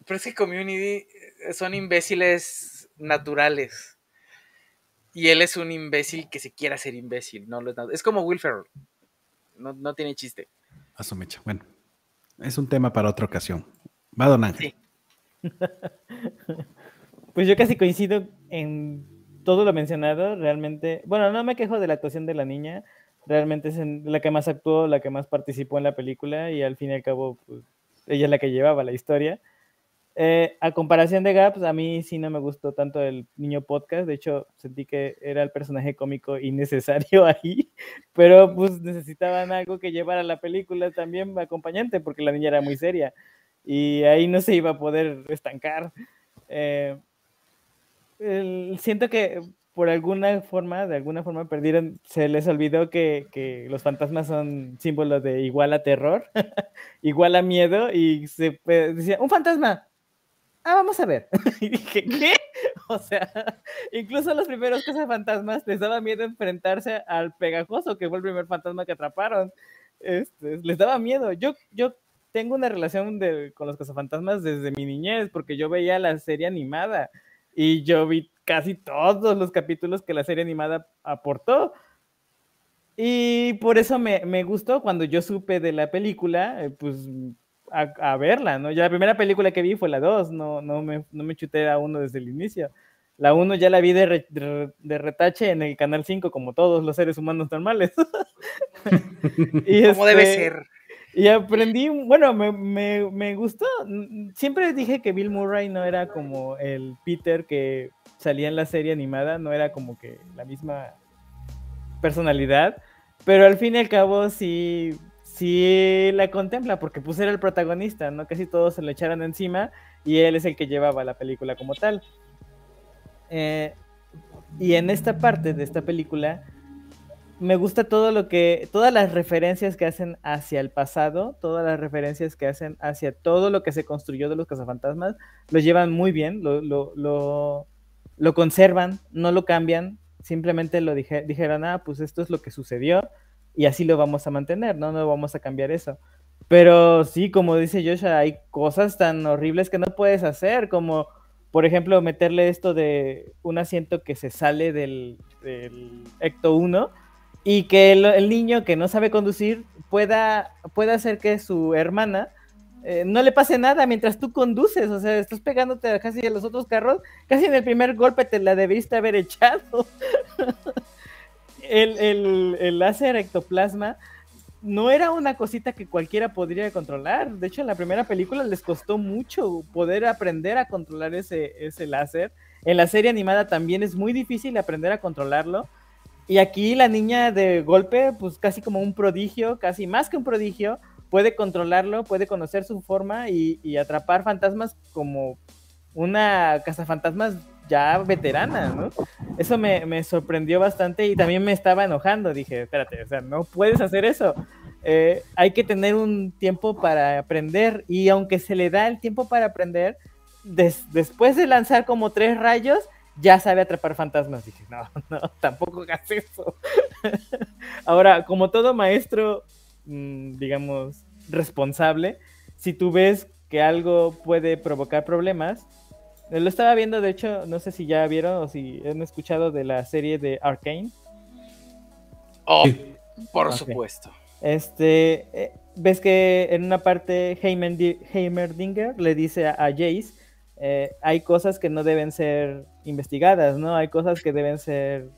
Pero es que Community eh, son imbéciles naturales. Y él es un imbécil que se quiere hacer imbécil. No lo es, nada. es como Will Ferrell. No, no tiene chiste. A su mecha. Bueno, es un tema para otra ocasión. Va, don Ángel. Sí. Pues yo casi coincido en todo lo mencionado, realmente, bueno, no me quejo de la actuación de la niña, realmente es la que más actuó, la que más participó en la película y al fin y al cabo, pues, ella es la que llevaba la historia. Eh, a comparación de Gaps, a mí sí no me gustó tanto el niño podcast, de hecho sentí que era el personaje cómico innecesario ahí, pero pues necesitaban algo que llevara la película también acompañante porque la niña era muy seria y ahí no se iba a poder estancar. Eh, el- siento que por alguna forma, de alguna forma perdieron, se les olvidó que, que los fantasmas son símbolos de igual a terror, igual a miedo, y se eh, decía, un fantasma. Ah, vamos a ver. y dije, ¿qué? O sea, incluso los primeros cazafantasmas les daba miedo enfrentarse al pegajoso, que fue el primer fantasma que atraparon. Este, les daba miedo. Yo, yo tengo una relación de- con los cazafantasmas desde mi niñez, porque yo veía la serie animada y yo vi casi todos los capítulos que la serie animada aportó. Y por eso me, me gustó cuando yo supe de la película, eh, pues a, a verla, ¿no? Ya la primera película que vi fue la 2, no, no, me, no me chuté a uno desde el inicio. La 1 ya la vi de, re- de- de retache en el Canal 5, como todos los seres humanos normales. Y, Como debe este, ser. Y aprendí, bueno, me, me, me gustó. Siempre dije que Bill Murray no era como el Peter que salía en la serie animada, no era como que la misma personalidad, pero al fin y al cabo sí, sí la contempla, porque pues era el protagonista, ¿no? Casi todos se le echaron encima y él es el que llevaba la película como tal. Eh, y en esta parte de esta película me gusta todo lo que, todas las referencias que hacen hacia el pasado, todas las referencias que hacen hacia todo lo que se construyó de los cazafantasmas, lo llevan muy bien, lo, lo, lo, conservan, no lo cambian, simplemente lo dije, dijeron, ah, pues esto es lo que sucedió y así lo vamos a mantener, no, no vamos a cambiar eso. Pero sí, como dice Joshua, hay cosas tan horribles que no puedes hacer, como por ejemplo meterle esto de un asiento que se sale del, del Ecto 1 y que el, el niño que no sabe conducir pueda, pueda hacer que su hermana eh, no le pase nada mientras tú conduces, o sea, estás pegándote casi a los otros carros, casi en el primer golpe te la debiste haber echado. el, el, el láser ectoplasma no era una cosita que cualquiera podría controlar. De hecho, en la primera película les costó mucho poder aprender a controlar ese, ese láser. en la serie animada también es muy difícil aprender a controlarlo. Y aquí la niña de golpe, pues casi como un prodigio, casi más que un prodigio, puede controlarlo, puede conocer su forma y, atrapar fantasmas como una cazafantasmas ya veterana, ¿no? Eso me, sorprendió bastante y también me estaba enojando. Dije, espérate, o sea, no puedes hacer eso. Eh, hay que tener un tiempo para aprender y aunque se le da el tiempo para aprender, des, después de lanzar como tres rayos, ya sabe atrapar fantasmas. Dije, no, no, tampoco hagas eso. Ahora, como todo maestro, mmm, digamos, responsable, si tú ves que algo puede provocar problemas, lo estaba viendo, de hecho, no sé si ya vieron o si han escuchado de la serie de Arkane. Oh, por okay. supuesto. Este, eh, ves que en una parte Heimerdinger le dice a, a Jace, eh, hay cosas que no deben ser investigadas, ¿no? Hay cosas que deben ser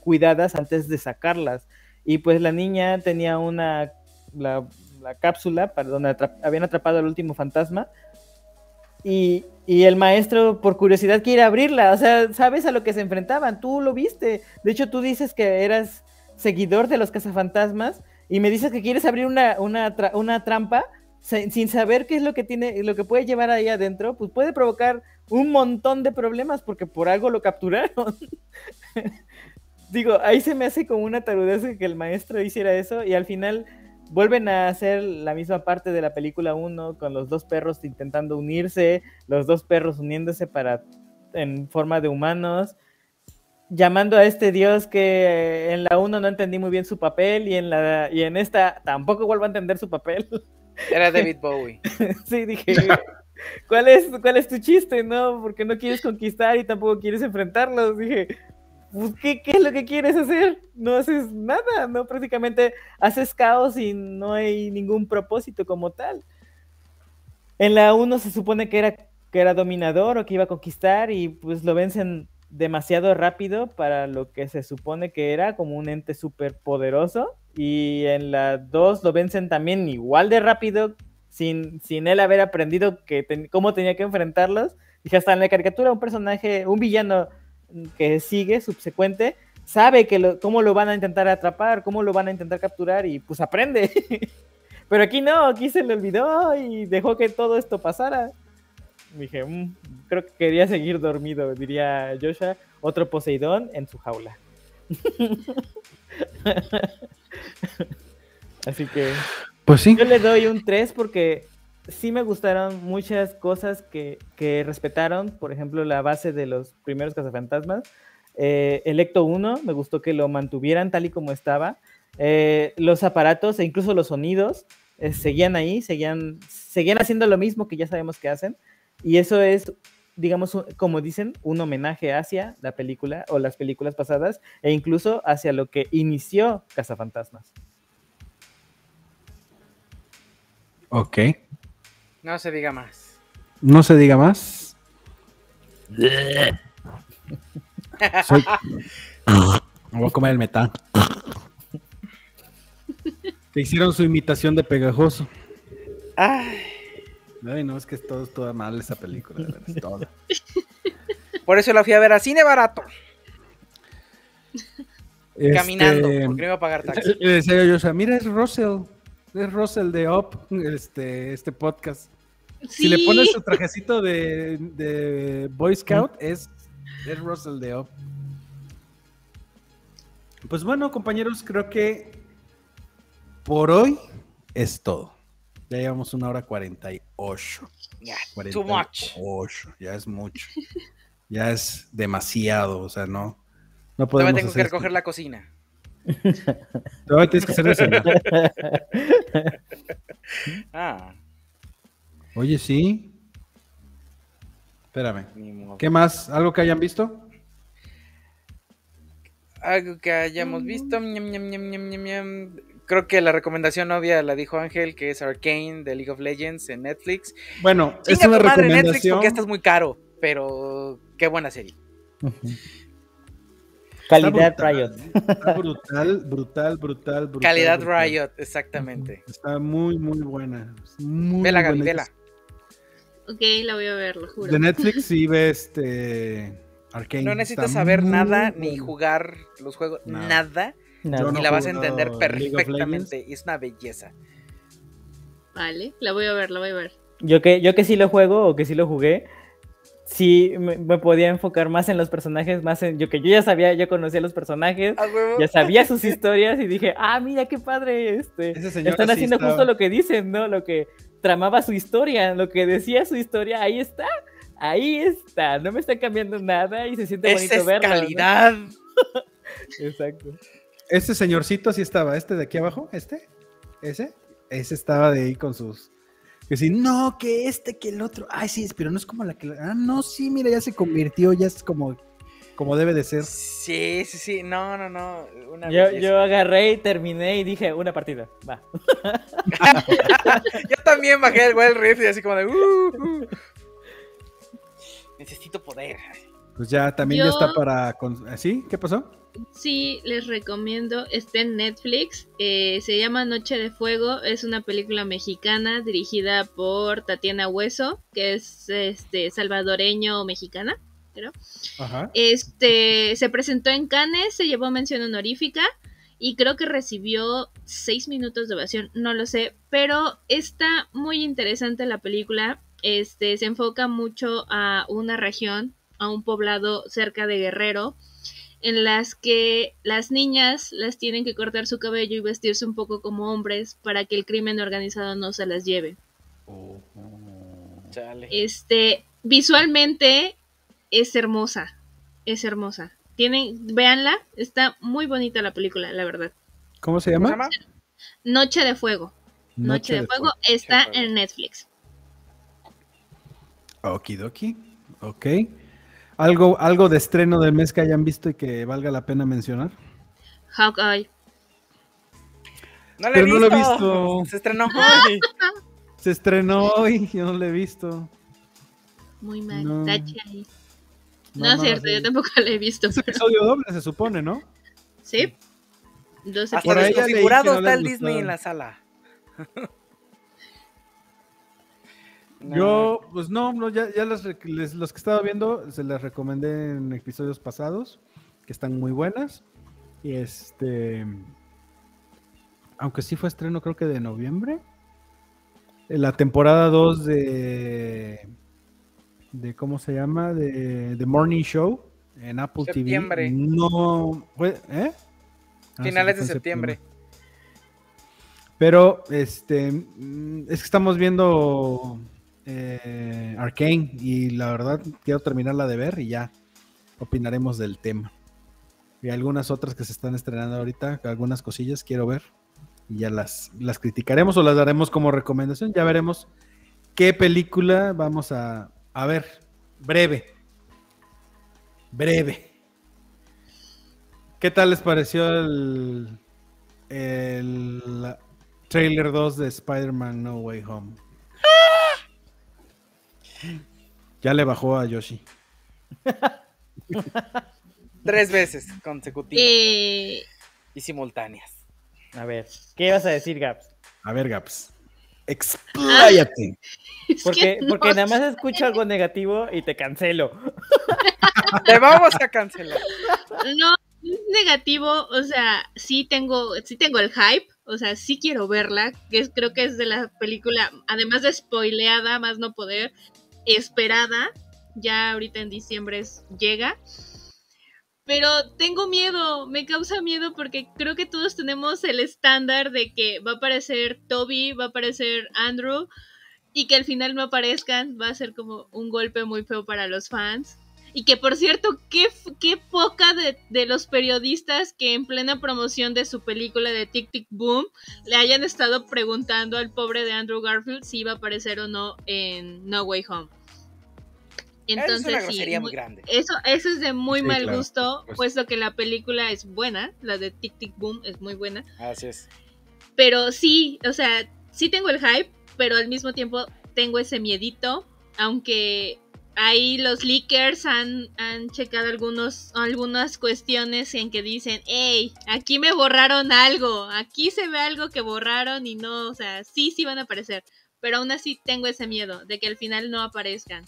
cuidadas antes de sacarlas. Y pues la niña tenía una, la, la cápsula para donde atrap habían atrapado al último fantasma. Y, y, el maestro, por curiosidad, quiere abrirla. O sea, sabes a lo que se enfrentaban. Tú lo viste. De hecho, tú dices que eras seguidor de los cazafantasmas y me dices que quieres abrir una, una, una trampa sin saber qué es lo que tiene, lo que puede llevar ahí adentro, pues puede provocar un montón de problemas porque por algo lo capturaron. Digo, ahí se me hace como una tarudez que el maestro hiciera eso y al final vuelven a hacer la misma parte de la película 1 con los dos perros intentando unirse, los dos perros uniéndose para en forma de humanos, llamando a este dios que en la 1 no entendí muy bien su papel y en la y en esta tampoco vuelvo a entender su papel. Era David Bowie. sí, dije, ¿cuál es, ¿cuál es tu chiste, no? Porque no quieres conquistar y tampoco quieres enfrentarlos. Dije, pues, ¿qué, ¿qué, es lo que quieres hacer? No haces nada, ¿no? Prácticamente haces caos y no hay ningún propósito como tal. En la 1 se supone que era, que era dominador o que iba a conquistar y pues lo vencen demasiado rápido para lo que se supone que era como un ente súper poderoso y en la 2 lo vencen también igual de rápido sin, sin él haber aprendido que cómo tenía que enfrentarlos. Dije, hasta en la caricatura un personaje, un villano que sigue, subsecuente, sabe que cómo lo van a intentar atrapar, cómo lo van a intentar capturar y pues aprende. Pero aquí no, aquí se le olvidó y dejó que todo esto pasara. Dije, mmm, creo que quería seguir dormido, diría Joshua, otro Poseidón en su jaula. Así que. Pues sí. Yo le doy un 3 porque sí me gustaron muchas cosas que, que respetaron. Por ejemplo, la base de los primeros cazafantasmas. Eh, el Ecto 1, me gustó que lo mantuvieran tal y como estaba. Eh, los aparatos e incluso los sonidos eh, seguían ahí, seguían, seguían haciendo lo mismo que ya sabemos que hacen. Y eso es, digamos, como dicen, un homenaje hacia la película o las películas pasadas e incluso hacia lo que inició Cazafantasmas. Ok. No se diga más. No se diga más. Soy... Me voy a comer el metal. Te hicieron su imitación de pegajoso. Ay. Ay, no, es que es todo, mal esa película, de verdad, todo. Por eso la fui a ver a cine barato. Este... Caminando, porque no iba a pagar taxi. Le decía yo, o sea, mira, es Russell. Es Russell de Up, este, este podcast. Sí. Si le pones su trajecito de, de Boy Scout, es, es Russell de Up. Pues bueno, compañeros, creo que por hoy es todo. Ya llevamos una hora 48. Ya, 48, too much. ya es mucho. ya es demasiado, o sea, no. No Todavía podemos tengo que recoger esto. la cocina. Todavía tienes que hacer eso. Ah, Oye, sí. Espérame. ¿Qué más? ¿Algo que hayan visto? Algo que hayamos visto. ñam, ñam, ñam. Creo que la recomendación obvia la dijo Ángel, que es Arcane de League of Legends en Netflix. Bueno, es Chinga una tu madre Netflix recomendación. porque esta es muy caro, pero qué buena serie. Calidad brutal, Riot. Está brutal, brutal, brutal, brutal. Calidad brutal. Riot, exactamente. Está muy, muy buena. Es Muy Vela, Gaby, vela. Ok, la voy a ver, lo juro. De Netflix sí ve este Arcane. No necesitas saber nada ni jugar los juegos, nada. Yo y no la vas a entender perfectamente. Es una belleza. Vale, la voy a ver, la voy a ver. Yo que, yo que sí lo juego o que sí lo jugué, sí me, me podía enfocar más en los personajes, más en yo que yo ya sabía, yo conocía los personajes, ya sabía sus historias y dije, ah, mira qué padre, este, están haciendo estaba- justo lo que dicen, ¿no? Lo que tramaba su historia, lo que decía su historia, ahí está, ahí está, no me está cambiando nada y se siente Esa bonito es verlo. ¿no? calidad. Exacto. Este señorcito sí estaba, este de aquí abajo, este, ese, ese estaba de ahí con sus. Que sí, no, que este, que el otro. Ay, sí, pero no es como la que. Ah, no, sí, mira, ya se convirtió, ya es como, como debe de ser. Sí, sí, sí. No, no, no. Una Yo, yo agarré y terminé y dije, una partida, va. Yo también bajé el Wild Rift y así como de. "Uh, uh". Necesito poder. Pues ya también ya está para. ¿Sí? ¿Qué pasó? Sí, les recomiendo, está en Netflix, eh, se llama Noche de Fuego, es una película mexicana dirigida por Tatiana Hueso, que es este salvadoreño mexicana, creo. Ajá. Este se presentó en Cannes, se llevó mención honorífica y creo que recibió seis minutos de ovación, no lo sé, pero está muy interesante la película. Este se enfoca mucho a una región, a un poblado cerca de Guerrero, en las que las niñas las tienen que cortar su cabello y vestirse un poco como hombres para que el crimen organizado no se las lleve. Chale. Este, visualmente es hermosa, es hermosa. Tienen, véanla, está muy bonita la película, la verdad. ¿Cómo se ¿Cómo llama? se llama? Noche de Fuego. Noche, de, Fuego está en Netflix. Okidoki. Ok. ¿Algo, ¿Algo de estreno del mes que hayan visto y que valga la pena mencionar? Hawkeye. No lo he Pero no visto. lo he visto. Se estrenó hoy. Se estrenó hoy, yo no lo he visto. Muy mal. No. tache ahí. No, No, es cierto, sí. yo tampoco la he visto. Es pero- episodio doble, se supone, ¿no? ¿Sí? Dos Hasta no está el Disney en la sala. No. Yo, pues no, no, ya, ya las les- los que estaba viendo se les recomendé en episodios pasados, que están muy buenas. Y este, aunque sí fue estreno creo que de noviembre, en la temporada 2 de, de, ¿cómo se llama? De The Morning Show en Apple Septiembre. TV. No, fue, ¿eh? Ah, Finales de septiembre. Pero, este, mm, es que estamos viendo eh, Arcane y la verdad quiero terminarla de ver y ya opinaremos del tema. Y algunas otras que se están estrenando ahorita, algunas cosillas quiero ver y ya las, las criticaremos o las daremos como recomendación. Ya veremos qué película vamos a, a ver. Breve. Breve. ¿Qué tal les pareció el, el trailer 2 de Spider-Man No Way Home? Ya le bajó a Yoshi. Tres veces consecutivas Eh, y simultáneas. A ver, ¿qué ibas a decir, Gaps? A ver, Gaps. Expláyate. es Porque, no porque nada más escucho algo negativo y te cancelo. Te vamos a cancelar. No, es negativo, o sea, sí tengo, sí tengo el hype, o sea, sí quiero verla, que es, creo que es de la película, además de spoileada, más no poder, esperada, ya ahorita en diciembre es- llega. Pero tengo miedo, me causa miedo porque creo que todos tenemos el estándar de que va a aparecer Toby, va a aparecer Andrew y que al final no aparezcan, va a ser como un golpe muy feo para los fans. Y que por cierto, qué, qué poca de, de los periodistas que en plena promoción de su película de Tic Tic Boom le hayan estado preguntando al pobre de Andrew Garfield si iba a aparecer o no en No Way Home. Entonces, es una sí, grosería muy muy- grande. eso, eso es de muy Sí, mal claro, gusto, pues. puesto que la película es buena, la de Tic Tic Boom es muy buena. Así es. Pero sí, o sea, sí tengo el hype, pero al mismo tiempo tengo ese miedito, aunque ahí los leakers han, han checado algunos, algunas cuestiones en que dicen, hey, aquí me borraron algo, aquí se ve algo que borraron y no, o sea, sí, sí van a aparecer, pero aún así tengo ese miedo de que al final no aparezcan.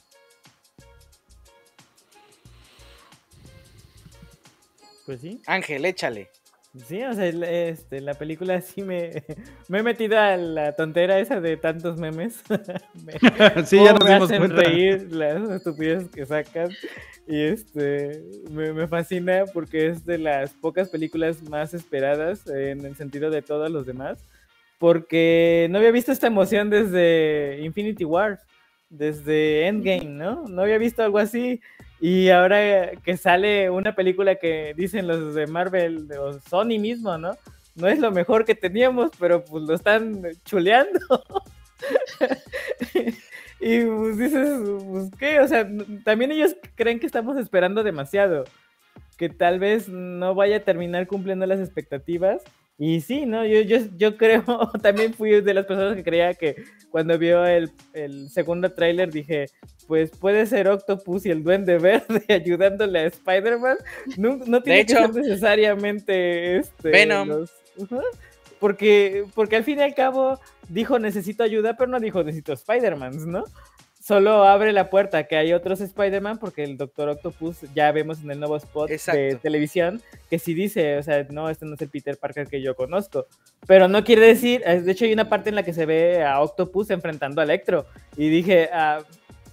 Pues sí. Ángel, échale. Sí, o sea, este, la película sí me, me he metido a la tontera esa de tantos memes. Me- sí, ya nos dimos hacen cuenta. reír las estupideces que sacan. Y este, me, me fascina porque es de las pocas películas más esperadas en el sentido de todos los demás. Porque no había visto esta emoción desde Infinity War, desde Endgame, ¿no? No había visto algo así. Y ahora que sale una película que dicen los de Marvel o Sony mismo, ¿no? No es lo mejor que teníamos, pero pues lo están chuleando. y pues dices, pues qué, o sea, también ellos creen que estamos esperando demasiado, que tal vez no vaya a terminar cumpliendo las expectativas. Y sí, ¿no? Yo, yo, yo creo, también fui de las personas que creía que cuando vio el, el segundo tráiler dije, pues puede ser Octopus y el Duende Verde ayudándole a Spider-Man. No, no tiene que hecho. ser necesariamente este, Venom. los-. Porque, porque al fin y al cabo dijo necesito ayuda, pero no dijo necesito Spider-Man, ¿no? Solo abre la puerta que hay otros Spider-Man porque el Doctor Octopus ya vemos en el nuevo spot de televisión que sí dice, o sea, no, este no es el Peter Parker que yo conozco. Pero no quiere decir, eh, de hecho hay una parte en la que se ve a Octopus enfrentando a Electro y dije, ah,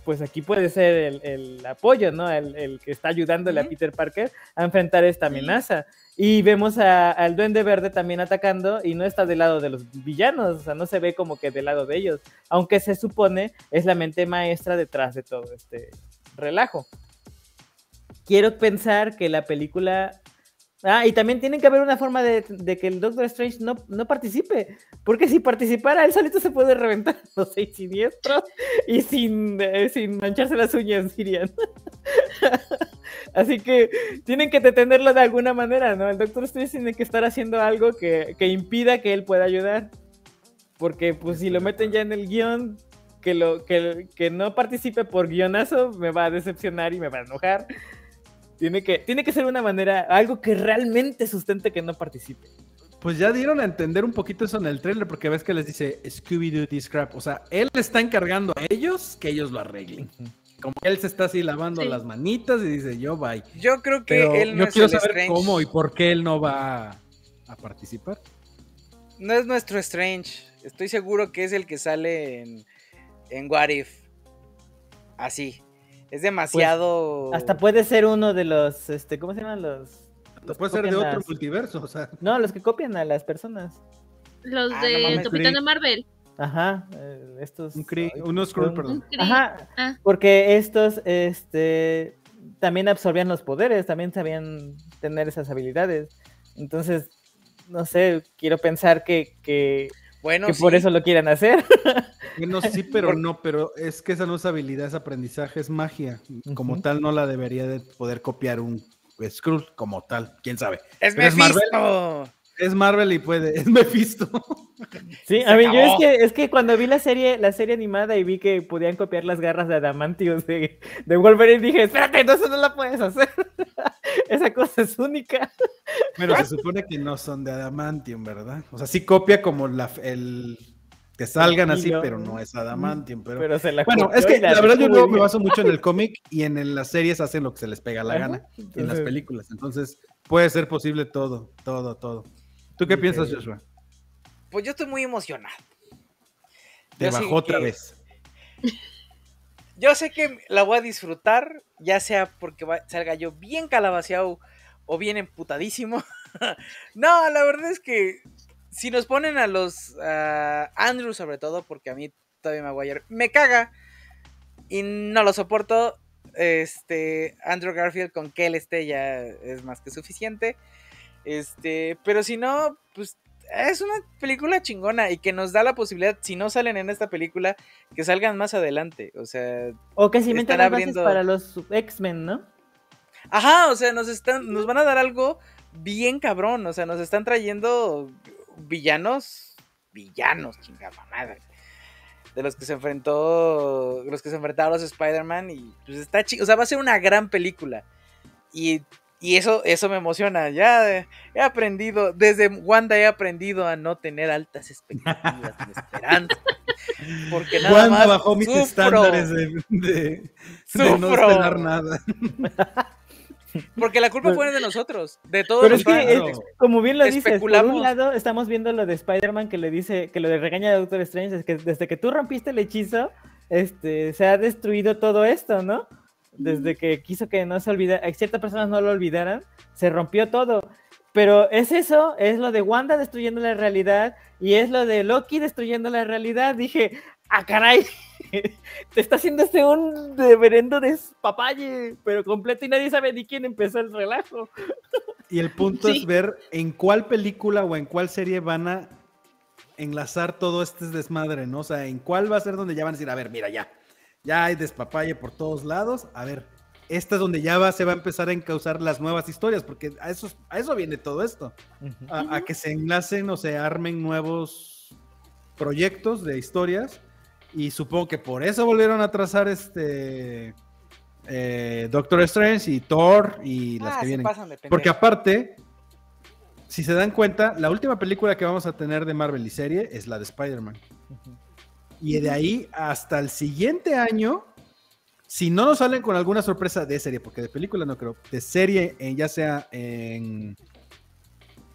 pues aquí puede ser el, el apoyo, ¿no? El, el que está ayudándole a. Peter Parker a enfrentar esta amenaza. Y vemos a- al Duende Verde también atacando y no está del lado de los villanos, o sea, no se ve como que del lado de ellos, aunque se supone es la mente maestra detrás de todo este relajo. Quiero pensar que la película... Ah, y también tiene que haber una forma de, de que el Doctor Strange no, no participe, porque si participara, él solito se puede reventar los seis siniestros y sin, eh, sin mancharse las uñas, dirían. Así que tienen que detenerlo de alguna manera, ¿no? El Doctor Strange tiene que estar haciendo algo que, que impida que él pueda ayudar. Porque pues si lo meten ya en el guion, que, lo, que, que no participe por guionazo, me va a decepcionar y me va a enojar. Tiene que, tiene que ser una manera, algo que realmente sustente que no participe. Pues ya dieron a entender un poquito eso en el trailer, porque ves que les dice Scooby-Doo this crap. O sea, él le está encargando a ellos que ellos lo arreglen. Como que él se está así lavando Sí. las manitas y dice, yo bye. Yo creo que Pero él no yo es quiero el saber Strange. cómo y por qué él no va a, a participar. No es nuestro Strange. Estoy seguro que es el que sale en, en What If. Así. Es demasiado. Pues, Hasta puede ser uno de los, este, ¿cómo se llaman los? los Puede ser de otro las- multiverso, o sea. No, los que copian a las personas. Los Ah, no de mames, Capitana Kree. Marvel. Ajá, eh, estos. Un Kree- ay, unos Skrull, perdón. Un Kree. Ajá, Ah. porque estos, este, también absorbían los poderes, también sabían tener esas habilidades. Entonces, no sé, quiero pensar que, que, bueno, que por eso lo quieran hacer. Bueno, sí, pero Por- no, pero es que esa no es habilidad, es aprendizaje, es magia. Como tal, no la debería de poder copiar un Skrull como tal, quién sabe. Es es Marvel. Es Marvel y puede, es Mephisto. Sí, a mí yo es que, es que cuando vi la serie, la serie animada y vi que podían copiar las garras de Adamantium de, de Wolverine, dije, espérate, no, eso no la puedes hacer. Esa cosa es única. Pero se supone que no son de Adamantium, ¿verdad? O sea, sí copia como la, el que salgan así, pero no es Adamantium. Pero, Pero se la bueno, es que la verdad yo luego me baso mucho en el cómic y en el- las series hacen lo que se les pega la Ajá, gana en las películas. Entonces puede ser posible todo, todo, todo. ¿Tú qué piensas, Joshua? Pues yo estoy muy emocionado. Te Yo bajó otra que- vez. Yo sé que la voy a disfrutar, ya sea porque va- salga yo bien calabaceado o bien emputadísimo. no, la verdad es que si nos ponen a los a Andrew sobre todo, porque a mí todavía Maguire me caga y no lo soporto. Este Andrew Garfield con que él esté ya es más que suficiente. Este, pero si no, pues es una película chingona y que nos da la posibilidad, si no salen en esta película, que salgan más adelante. O sea, O que si Están bases abriendo- para los X-Men, ¿no? Ajá, o sea, nos están, nos van a dar algo bien cabrón. O sea, nos están trayendo villanos, villanos, chingada madre. De los que se enfrentó, los que se enfrentaron a los Spider-Man y pues está chido. O sea, va a ser una gran película. Y, y eso, eso me emociona. Ya eh, he aprendido, desde Wanda he aprendido a no tener altas expectativas ni esperanza. Porque nada Wanda más bajó mis sufro. estándares de, de- de no esperar nada. Porque la culpa fue de nosotros, de todos Pero los es que, eh, como bien lo dices, por Especulamos. un lado estamos viendo lo de Spider-Man que le dice, que lo de regaña a Doctor Strange, es que desde que tú rompiste el hechizo, este, se ha destruido todo esto, ¿no? Desde que quiso que no se olvidara, ciertas personas no lo olvidaran, se rompió todo. Pero es eso, es lo de Wanda destruyendo la realidad y es lo de Loki destruyendo la realidad. Dije, ah, caray, te está haciendo este un reverendo despapalle, pero completo y nadie sabe ni quién empezó el relajo. Y el punto Sí. es ver en cuál película o en cuál serie van a enlazar todo este desmadre, ¿no? O sea, en cuál va a ser donde ya van a decir, a ver, mira, ya, ya hay despapalle por todos lados, a ver, esta es donde ya va, se va a empezar a encauzar las nuevas historias, porque a eso, a eso viene todo esto, a, a que se enlacen o se armen nuevos proyectos de historias, y supongo que por eso volvieron a trazar este eh, Doctor Strange y Thor y las Ah, que vienen. Porque aparte, si se dan cuenta, la última película que vamos a tener de Marvel y serie es la de Spider-Man. Y de ahí hasta el siguiente año, si no nos salen con alguna sorpresa de serie, porque de película no creo, de serie, en- ya sea en,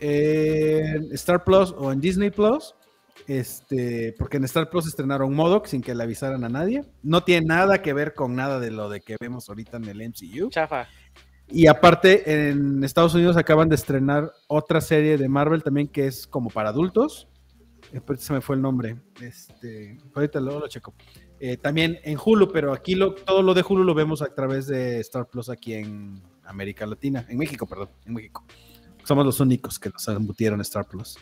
en Star Plus o en Disney Plus, este, porque en Star Plus estrenaron Modoc sin que le avisaran a nadie. No tiene nada que ver con nada de lo de que vemos ahorita en el MCU. Chafa. Y aparte, en Estados Unidos acaban de estrenar otra serie de Marvel también que es como para adultos. Se me fue el nombre. Este, ahorita luego lo checo. Eh, también en Hulu, pero aquí lo, todo lo de Hulu lo vemos a través de Star Plus aquí en América Latina, en México, perdón, en México. Somos los únicos que nos embutieron Star Plus.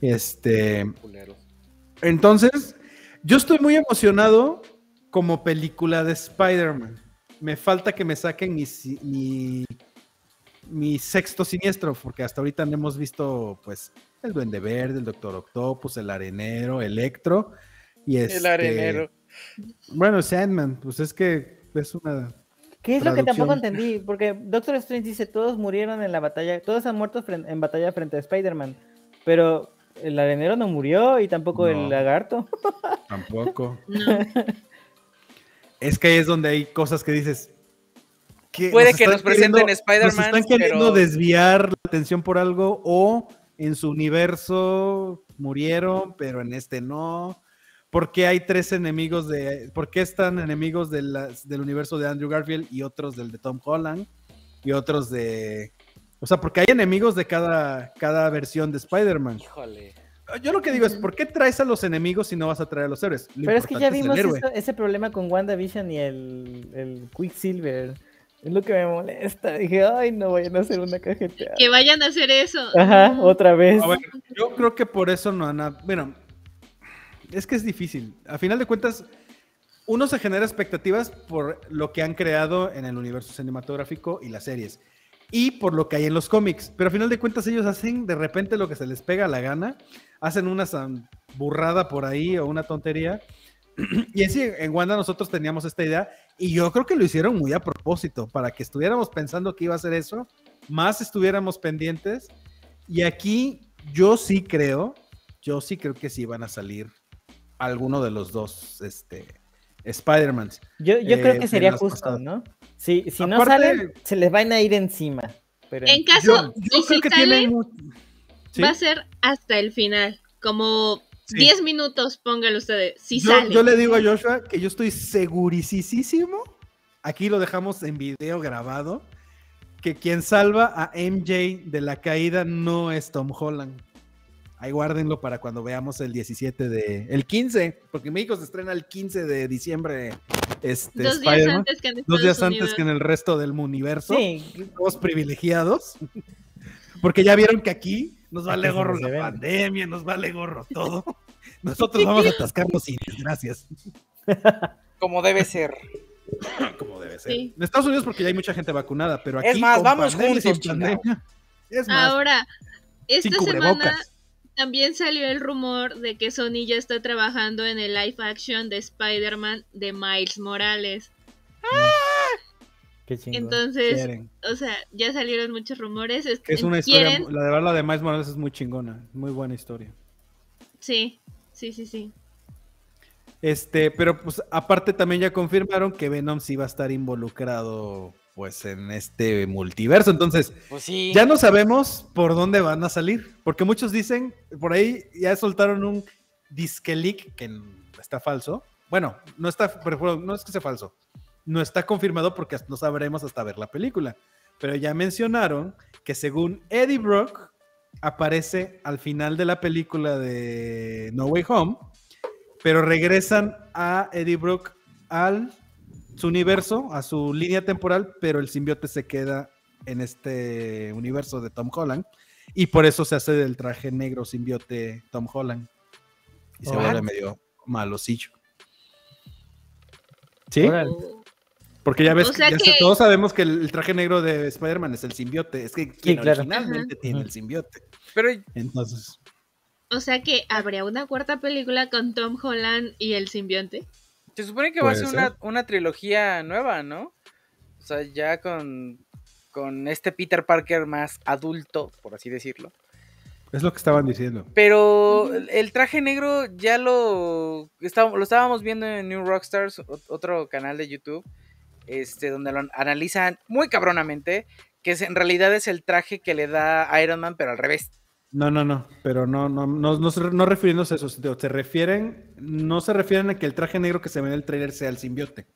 Este, entonces, yo estoy muy emocionado como película de Spider-Man. Me falta que me saquen mi, mi sexto siniestro, porque hasta ahorita no hemos visto, pues, el Duende Verde, el Doctor Octopus, el Arenero, Electro. Y El este- arenero. Bueno, Sandman, pues es que es una. ¿Qué es lo que tampoco entendí? Porque Doctor Strange dice, todos murieron en la batalla, todos han muerto en batalla frente a Spider-Man, pero el arenero no murió y tampoco No. el lagarto. Tampoco. No. Es que ahí es donde hay cosas que dices. Que Puede nos que nos presenten Spider-Man, están queriendo pero- desviar la atención por algo o en su universo murieron, pero en este no. ¿Por qué hay tres enemigos de... ¿Por qué están enemigos de las- del universo de Andrew Garfield y otros del de Tom Holland? Y otros de... O sea, porque hay enemigos de cada, cada versión de Spider-Man. Híjole. Yo lo que digo es, ¿por qué traes a los enemigos si no vas a traer a los héroes? Lo Pero es que ya vimos eso- ese problema con WandaVision y el, el Quicksilver. Es lo que me molesta. Dije, ay, no vayan a hacer una cajeteada. Que vayan a hacer eso. Ajá, otra vez. A ver, yo creo que por eso no han... Bueno, es que es difícil. A final de cuentas, uno se genera expectativas por lo que han creado en el universo cinematográfico y las series. Y por lo que hay en los cómics. Pero a final de cuentas ellos hacen de repente lo que se les pega la gana. Hacen una burrada por ahí o una tontería. Y en sí, en Wanda nosotros teníamos esta idea y yo creo que lo hicieron muy a propósito, para que estuviéramos pensando que iba a ser eso, más estuviéramos pendientes. Y aquí yo sí creo, yo sí creo que sí van a salir alguno de los dos este, Spider-Mans. Yo, yo eh, creo que de sería justo, pasadas. ¿no? Si, si no salen, se les van a ir encima. Pero En caso, Yo, yo y creo si que sale, tienen... mu- ¿Sí? va a ser hasta el final. Como Sí. 10 minutos, pónganlo ustedes. Si yo, sale. yo le digo a Joshua que yo estoy segurísimo, aquí lo dejamos en video grabado, que quien salva a MJ de la caída no es Tom Holland. Ahí guárdenlo para cuando veamos el 17 de... El 15, porque en México se estrena el 15 de diciembre. Este, Dos días antes que en Dos días Unidos. antes que en el resto del universo. sí, Somos privilegiados. Porque ya vieron que aquí nos vale gorro la ven. pandemia, nos vale gorro todo. Nosotros vamos a atascar los cines, gracias. Como debe ser. Como debe ser. Sí. En Estados Unidos porque ya hay mucha gente vacunada, pero aquí Es más, con vamos sin juntos, pandemia, Es más, Ahora, esta sin semana también salió el rumor de que Sony ya está trabajando en el live action de Spider-Man de Miles Morales. chingón. Entonces, Quieren. o sea, ya salieron muchos rumores. es- una historia, quieren- la de verdad la de Miles Morales es muy chingona, muy buena historia. Sí, sí, sí, sí. Este, pero pues aparte también ya confirmaron que Venom sí va a estar involucrado pues en este multiverso. Entonces, Pues sí. ya no sabemos por dónde van a salir, porque muchos dicen, por ahí ya soltaron un disque leak que está falso. Bueno, no está, pero no es que sea falso, no está confirmado porque no sabremos hasta ver la película. Pero ya mencionaron que según Eddie Brock aparece al final de la película de No Way Home, pero regresan a Eddie Brock al su universo, a su línea temporal, pero el simbiote se queda en este universo de Tom Holland y por eso se hace del traje negro simbiote Tom Holland y se vuelve medio malosillo. ¿Sí? Órale. Porque ya ves, O sea ya sa- que- todos sabemos que el, traje negro de Spider-Man es el simbiote, es que quien claro. originalmente Ajá. tiene el simbiote. Pero Entonces, O sea que habría una cuarta película con Tom Holland y el simbionte. se supone que va a ser una, una trilogía nueva, ¿no? O sea, ya con, con este Peter Parker más adulto, por así decirlo. es lo que estaban diciendo. Pero el- traje negro ya lo, está- lo estábamos viendo en New Rockstars, ot- otro canal de YouTube, este, donde lo analizan muy cabronamente, que es, en realidad es el traje que le da a Iron Man, pero al revés. No, no, no, pero no, no, no, no, se- no refiriéndose a eso, se refieren, no se refieren a que el traje negro que se ve en el trailer sea el simbiote.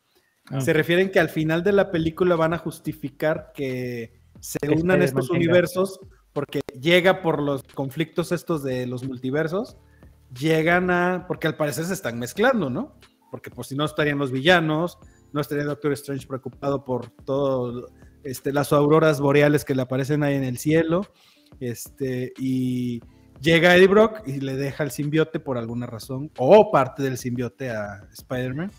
Ah. Se refieren que al final de la película van a justificar que se unan Spider-Man estos universos porque llega por los conflictos estos de los multiversos, llegan a, porque al parecer se están mezclando, ¿no? Porque por si no estarían los villanos, no estaría Doctor Strange preocupado por todo, este, las auroras boreales que le aparecen ahí en el cielo, este, y llega Eddie Brock y le deja el simbiote por alguna razón, o parte del simbiote a Spider-Man,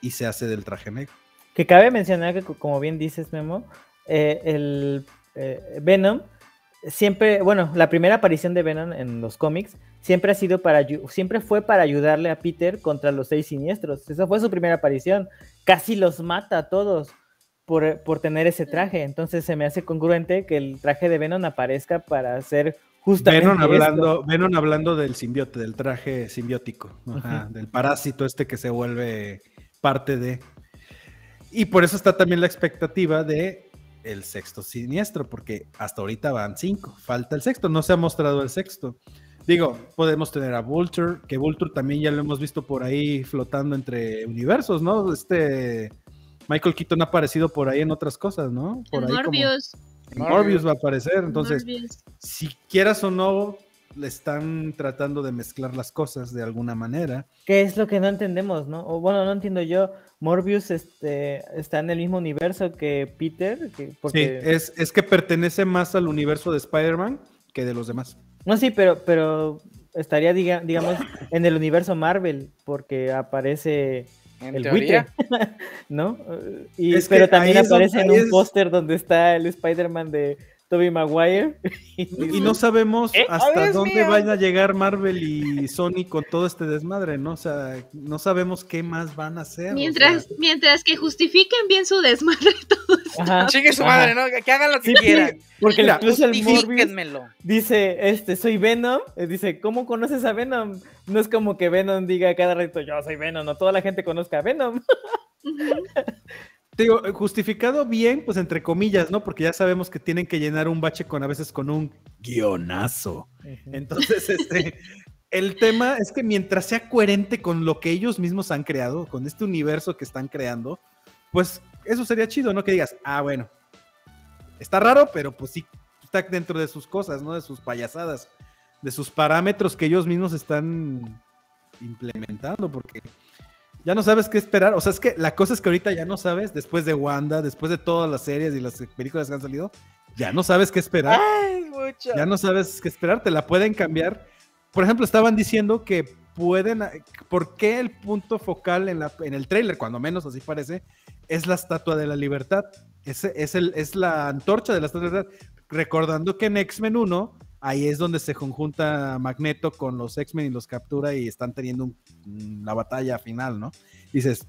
y se hace del traje negro. Que cabe mencionar que, co- como bien dices, Memo, eh, el eh, Venom siempre, bueno, la primera aparición de Venom en los cómics siempre ha sido para, siempre fue para ayudarle a Peter contra los seis siniestros. Esa fue su primera aparición. Casi los mata a todos por, por tener ese traje. Entonces se me hace congruente que el traje de Venom aparezca para hacer justamente Venom esto. hablando, Venom hablando del simbiote, del traje simbiótico, ajá, del parásito este que se vuelve parte de. Y por eso está también la expectativa de el sexto siniestro, porque hasta ahorita van cinco, falta el sexto, no se ha mostrado el sexto. Digo, podemos tener a Vulture, que Vulture también ya lo hemos visto por ahí flotando entre universos, ¿no? Este Michael Keaton ha aparecido por ahí en otras cosas, ¿no? Por ahí como- Morbius. en Morbius va a aparecer, entonces Morbius. si quieras o no, le están tratando de mezclar las cosas de alguna manera. ¿Qué es lo que no entendemos, no? O bueno, no entiendo yo. Morbius este, está en el mismo universo que Peter, que, porque... Sí, es, es que pertenece más al universo de Spider-Man que de los demás. No, sí, pero, pero estaría, diga- digamos, en el universo Marvel, porque aparece En el teoría. buitre, ¿no? Y, Es pero también aparece en un es- póster donde está el Spider-Man de Tobey Maguire. Y no sabemos ¿Eh? hasta dónde mío! van a llegar Marvel y Sony con todo este desmadre, ¿no? O sea, no sabemos qué más van a hacer. o Mientras, sea, mientras que justifiquen bien su desmadre todo esto. Ajá, Chingue su ajá. madre, ¿no? Que hagan lo que Sí, quieran. Porque Mira, incluso el Morbius dice, este, soy Venom. eh, Dice, ¿cómo conoces a Venom? No es como que Venom diga cada rato, yo soy Venom, no toda la gente conozca a Venom. te digo, justificado bien, pues entre comillas, ¿no? Porque ya sabemos que tienen que llenar un bache con a veces con un guionazo. Entonces, este, el tema es que mientras sea coherente con lo que ellos mismos han creado, con este universo que están creando, pues eso sería chido, ¿no? Que digas, ah, bueno, está raro, pero pues sí, está dentro de sus cosas, ¿no? De sus payasadas, de sus parámetros que ellos mismos están implementando, porque ya no sabes qué esperar. O sea, es que la cosa es que ahorita ya no sabes, después de Wanda, después de todas las series y las películas que han salido, ya no sabes qué esperar Ay, mucho. ya no sabes qué esperar, te la pueden cambiar. Por ejemplo, estaban diciendo que pueden, ¿por qué el punto focal en, la, en el tráiler, cuando menos así parece, es la estatua de la libertad? Es, es, el, es la antorcha de la estatua de la libertad. Recordando que en X-Men 1, ahí es donde se conjunta Magneto con los X-Men y los captura y están teniendo un- una batalla final, ¿no? Dices,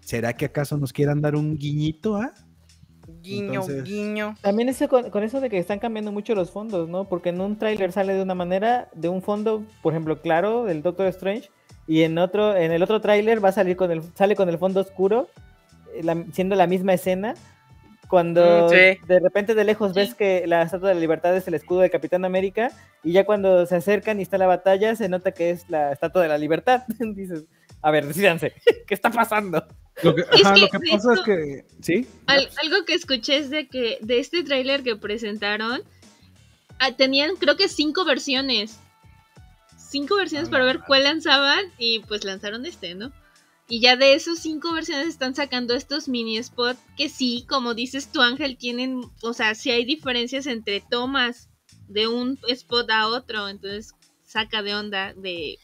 ¿será que acaso nos quieran dar un guiñito, ah? Guiño, Entonces- guiño. También eso con, con eso de que están cambiando mucho los fondos, ¿no? Porque en un tráiler sale de una manera, de un fondo, por ejemplo, claro, del Doctor Strange, y en otro, en el otro tráiler va a salir con el, sale con el fondo oscuro, eh, la- siendo la misma escena, Cuando Mm, sí. de repente de lejos Sí. ves que la Estatua de la Libertad es el escudo de Capitán América y ya cuando se acercan y está la batalla se nota que es la Estatua de la Libertad. Dices, a ver, decídanse, ¿qué está pasando? Lo que, Es ajá, que, lo que de pasa es que. ¿Sí? Al- algo que escuché es de que de este tráiler que presentaron ah, tenían creo que cinco versiones. Cinco versiones Ah, para ver cuál lanzaban y pues lanzaron este, ¿no? Y ya de esos cinco versiones están sacando estos mini spots que sí, como dices tú Ángel, tienen, o sea, sí hay diferencias entre tomas de un spot a otro, entonces saca de onda de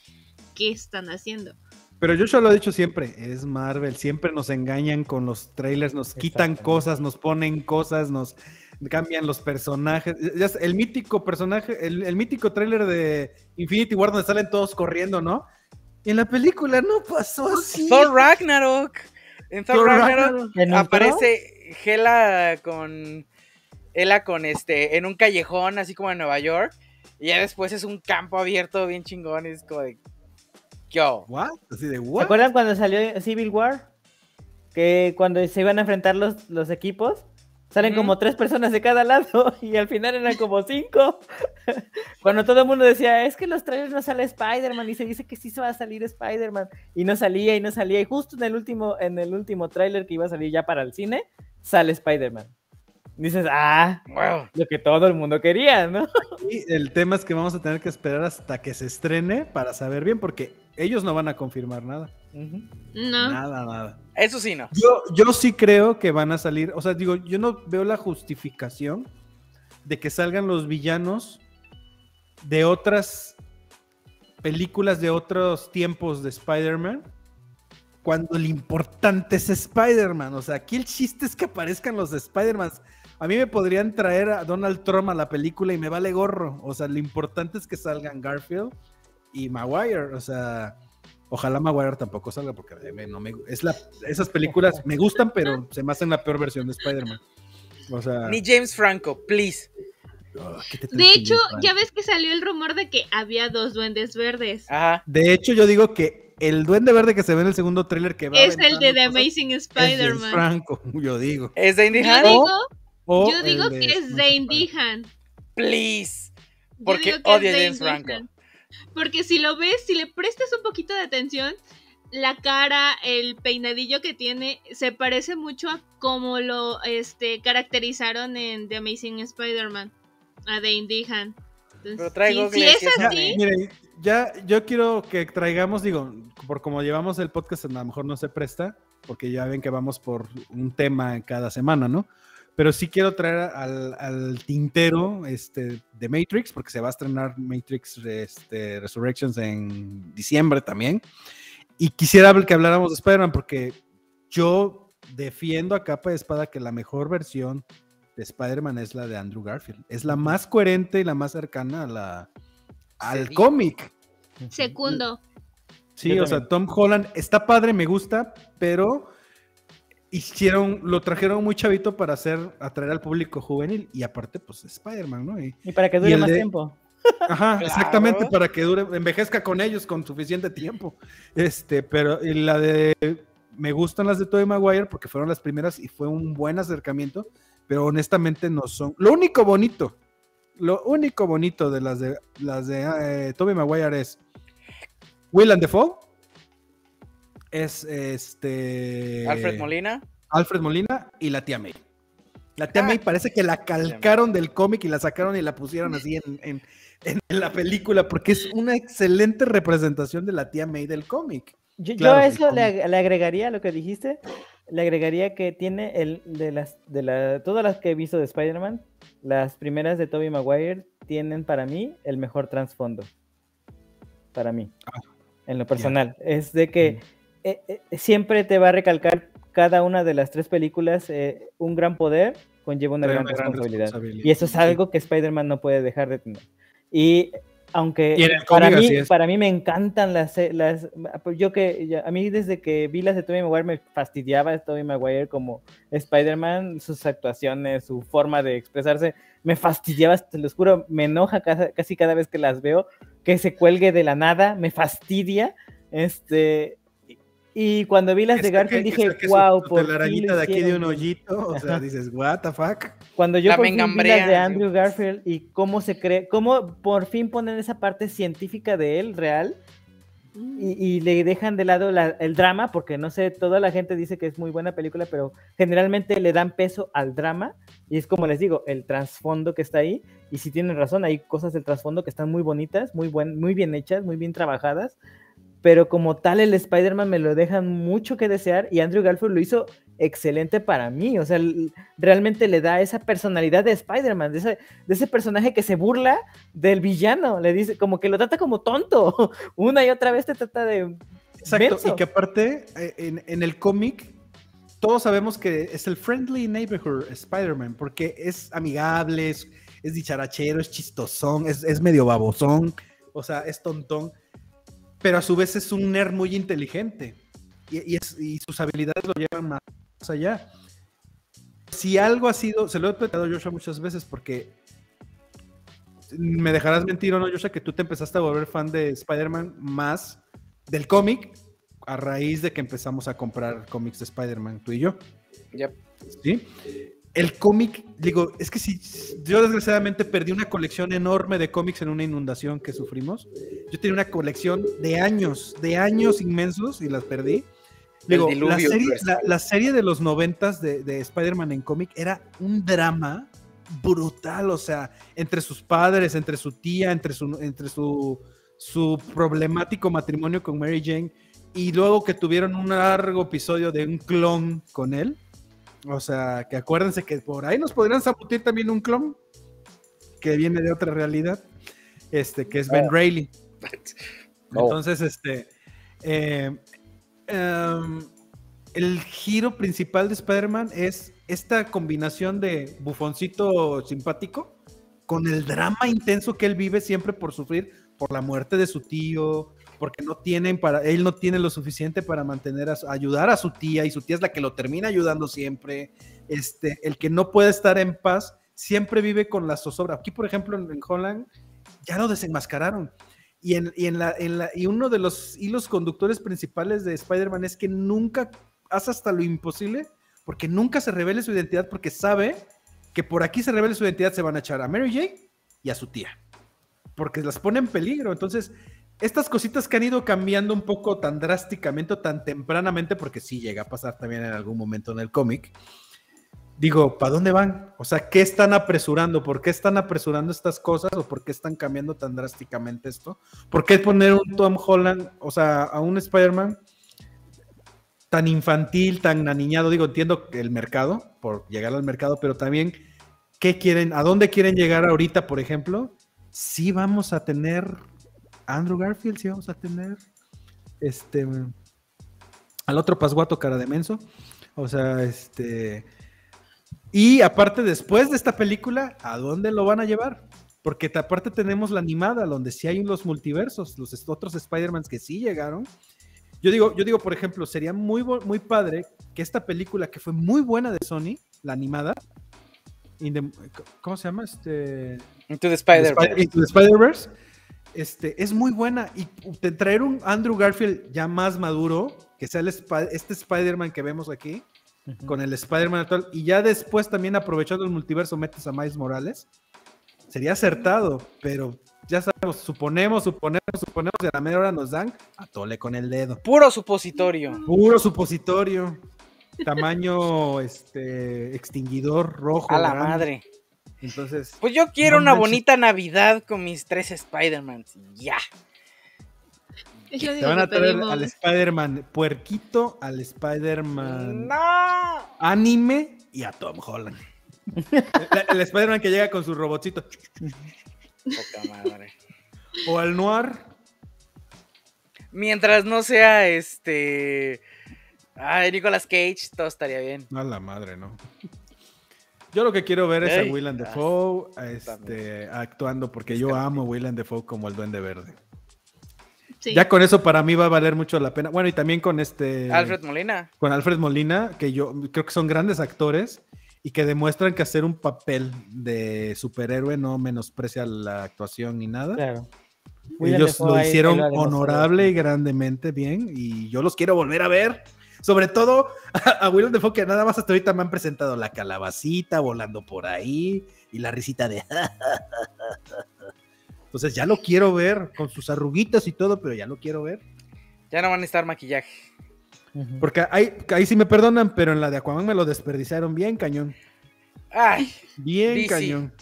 qué están haciendo. Pero yo ya lo he dicho siempre, es Marvel, siempre nos engañan con los trailers, nos quitan cosas, nos ponen cosas, nos cambian los personajes. El mítico personaje, el, el mítico trailer de Infinity War donde salen todos corriendo, ¿no? En la película no pasó así. Thor Ragnarok. En Thor, Thor Ragnarok Ragnarok. ¿En un aparece Hela con. Hela con este. En un callejón, así como en Nueva York. Y ya después es un campo abierto bien chingón. Y es como de. Yo. ¿What? Así de ¿Se what? acuerdan cuando salió Civil War? Que cuando se iban a enfrentar los, los equipos, salen como tres personas de cada lado y al final eran como cinco. cuando todo el mundo decía, es que en los trailers no sale Spider-Man y se dice que sí se va a salir Spider-Man y no salía y no salía y justo en el último, en el último trailer que iba a salir ya para el cine, sale Spider-Man. Dices, ah, Wow. lo que todo el mundo quería, ¿no? Y el tema es que vamos a tener que esperar hasta que se estrene para saber bien, porque ellos no van a confirmar nada. No. Nada, nada. Eso sí, no. Yo, yo sí creo que van a salir, o sea, digo, yo no veo la justificación de que salgan los villanos de otras películas de otros tiempos de Spider-Man cuando el importante es Spider-Man. O sea, aquí el chiste es que aparezcan los de Spider-Man. A mí me podrían traer a Donald Trump a la película y me vale gorro. O sea, lo importante es que salgan Garfield y Maguire. O sea, ojalá Maguire tampoco salga porque no me, es la, esas películas me gustan, pero se me hacen la peor versión de Spider-Man. O sea, Ni James Franco, please. oh, ¿qué te De hecho, James ya ves que salió el rumor de que había dos duendes verdes. Ajá. De hecho, yo digo que el duende verde que se ve en el segundo tráiler que va es el de The Amazing Spider-Man. Franco, yo digo. ¿Es de Indy Yo Han? digo, O yo digo de que es Zane Bros. Dihan. Please. Yo Porque odio a James Franco. Porque si lo ves, si le prestas un poquito de atención, la cara, el peinadillo que tiene, se parece mucho a como lo este, caracterizaron en The Amazing Spider-Man, a Dane Dihan. Entonces, Pero trae si- si, es Ya, así, mire, ya yo quiero que traigamos, digo, por como llevamos el podcast, a lo mejor no se presta, porque ya ven que vamos por un tema cada semana, ¿no? Pero sí quiero traer al, al tintero este, de Matrix, porque se va a estrenar Matrix este, Resurrections en diciembre también. Y quisiera que habláramos de Spider-Man, porque yo defiendo a capa de espada que la mejor versión de Spider-Man es la de Andrew Garfield. Es la más coherente y la más cercana a la, al Sí. cómic. segundo. Sí, Yo o sea. Tom Holland está padre, me gusta, pero hicieron, lo trajeron muy chavito para hacer, atraer al público juvenil y aparte, pues Spider-Man, ¿no? Y- Y para que dure más de- tiempo. ajá, Claro. exactamente, para que dure, envejezca con ellos con suficiente tiempo. Este, pero y la de, me gustan las de Tobey Maguire porque fueron las primeras y fue un buen acercamiento, pero honestamente no son. Lo único bonito, lo único bonito de las de las de eh, Tobey Maguire es Will and Dafoe, es este Alfred Molina. Alfred Molina y la tía May. La tía Ah. May parece que la calcaron del cómic y la sacaron y la pusieron así en, en- la película, porque es una excelente representación de la tía May del cómic. Yo, yo Claro, eso le, cómic. ag- le agregaría lo que dijiste, le agregaría que tiene el de las de la todas las que he visto de Spider-Man, las primeras de Tobey Maguire tienen para mí el mejor trasfondo. Para mí. Ah, En lo personal, es de que eh, eh, siempre te va a recalcar cada una de las tres películas eh, un gran poder conlleva una gran una gran responsabilidad. responsabilidad. Y eso es algo que Spider-Man no puede dejar de tener. Y aunque Y para, mí, para mí me encantan las, eh, las yo que a mí desde que vi las de Tobey Maguire me fastidiaba Tobey Maguire como Spider-Man, sus actuaciones, su forma de expresarse, me fastidiaba, te lo juro, me enoja casi cada vez que las veo, que se cuelgue de la nada, me fastidia, este, y- cuando vi las Que de Garfield que dije, su- wow, su por telarañita de aquí de un bien". hoyito, o sea, Ajá. dices, what the fuck. Cuando yo La por fin vi las de. Andrew Garfield y cómo se cree, cómo por fin ponen esa parte científica de él real y, y le dejan de lado la- el drama, porque no sé, toda la gente dice que es muy buena película, pero generalmente le dan peso al drama y es como les digo, el trasfondo que está ahí. Y si tienen razón, hay cosas del trasfondo que están muy bonitas, muy, buen, muy bien hechas, muy bien trabajadas. Pero como tal, el Spider-Man me lo dejan mucho que desear y Andrew Garfield lo hizo excelente para mí. O sea, realmente le da esa personalidad de Spider-Man, de ese, de ese personaje que se burla del villano. Le dice, como que lo trata como tonto. Una y otra vez te trata de. Exacto, menso. y que aparte, eh, en, en el cómic, todos sabemos que es el friendly neighborhood Spider-Man, porque es amigable, es, es dicharachero, es chistosón, es, es medio babosón, o sea, es tontón, pero a su vez es un nerd muy inteligente y, y es- y sus habilidades lo llevan más allá. Si algo ha sido, se lo he platicado a Joshua muchas veces porque me dejarás mentir o no, Joshua, que tú te empezaste a volver fan de Spider-Man más del cómic a raíz de que empezamos a comprar cómics de Spider-Man, tú y yo. Yep. ¿Sí? El cómic, digo, es que si yo desgraciadamente perdí una colección enorme de cómics en una inundación que sufrimos. Yo tenía una colección de años, de años inmensos y las perdí. Digo, la, diluvio, serie, pues. la- la serie de los noventas de, de Spider-Man en cómic era un drama brutal, o sea, entre sus padres, entre su tía, entre su, entre su, su problemático matrimonio con Mary Jane, y luego que tuvieron un largo episodio de un clon con él. O sea, que acuérdense que por ahí nos podrían sabotear también un clon que viene de otra realidad, este, que es Ben Oh. Reilly. Oh. Entonces, este, eh, em, el giro principal de Spider-Man es esta combinación de bufoncito simpático con el drama intenso que él vive siempre por sufrir por la muerte de su tío, porque no tienen para, él no tiene lo suficiente para mantener a, ayudar a su tía y su tía es la que lo termina ayudando siempre. Este, el que no puede estar en paz siempre vive con la zozobra. Aquí, por ejemplo, en, en Holland ya lo desenmascararon. Y, en, y, en la- y uno de los hilos conductores principales de Spider-Man es que nunca hace hasta lo imposible porque nunca se revele su identidad porque sabe que por aquí se revele su identidad se van a echar a Mary Jane y a su tía. Porque las pone en peligro. Entonces, estas cositas que han ido cambiando un poco tan drásticamente o tan tempranamente, porque sí llega a pasar también en algún momento en el cómic, digo, ¿para dónde van? O sea, ¿qué están apresurando? ¿Por qué están apresurando estas cosas o por qué están cambiando tan drásticamente esto? ¿Por qué poner un Tom Holland, o sea, a un Spider-Man tan infantil, tan aniñado? Digo, entiendo el mercado, por llegar al mercado, pero también, ¿qué quieren? ¿A dónde quieren llegar ahorita, por ejemplo? Sí vamos a tener Andrew Garfield, sí vamos a tener este al otro pasguato cara de menso. O sea, este y aparte después de esta película, ¿a dónde lo van a llevar? Porque te- aparte tenemos la animada donde sí hay los multiversos, los otros Spider-Mans que sí llegaron. Yo digo, yo digo, por ejemplo, sería muy muy padre que esta película que fue muy buena de Sony, la animada, the- ¿cómo se llama? Este Into the Spider. Spider- Into the Spider-Verse, este, es muy buena. Y te traer un Andrew Garfield ya más maduro, que sea el este Spider-Man que vemos aquí, con el Spider-Man actual, y ya después también aprovechando el multiverso metes a Miles Morales, sería acertado, pero ya sabemos, suponemos, suponemos, suponemos, y a la media hora nos dan a tole con el dedo. Puro supositorio. Puro supositorio, tamaño este, extinguidor rojo. A la grande. madre. Entonces, Pues yo quiero No una manches. bonita Navidad con mis tres Spider-Mans. Ya. Lo Te van a traer pedimos. al Spider-Man puerquito, al Spider-Man ¡No! anime y a Tom Holland. el el Spider-Man que llega con su robotcito. Poca madre. O al Noir. Mientras no sea este. Ay, Nicolas Cage, todo estaría bien. A la madre, ¿no? Yo lo que quiero ver es Ey. a Willem Ah, Dafoe este, actuando, porque yo amo a Willem Dafoe como el Duende Verde. Sí. Ya con eso para mí va a valer mucho la pena. Bueno, y también con este. Alfred Molina. con Alfred Molina, que yo creo que son grandes actores y que demuestran que hacer un papel de superhéroe no menosprecia la actuación ni nada. Claro. William Ellos lo hicieron honorable y grandemente bien y yo los quiero volver a ver. Sobre todo a, a Willem Dafoe que nada más hasta ahorita me han presentado la calabacita volando por ahí y la risita de... Entonces ya lo quiero ver con sus arruguitas y todo, pero ya lo quiero ver. Ya no van a necesitar maquillaje. Porque ahí, ahí sí me perdonan, pero en la de Aquaman me lo desperdiciaron bien cañón. Ay, Bien DC. cañón.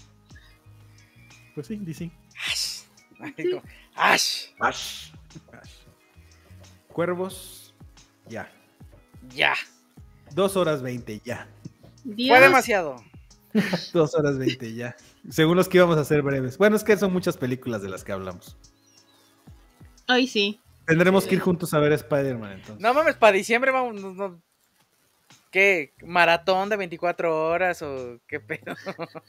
Pues sí, DC. ash. Ay, como- ash. Ash. Ash. Cuervos, ya. Ya. Dos horas veinte, ya. Dios. Fue demasiado. Dos horas veinte, ya. Según los que íbamos a hacer breves. Bueno, es que son muchas películas de las que hablamos. Ay, sí. Tendremos que ir juntos a ver Spider-Man entonces. No mames, para diciembre vamos. no- no- ¿Qué? ¿Maratón de 24 horas o qué pedo?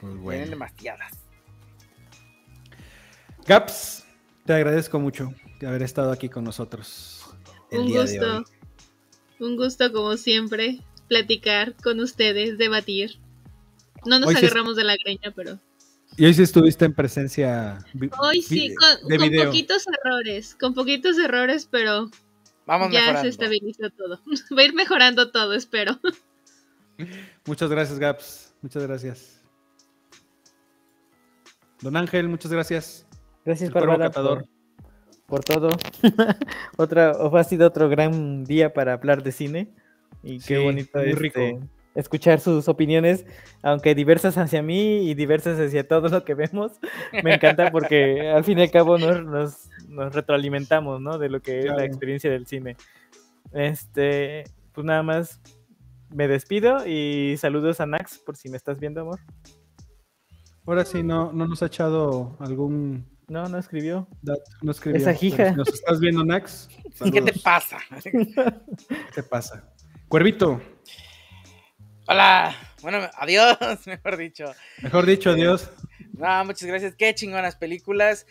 Pues Vienen bueno. demasiadas. Gaps, te agradezco mucho de haber estado aquí con nosotros. El Un día de hoy. gusto. Un gusto, como siempre, platicar con ustedes, debatir. No nos Hoy sí es- agarramos de la greña, pero. Y hoy sí estuviste en presencia. Hoy sí, con, de con video. poquitos errores. Con poquitos errores, pero Vamos ya mejorando. se estabilizó todo. Va a ir mejorando todo, espero. Muchas gracias, Gaps. Muchas gracias. Don Ángel, muchas gracias. Gracias, por, por todo. Otra, ha sido otro gran día para hablar de cine. Y qué Sí, bonito muy este, rico. escuchar sus opiniones, aunque diversas hacia mí y diversas hacia todo lo que vemos. Me encanta porque al fin y al cabo nos, nos, nos retroalimentamos, ¿no? De lo que es Claro. la experiencia del cine. Este, pues nada más me despido y saludos a Nax por si me estás viendo, amor. Ahora sí, no, no nos ha echado algún No, no escribió. No escribió. Esa jija. si ¿Nos estás viendo, Nax? ¿Qué te pasa? ¿Qué te pasa? Cuervito, Hola. Bueno, adiós, mejor dicho. mejor dicho, adiós. No, muchas gracias. Qué chingonas películas.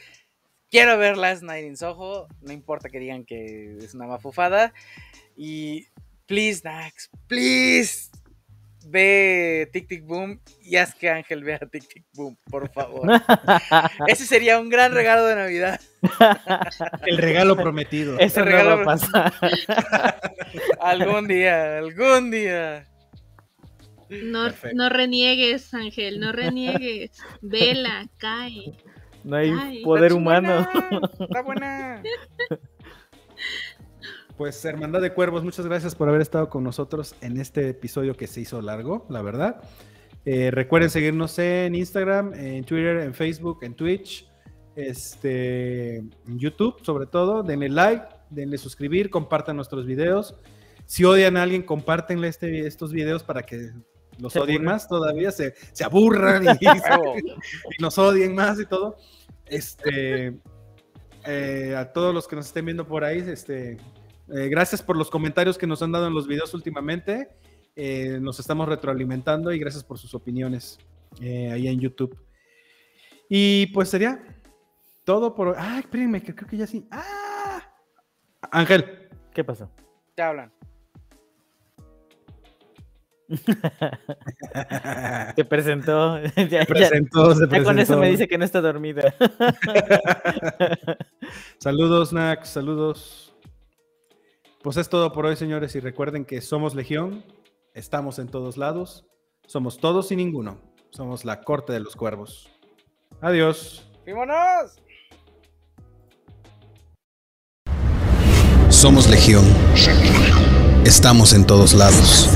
Quiero verlas, Night in Soho. No importa que digan que es una mafufada. Y please, Dax, please. Ve Tic Tic Boom y haz que Ángel vea Tic Tic Boom, por favor. Ese sería un gran regalo de Navidad. El regalo prometido. Eso no regalo- va a pasar. Algún día, algún día. No, Perfecto. no reniegues, Ángel, no reniegues. Vela, cae. No hay Ay, poder Está humano. Está buena. Pues Hermandad de Cuervos, muchas gracias por haber estado con nosotros en este episodio que se hizo largo, la verdad. Eh, recuerden seguirnos en Instagram, en Twitter, en Facebook, en Twitch, este, en YouTube sobre todo. Denle like, denle suscribir, compartan nuestros videos. Si odian a alguien, compártenle este, estos videos para que los Se odien más todavía, se, se aburran y nos odien más y todo. Este, eh, a todos los que nos estén viendo por ahí, este, eh, gracias por los comentarios que nos han dado en los videos últimamente. Eh, nos estamos retroalimentando y gracias por sus opiniones eh, ahí en YouTube. Y pues sería todo por hoy. Ah, espérenme, que creo que ya sí. ¡Ah! Ángel, ¿Qué pasó? Te hablan. Te presentó. ya, ya- presentó, se ya con eso me dice que no está dormida. saludos, Nax, saludos. Pues es todo por hoy, señores, y recuerden que somos Legión, estamos en todos lados, somos todos y ninguno, somos la corte de los cuervos. Adiós. ¡Vámonos! Somos Legión. Estamos en todos lados.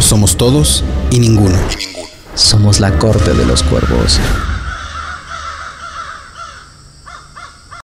Somos todos y ninguno. Somos la corte de los cuervos.